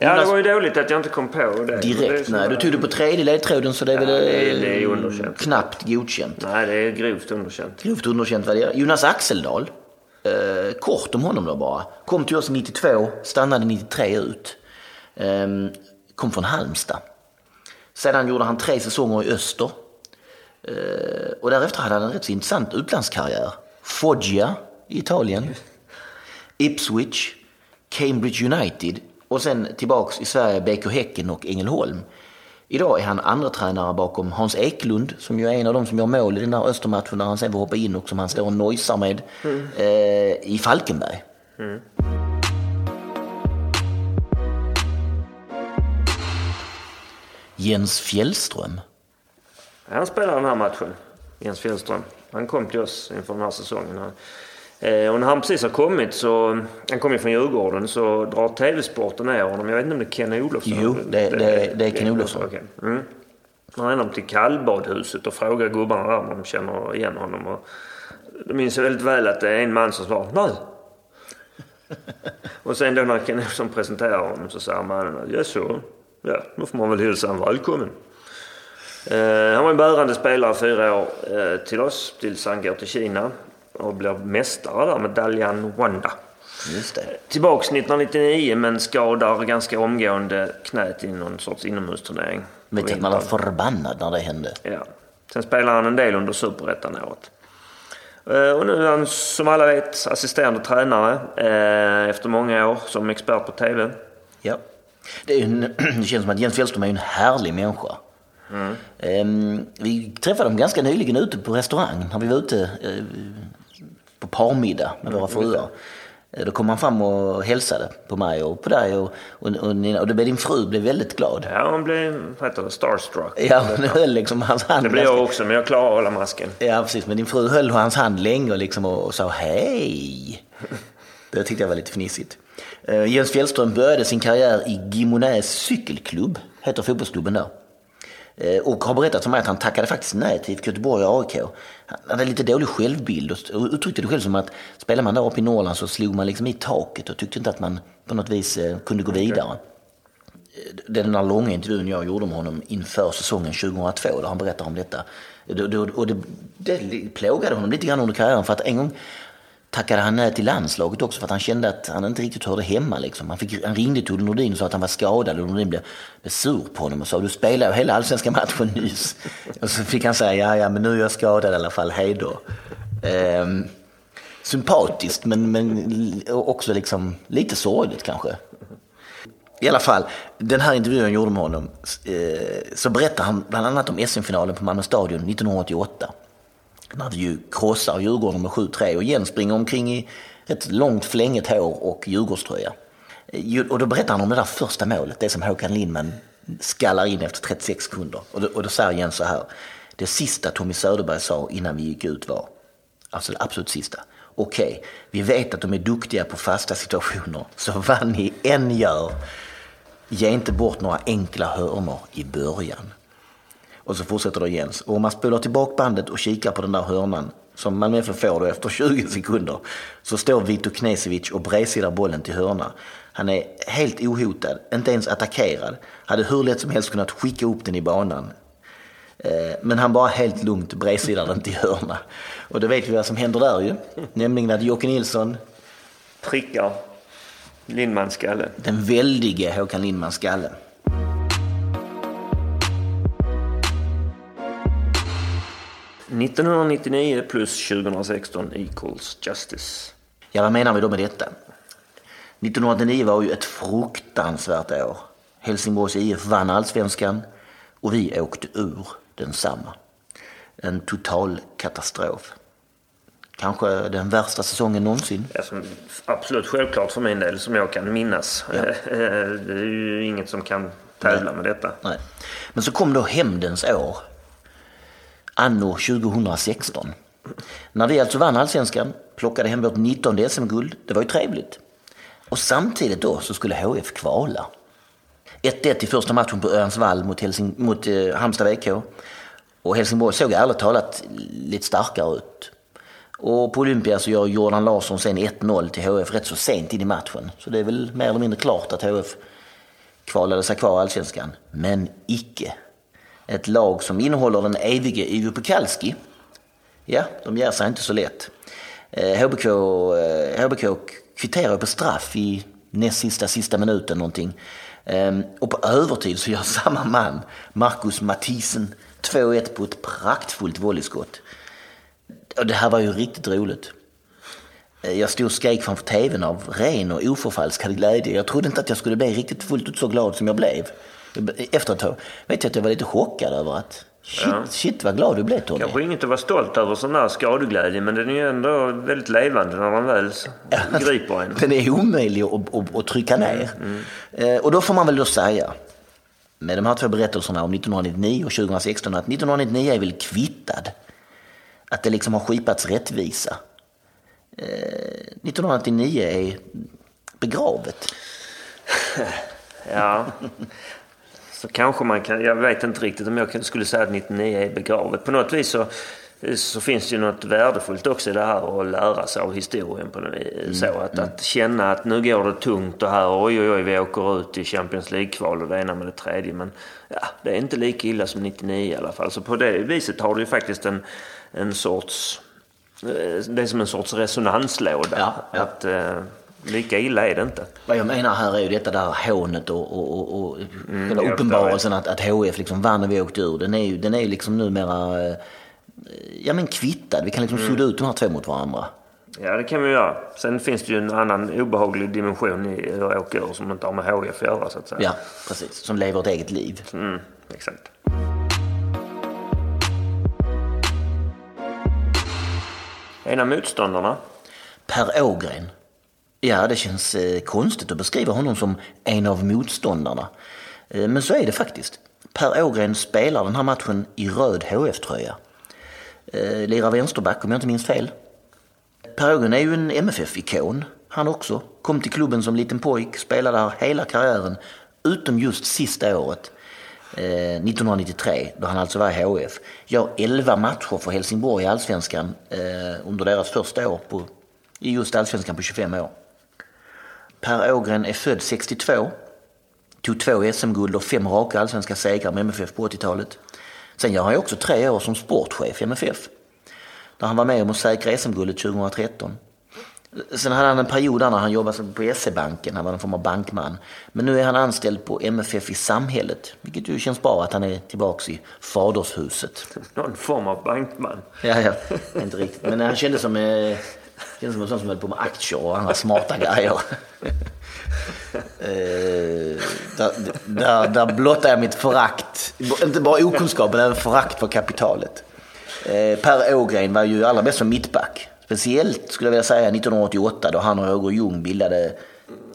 Ja, det var ju dåligt att jag inte kom på det. direkt. Det Nej, du tog det på tredje ledtråden så det är väl det eh, det är underkänt. knappt godkänt. Nej, det är grovt underkänt. Grovt underkänt vad det är. Jonas Axeldal, eh, kort om honom då bara. Kom till oss 92, stannade 93 ut. Ehm, kom från Halmstad. Sedan gjorde han tre säsonger i Öster. Eh, och därefter hade han en rätt så intressant utlandskarriär. Foggia i Italien. Ipswich, Cambridge United och sen tillbaks i Sverige, BK Häcken och Ängelholm. Idag är han andra tränare bakom Hans Eklund som ju är en av de som gör mål i den där Östermatchen när han sen får hoppa in och som han står och nojsar med eh, i Falkenberg. Jens Fjällström. Han spelar den här matchen, Jens Fjällström. Han kom till oss inför den här säsongen. Eh, och när han precis har kommit så, han kommer ju från Djurgården, så drar TV-sporten ner honom. Jag vet inte om det är Ken Olofsson? Jo, det- det- det är Ken Olofsson. Okej. Mm. Han är de till kallbadhuset och frågar gubbarna där om de känner igen honom. Och då minns jag väldigt väl att det är en man som svarar nej. och sen då när Ken Olofsson presenterar honom så säger mannen ja så, ja då får man väl hälsa honom välkommen. Eh, han var en bärande spelare fyra år eh, till oss tills han går till Kina och blir mästare där med Dalian Wanda. Just det. Tillbaks 1999 men skadar ganska omgående knät i någon sorts inomhusturnering. Vet att man var förbannad när det hände. Ja. Sen spelar han en del under Superettan-året. Eh, Och nu är han som alla vet assisterande tränare eh, efter många år som expert på TV. Ja. Det, en, det känns som att Jens Fjällström är en härlig människa. Ehm, vi träffade dem ganska nyligen ute på restaurang när vi var ute eh, på parmiddag med våra fruar. Eh, Då kom han fram och hälsade på mig och på dig och, och, och, Nina. och det blev din fru blev väldigt glad. Ja, han blev, heter det, starstruck. Ja, hon höll liksom hans hand. Det blir jag också, men jag klarar att hålla masken. Ja, precis. Men din fru höll hans hand länge och, liksom och, och sa hej. Det tyckte jag var lite fnissigt. Uh, Jens Fjällström började sin karriär i Gimonäs cykelklubb, heter fotbollsklubben där. Eh, och har berättat för mig att han tackade faktiskt nej till IFK Göteborg och AIK. Han hade lite dålig självbild och uttryckte det själv som att spelar man där uppe i Norrland så slog man liksom i taket och tyckte inte att man på något vis eh, kunde gå vidare. Det är den där långa intervjun jag gjorde med honom inför säsongen 2002 där han berättar om detta. Det- det- Och det, det plågade honom lite grann under karriären för att en gång tackade han nej till landslaget också för att han kände att han inte riktigt hörde hemma. Liksom. Han, fick, han ringde till Olle Nordin och sa att han var skadad och Nordin blev, blev sur på honom och sa du spelade hela allsvenska matchen nyss. och så fick han säga ja, ja men nu är jag skadad i alla fall, hej då. Ehm, sympatiskt men, men också liksom lite sorgligt kanske. I alla fall, den här intervjun jag gjorde med honom eh, så berättar han bland annat om SM-finalen på Malmö stadion 1988. När vi ju krossar Djurgården med 7-3 och Jens springer omkring i ett långt flänget hår och Djurgårdströja. Och då berättar han om det där första målet, det som Håkan Lindman skallar in efter 36 sekunder. Och då, och då säger Jens så här, det sista Tommy Söderberg sa innan vi gick ut var, alltså det absolut sista, okej, okay, vi vet att de är duktiga på fasta situationer, så vad ni än gör, ge inte bort några enkla hörnor i början. Och så fortsätter det Jens. Och om man spolar tillbaka bandet och kikar på den där hörnan som Malmö FF får då efter 20 sekunder så står Vito Knesevic och bredsidar bollen till hörna. Han är helt ohotad, inte ens attackerad. Hade hur lätt som helst kunnat skicka upp den i banan. Eh, men han bara helt lugnt bredsidar den till hörna. Och då vet vi vad som händer där ju. Nämligen att Jocke Nilsson prickar Lindmans skalle. Den väldige Håkan Lindmans skalle. –1999 plus 2016 equals justice. Ja, vad menar vi då med detta? 1999 var ju ett fruktansvärt år. Helsingborgs IF vann allsvenskan och vi åkte ur densamma. En total katastrof. Kanske den värsta säsongen någonsin. Alltså, absolut självklart för min del som jag kan minnas. Ja. Det är ju inget som kan tävla Nej. med detta. Nej. Men så kom då hämndens år. Anno 2016. När vi alltså vann allsvenskan, plockade hem vårt 19 SM-guld. Det var ju trevligt. Och samtidigt då så skulle HF kvala. 1-1 i första matchen på Örnsvall mot, Helsing, mot eh, Halmstad VK. Och Helsingborg såg ärligt talat lite starkare ut. Och på Olympia så gör Jordan Larsson sen 1-0 till HF rätt så sent in i matchen. Så det är väl mer eller mindre klart att HF kvalade sig kvar i Allsvenskan. Men icke. Ett lag som innehåller den evige Ivo Pekalski. Ja, de ger sig inte så lätt. Eh, HBK, HBK eh, kvitterar på straff i näst sista, sista minuten någonting. Ehm, och på övertid så gör samma man, Marcus Mathisen, 2-1 på ett praktfullt volleyskott. Och det här var ju riktigt roligt. Eh, jag stod och skrek framför tvn av ren och oförfalskad glädje. Jag trodde inte att jag skulle bli riktigt fullt ut så glad som jag blev. Efter ett tag vet jag att jag var lite chockad över att shit, ja. shit vad glad du blev Tony. Kanske inget att vara stolt över sån där skadeglädje men den är ju ändå väldigt levande när man väl griper en. Den är omöjlig att, att, att trycka ner. Mm, mm. Och då får man väl då säga med de här två berättelserna om 1999 och 2016 att 1999 är väl kvittad att det liksom har skipats rättvisa. Eh, 1989 är begravet. ja, så kanske man kan. Jag vet inte riktigt om jag skulle säga att 99 är begravet. På något vis så, så finns det ju något värdefullt också i det här att lära sig av historien. På mm. så att, mm. att känna att nu går det tungt och här oj oj oj vi åker ut i Champions League-kval och det ena med det tredje. Men ja, det är inte lika illa som 99 i alla fall. Så på det viset har det ju faktiskt en en sorts... Eh, det är som en sorts resonanslåda. Ja, ja. Att, eh, lika illa är det inte. Vad jag menar här är ju detta där hånet och, och, och, och mm, uppenbarelsen att, att HF liksom vann och vi åkte ur. Den är ju, den är ju liksom numera eh, ja, men kvittad. Vi kan liksom mm. sudda ut de här två mot varandra. Ja, det kan vi göra. Sen finns det ju en annan obehaglig dimension i att åka ur som inte har med HF att göra så att säga. Ja, precis. Som lever ett eget liv. Mm, exakt. En av motståndarna? Per Ågren. Ja, det känns eh, konstigt att beskriva honom som en av motståndarna. Eh, men så är det faktiskt. Per Ågren spelar den här matchen i röd HF-tröja. Eh, lirar vänsterback om jag inte minns fel. Per Ågren är ju en MFF-ikon. Han också. Kom till klubben som liten pojk, spelade här hela karriären. Utom just sista året. 1993, då han alltså var i HF. Gör 11 matcher för Helsingborg i Allsvenskan under deras första år på, i just Allsvenskan på 25 år. Per Ågren är född 62. Tog två SM-guld och fem raka allsvenska segrar med MFF på 80-talet. Sen gör han också tre år som sportchef i MFF. Där han var med om att säkra SM-guldet 2013. Sen hade han en period där han jobbade på SE-banken, han var en form av bankman. Men nu är han anställd på MFF i samhället, vilket ju känns bra att han är tillbaks i fadershuset. Någon form av bankman. Ja, ja, inte riktigt. Men han kändes som, eh, kändes som en sån som höll på med aktier och andra smarta grejer. eh, där, där, där blottar jag mitt förakt, inte bara okunskap, men även förakt för kapitalet. Eh, per Ågren var ju allra bäst som mittback. Speciellt skulle jag vilja säga 1988 då han och Roger Ljung bildade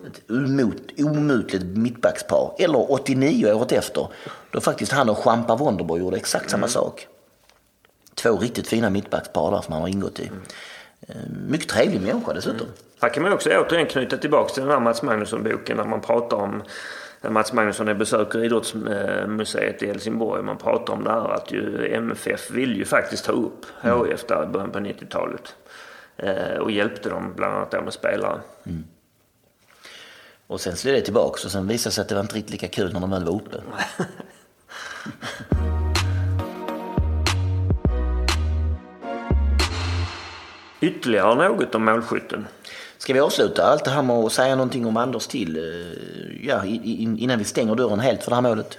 ett omutligt mittbackspar. Eller 89 året efter då faktiskt han och Champa Wonderborg gjorde exakt samma mm. sak. Två riktigt fina mittbackspar där som han har ingått i. Mm. Mycket trevlig människa dessutom. Mm. Här kan man också återigen knyta tillbaka till den här Mats Magnusson-boken när man pratar om Mats Magnusson är besöker Idrottsmuseet i Helsingborg. Man pratar om det här att ju MFF vill ju faktiskt ta upp HIF där i början på 90-talet. Eh, och hjälpte dem bland annat med spelare. Mm. Och sen slog det tillbaks och sen visade sig att det var inte riktigt lika kul när de väl var uppe. Ytterligare något om målskytten? Ska vi avsluta allt det här med att säga någonting om Anders till eh, ja, innan vi stänger dörren helt för det här målet?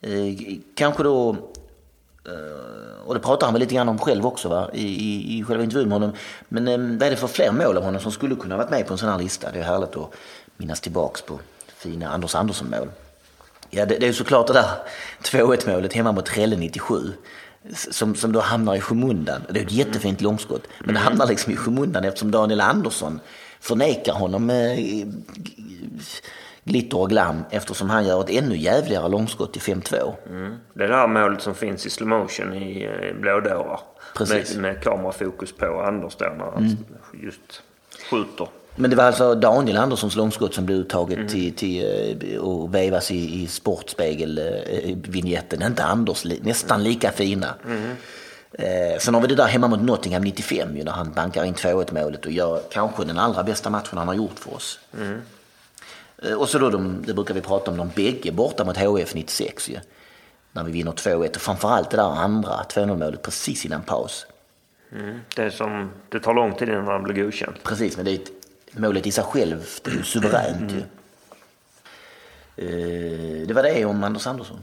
Eh, kanske då eh, och det pratar han väl lite grann om själv också va? I, i, i själva intervjun med honom. Men vad är det för fler mål av honom som skulle kunna varit med på en sån här lista? Det är härligt att minnas tillbaks på fina Anders Andersson-mål. Ja, det, det är ju såklart det där 2-1 målet hemma mot Trelle 97 som, som då hamnar i skymundan. Det är ett jättefint långskott, men det hamnar liksom i skymundan eftersom Daniel Andersson förnekar honom eh, glitter och glam eftersom han gör ett ännu jävligare långskott i 5-2. Mm. Det är det här målet som finns i slow motion i eh, blådårar. Precis. Med, med kamerafokus på Anders då när han mm. just skjuter. Men det var alltså Daniel Anderssons långskott som blev uttaget mm. till, till och eh, vevas i, i Sportspegel-vinjetten. Inte Anders, nästan lika fina. Mm. Eh, sen har vi det där hemma mot Nottingham 95 ju, när han bankar in 2-1 målet och gör kanske den allra bästa matchen han har gjort för oss. Mm. Eh, och så då, de, det brukar vi prata om, de bägge borta mot HF 96 ju. När vi vinner 2-1 och framförallt det där andra 2-0 målet precis innan paus. Mm, det, som, det tar lång tid innan han blir godkänd. Precis, men det är ett, målet i sig självt är ju suveränt mm. ju. Eh, det var det om Anders Andersson.